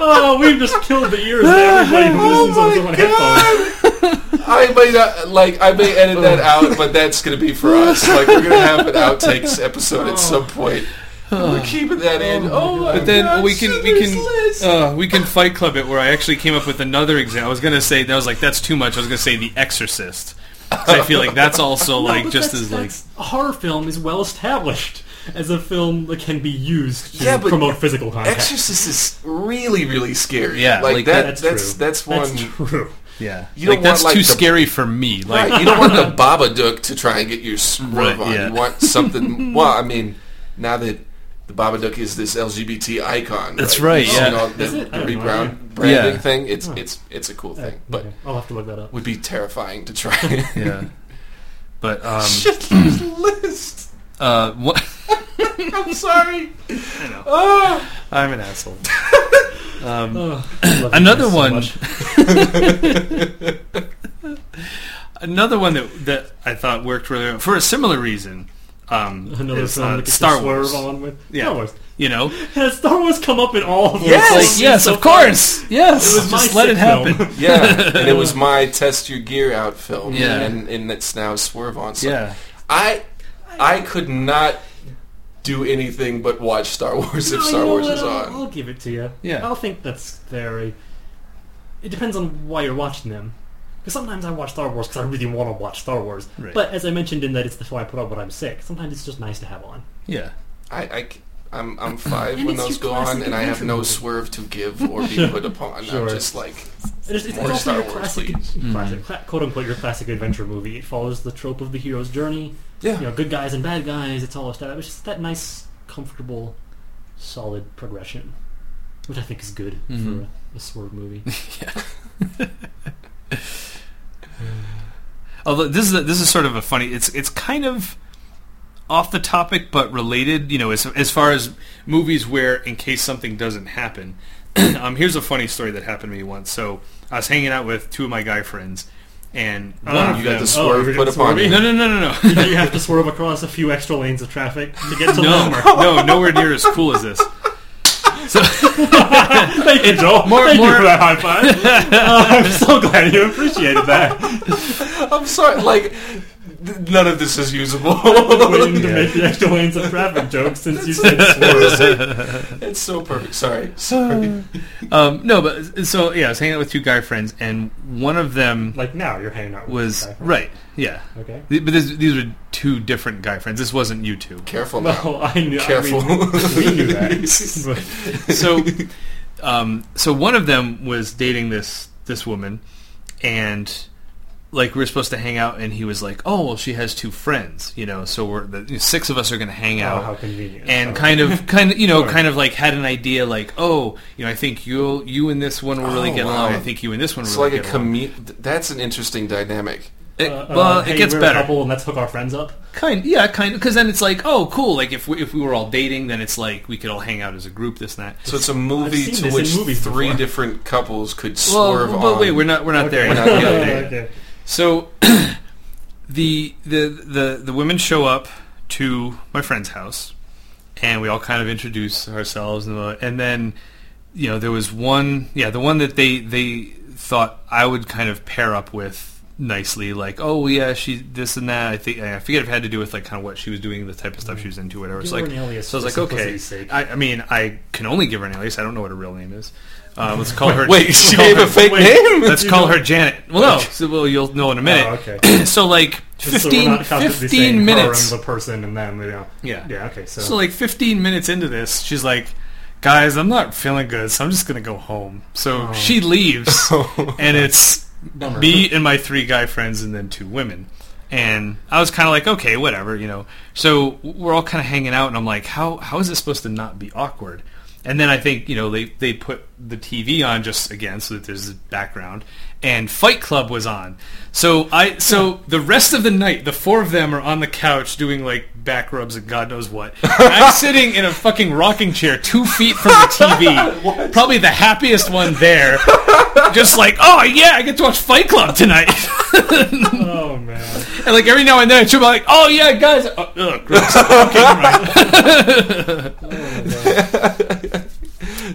Speaker 1: Oh, we've just killed the ears of everybody who listens on someone headphones.
Speaker 2: I may not like. I may edit that out, but that's gonna be for us. Like we're gonna have an outtakes episode at some point. We're keeping that in. Oh, my
Speaker 3: But then
Speaker 2: God,
Speaker 3: we can we can uh, we can fight club it where I actually came up with another example. I was gonna say that was like that's too much. I was gonna say The Exorcist. I feel like that's also like just
Speaker 1: that's-
Speaker 3: as like
Speaker 1: a horror film is well established as a film that can be used to
Speaker 2: Yeah,
Speaker 1: promote physical contact.
Speaker 2: Exorcist is really, really scary.
Speaker 3: Yeah,
Speaker 2: like,
Speaker 3: like
Speaker 2: that.
Speaker 1: That's
Speaker 2: That's
Speaker 1: true.
Speaker 2: that's, one.
Speaker 1: That's true.
Speaker 3: yeah.
Speaker 2: You
Speaker 3: like
Speaker 2: don't
Speaker 3: that's
Speaker 2: want,
Speaker 3: too
Speaker 2: the-
Speaker 3: scary for me. Like
Speaker 2: Right, you don't want the Babadook to try and get your swerve
Speaker 3: Right,
Speaker 2: on.
Speaker 3: yeah.
Speaker 2: You want something. Well, I mean, now that the Babadook is this LGBT icon.
Speaker 3: That's right,
Speaker 2: You
Speaker 3: yeah.
Speaker 2: know, the,
Speaker 1: Is it? I
Speaker 2: the
Speaker 1: have
Speaker 2: rebrand branding
Speaker 3: Yeah.
Speaker 2: thing. It's it's it's a cool thing, but
Speaker 1: Okay, I'll have to look that up.
Speaker 2: would be terrifying to try.
Speaker 3: yeah. But um,
Speaker 2: Schindler's List.
Speaker 3: Uh, what?
Speaker 2: I'm sorry.
Speaker 3: I know.
Speaker 2: Oh.
Speaker 3: I'm an asshole. Um,
Speaker 1: Oh, I love you
Speaker 3: Another
Speaker 1: guys so
Speaker 3: one. another one that that I thought worked really well for a similar reason. Um,
Speaker 1: Another
Speaker 3: is,
Speaker 1: film
Speaker 3: uh, Star Wars.
Speaker 1: on with
Speaker 3: Yeah.
Speaker 1: Star Wars.
Speaker 3: You know,
Speaker 1: Has Star Wars come up in all of those?
Speaker 2: Yes!
Speaker 1: films
Speaker 3: yes,
Speaker 1: so
Speaker 3: of
Speaker 1: far?
Speaker 3: course, yes.
Speaker 1: It was my
Speaker 3: Just let it
Speaker 1: sick film.
Speaker 3: happen.
Speaker 2: Yeah, and it was my test your gear out film.
Speaker 3: Yeah.
Speaker 2: and and it's now swerve on. So
Speaker 3: Yeah.
Speaker 2: I I could not do anything but watch Star Wars if
Speaker 1: No,
Speaker 2: Star
Speaker 1: you know
Speaker 2: Wars
Speaker 1: what?
Speaker 2: is
Speaker 1: I'll,
Speaker 2: on.
Speaker 1: I'll give it to you.
Speaker 3: Yeah.
Speaker 1: I'll think that's very. It depends on why you're watching them. Because sometimes I watch Star Wars because I really want to watch Star Wars.
Speaker 3: Right.
Speaker 1: But as I mentioned in that it's the show I put on when I'm sick. Sometimes it's just nice to have on.
Speaker 3: Yeah.
Speaker 2: I, I am I'm five
Speaker 1: And
Speaker 2: when
Speaker 1: it's
Speaker 2: those
Speaker 1: your
Speaker 2: go on,
Speaker 1: classic
Speaker 2: and I have
Speaker 1: adventure
Speaker 2: no
Speaker 1: movie.
Speaker 2: swerve to give or be put upon.
Speaker 1: Sure.
Speaker 2: I'm just like
Speaker 1: It's, it's
Speaker 2: More
Speaker 1: also
Speaker 2: Star
Speaker 1: your
Speaker 2: Wars,
Speaker 1: classic,
Speaker 2: please. Mm-hmm.
Speaker 1: classic cla- quote unquote, your classic adventure movie. It follows the trope of the hero's journey.
Speaker 2: Yeah.
Speaker 1: You know, good guys and bad guys. It's all established. It's that nice, comfortable, solid progression, which I think is good
Speaker 3: Mhm.
Speaker 1: for a, a swerve movie. Yeah.
Speaker 3: Although this is a, this is sort of a funny. It's it's kind of off the topic, but related. You know, as as far as movies where in case something doesn't happen. um, here's a funny story that happened to me once. So I was hanging out with two of my guy friends, and one of
Speaker 2: You got
Speaker 3: them.
Speaker 2: the
Speaker 1: Oh,
Speaker 2: put upon you.
Speaker 3: no, no, no, no, no.
Speaker 1: know, you have to swerve across a few extra lanes of traffic to get to
Speaker 3: no,
Speaker 1: them.
Speaker 3: no, nowhere near as cool as this. So
Speaker 1: Thank you, Joel.
Speaker 3: More-
Speaker 1: Thank
Speaker 3: more-
Speaker 1: you for that high five. Uh, I'm so glad you appreciated that.
Speaker 2: I'm sorry. Like th- none of this is usable.
Speaker 1: Waiting to
Speaker 3: Yeah.
Speaker 1: make the extra lanes of traffic jokes since you said swerve.
Speaker 2: it's so perfect. Sorry. Sorry.
Speaker 3: um, no, but so yeah, I was hanging out with two guy friends, and one of them
Speaker 1: Like now, you're hanging out with
Speaker 3: was
Speaker 1: this guy.
Speaker 3: right. Yeah,
Speaker 1: Okay.
Speaker 3: But this, these were two different guy friends. This wasn't you two.
Speaker 2: Careful now.
Speaker 1: Well, I knew.
Speaker 2: Careful.
Speaker 1: I mean, we knew that.
Speaker 3: So um, so one of them was dating this this woman and like we were supposed to hang out and he was like oh well she has two friends you know so we're the six of us are going to hang
Speaker 1: oh,
Speaker 3: out
Speaker 1: how convenient.
Speaker 3: and
Speaker 1: Okay.
Speaker 3: kind of kind of you know
Speaker 1: Sure.
Speaker 3: kind of like had an idea like oh you know I think you'll you and this one will really
Speaker 2: Oh,
Speaker 3: get
Speaker 2: wow.
Speaker 3: along I think you and this one will
Speaker 2: It's
Speaker 3: really
Speaker 2: like a
Speaker 3: get along.
Speaker 2: commu- That's an interesting dynamic.
Speaker 3: It-
Speaker 1: Uh, uh, hey,
Speaker 3: it gets
Speaker 1: we're
Speaker 3: better
Speaker 1: A couple and let's hook our friends up.
Speaker 3: Kind, yeah, kind of, because then it's like, oh, cool. Like if we, if we were all dating, then it's like we could all hang out as a group, this and that.
Speaker 2: So it's a movie to which three
Speaker 1: before.
Speaker 2: different couples could
Speaker 3: Well,
Speaker 2: swerve
Speaker 3: but
Speaker 2: on.
Speaker 3: wait, we're not we're not there.
Speaker 2: We're not
Speaker 3: We're
Speaker 2: there.
Speaker 3: not there yet.
Speaker 1: okay.
Speaker 3: So the the the the women show up to my friend's house, and we all kind of introduce ourselves, and, the- and then you know there was one, yeah, the one that they they thought I would kind of pair up with nicely, like, "Oh yeah, she this and that." I think I forget if it had to do with like kind of what she was doing, the type of stuff she was into, whatever. It's like, so I was like, okay. I, I mean, I can only give her an alias. I don't know what her real name is. Um, let's call her.
Speaker 2: Wait,
Speaker 3: let's
Speaker 2: she
Speaker 3: call
Speaker 2: gave
Speaker 3: her-
Speaker 2: a fake
Speaker 1: wait.
Speaker 2: name?
Speaker 3: Let's
Speaker 1: You
Speaker 3: call
Speaker 1: know-
Speaker 3: her Janet. Well, no, so, well, you'll know in a minute.
Speaker 1: Oh, okay.
Speaker 3: so like
Speaker 1: So we're
Speaker 3: 15,
Speaker 1: not
Speaker 3: 15 minutes.
Speaker 1: Her and the person and them. You know.
Speaker 3: Yeah.
Speaker 1: Yeah. Okay. So.
Speaker 3: So like 15 minutes into this, she's like, "Guys, I'm not feeling good, so I'm just gonna go home." So
Speaker 1: Oh.
Speaker 3: she leaves, and it's
Speaker 1: Bummer.
Speaker 3: me and my three guy friends, and then two women. And I was kind of like, okay, whatever, you know. So we're all kind of hanging out, and I'm like, how how is this supposed to not be awkward? And then I think you know they they put the TV on just again so that there's a background, and Fight Club was on. So I so the rest of the night, the four of them are on the couch doing like back rubs and God knows what. And I'm sitting in a fucking rocking chair two feet from the TV, probably the happiest one there, just like, oh yeah, I get to watch Fight Club tonight.
Speaker 1: oh man.
Speaker 3: And like every now and then, she'll be like, oh yeah, guys. Oh, ugh, gross. Okay, never mind.
Speaker 2: Oh,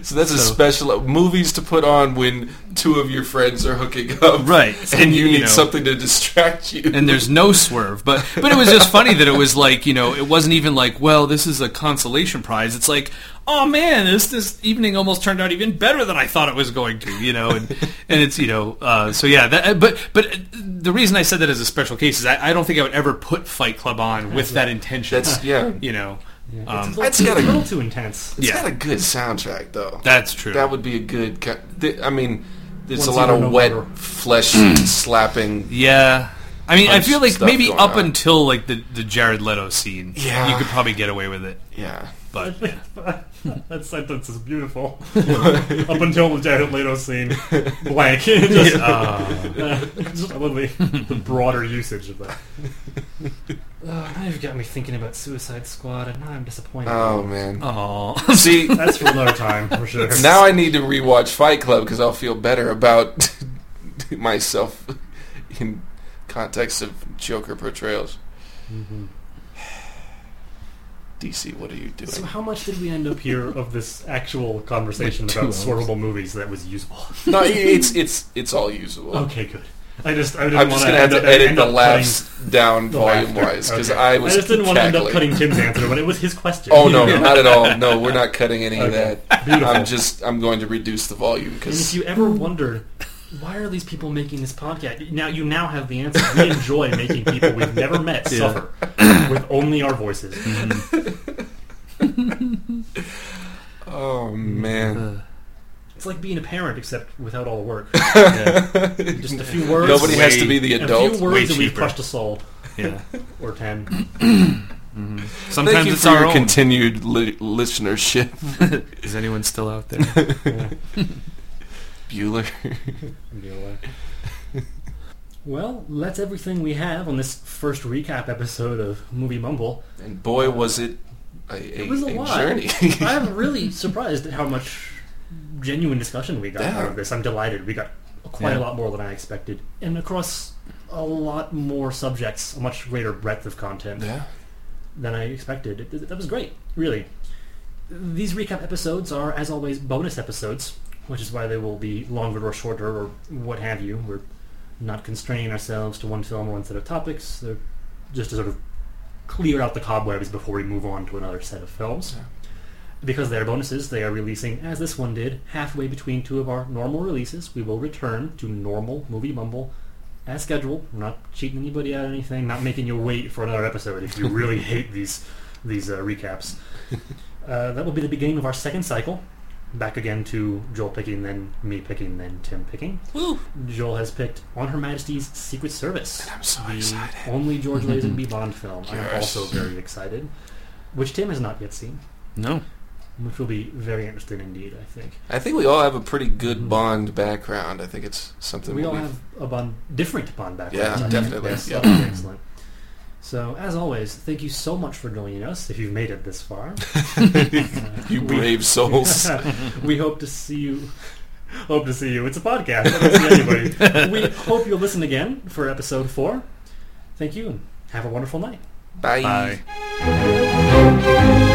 Speaker 2: So that's a special movies to put on when two of your friends are hooking up,
Speaker 3: Right.
Speaker 2: And,
Speaker 3: And,
Speaker 2: you,
Speaker 3: you
Speaker 2: need
Speaker 3: know-
Speaker 2: something to distract you.
Speaker 3: and there's no swerve. But but it was just funny that it was like you know it wasn't even like well this is a consolation prize. It's like oh man this this evening almost turned out even better than I thought it was going to. You know and and it's you know uh, so yeah that but but the reason I said that as a special case is I, I don't think I would ever put Fight Club on with that intention.
Speaker 2: that's yeah.
Speaker 3: you know
Speaker 1: Yeah,
Speaker 3: Um,
Speaker 1: it's, a
Speaker 2: That's
Speaker 1: little,
Speaker 2: gotta-
Speaker 1: it's a little too intense.
Speaker 2: It's
Speaker 3: yeah.
Speaker 2: got a good soundtrack though.
Speaker 3: that's true.
Speaker 2: That would be a good. I mean, there's
Speaker 1: Once
Speaker 2: a lot of
Speaker 1: no
Speaker 2: wet
Speaker 1: longer-
Speaker 2: flesh slapping.
Speaker 3: yeah. I mean, I feel like maybe up
Speaker 2: on.
Speaker 3: until like the, the Jared Leto scene,
Speaker 2: Yeah.
Speaker 3: you could probably get away with it.
Speaker 2: Yeah.
Speaker 3: But yeah.
Speaker 1: that sentence is beautiful. Up until the Jared Leto scene, blank. just, uh, just I love the, the broader usage of that. Oh, now you've got me thinking about Suicide Squad, and now I'm disappointed.
Speaker 2: Oh man.
Speaker 3: Oh,
Speaker 2: See,
Speaker 1: That's for another time, for sure.
Speaker 2: now I need to rewatch Fight Club because I'll feel better about myself in context of Joker portrayals.
Speaker 1: Mhm.
Speaker 2: DC, what are you doing?
Speaker 1: So how much did we end up here of this actual conversation
Speaker 3: Like two
Speaker 1: about
Speaker 3: hours.
Speaker 1: swervable movies that was usable?
Speaker 2: no, it's it's it's all usable.
Speaker 1: Okay, good. I just I didn't
Speaker 2: I'm just
Speaker 1: wanna
Speaker 2: gonna have to
Speaker 1: up-
Speaker 2: edit the
Speaker 1: up
Speaker 2: laughs down
Speaker 1: the
Speaker 2: volume
Speaker 1: laughter.
Speaker 2: wise because
Speaker 1: Okay.
Speaker 2: I was.
Speaker 1: I just didn't want to end up
Speaker 2: cackling.
Speaker 1: cutting Tim's answer, but it was his question.
Speaker 2: Oh no, not at all. No, we're not cutting any of
Speaker 1: Okay.
Speaker 2: that.
Speaker 1: Beautiful.
Speaker 2: I'm just I'm going to reduce the volume
Speaker 1: And if
Speaker 2: because
Speaker 1: you ever wondered why are these people making this podcast, now you now have the answer. We enjoy making people we've never met
Speaker 3: Yeah.
Speaker 1: suffer with only our voices.
Speaker 2: oh man,
Speaker 3: Uh,
Speaker 1: It's like being a parent, except without all the work.
Speaker 3: yeah.
Speaker 1: Just a few words.
Speaker 2: nobody has to be the adult.
Speaker 1: a
Speaker 3: few
Speaker 1: words, and we've crushed a soul
Speaker 3: yeah.
Speaker 1: or ten.
Speaker 3: Mhm. Sometimes
Speaker 2: Thank you
Speaker 3: it's
Speaker 2: for
Speaker 3: our
Speaker 2: your
Speaker 3: own.
Speaker 2: continued li- listenership,
Speaker 3: Is anyone still out there?
Speaker 1: Yeah.
Speaker 2: Bueller.
Speaker 1: Away. Well, that's everything we have on this first recap episode of Movie Mumble.
Speaker 2: and boy, was it a, a,
Speaker 1: It was a
Speaker 2: a
Speaker 1: lot.
Speaker 2: journey.
Speaker 1: I'm really surprised at how much genuine discussion we got
Speaker 2: Yeah.
Speaker 1: out of this. I'm delighted. We got quite
Speaker 3: Yeah.
Speaker 1: a lot more than I expected, and across a lot more subjects, a much greater breadth of content
Speaker 2: yeah.
Speaker 1: than I expected. It, that was great, really. These recap episodes are, as always, bonus episodes, which is why they will be longer or shorter or what have you. We're not constraining ourselves to one film or one set of topics. They're just to sort of clear out the cobwebs before we move on to another set of films.
Speaker 2: Yeah.
Speaker 1: Because they are bonuses, they are releasing, as this one did, halfway between two of our normal releases. We will return to normal Movie Mumble as scheduled. We're not cheating anybody out of anything, not making you wait for another episode if you really hate these these uh, recaps. Uh, that will be the beginning of our second cycle. Back again to Joel picking, then me picking, then Tim picking.
Speaker 3: Woo.
Speaker 1: Joel has picked On Her Majesty's Secret Service, And
Speaker 2: I'm so
Speaker 1: the
Speaker 2: excited.
Speaker 1: only George Lazenby Bond film. I am also very excited, which Tim has not yet seen,
Speaker 3: No.
Speaker 1: which will be very interesting indeed. I think
Speaker 2: I think we all have a pretty good
Speaker 1: Mhm.
Speaker 2: Bond background. I think it's something
Speaker 1: we all
Speaker 2: we've-
Speaker 1: a Bond, different Bond
Speaker 2: background.
Speaker 1: Yeah. I
Speaker 2: definitely.
Speaker 1: Yes,
Speaker 2: yeah.
Speaker 1: excellent. So, as always, thank you so much for joining us. If you've made it this far,
Speaker 2: uh,
Speaker 1: you
Speaker 2: brave souls.
Speaker 1: we hope to see you. Hope to see you. It's a podcast. I anybody. we hope you'll listen again for episode four. Thank you and have a wonderful night.
Speaker 2: Bye.
Speaker 3: Bye.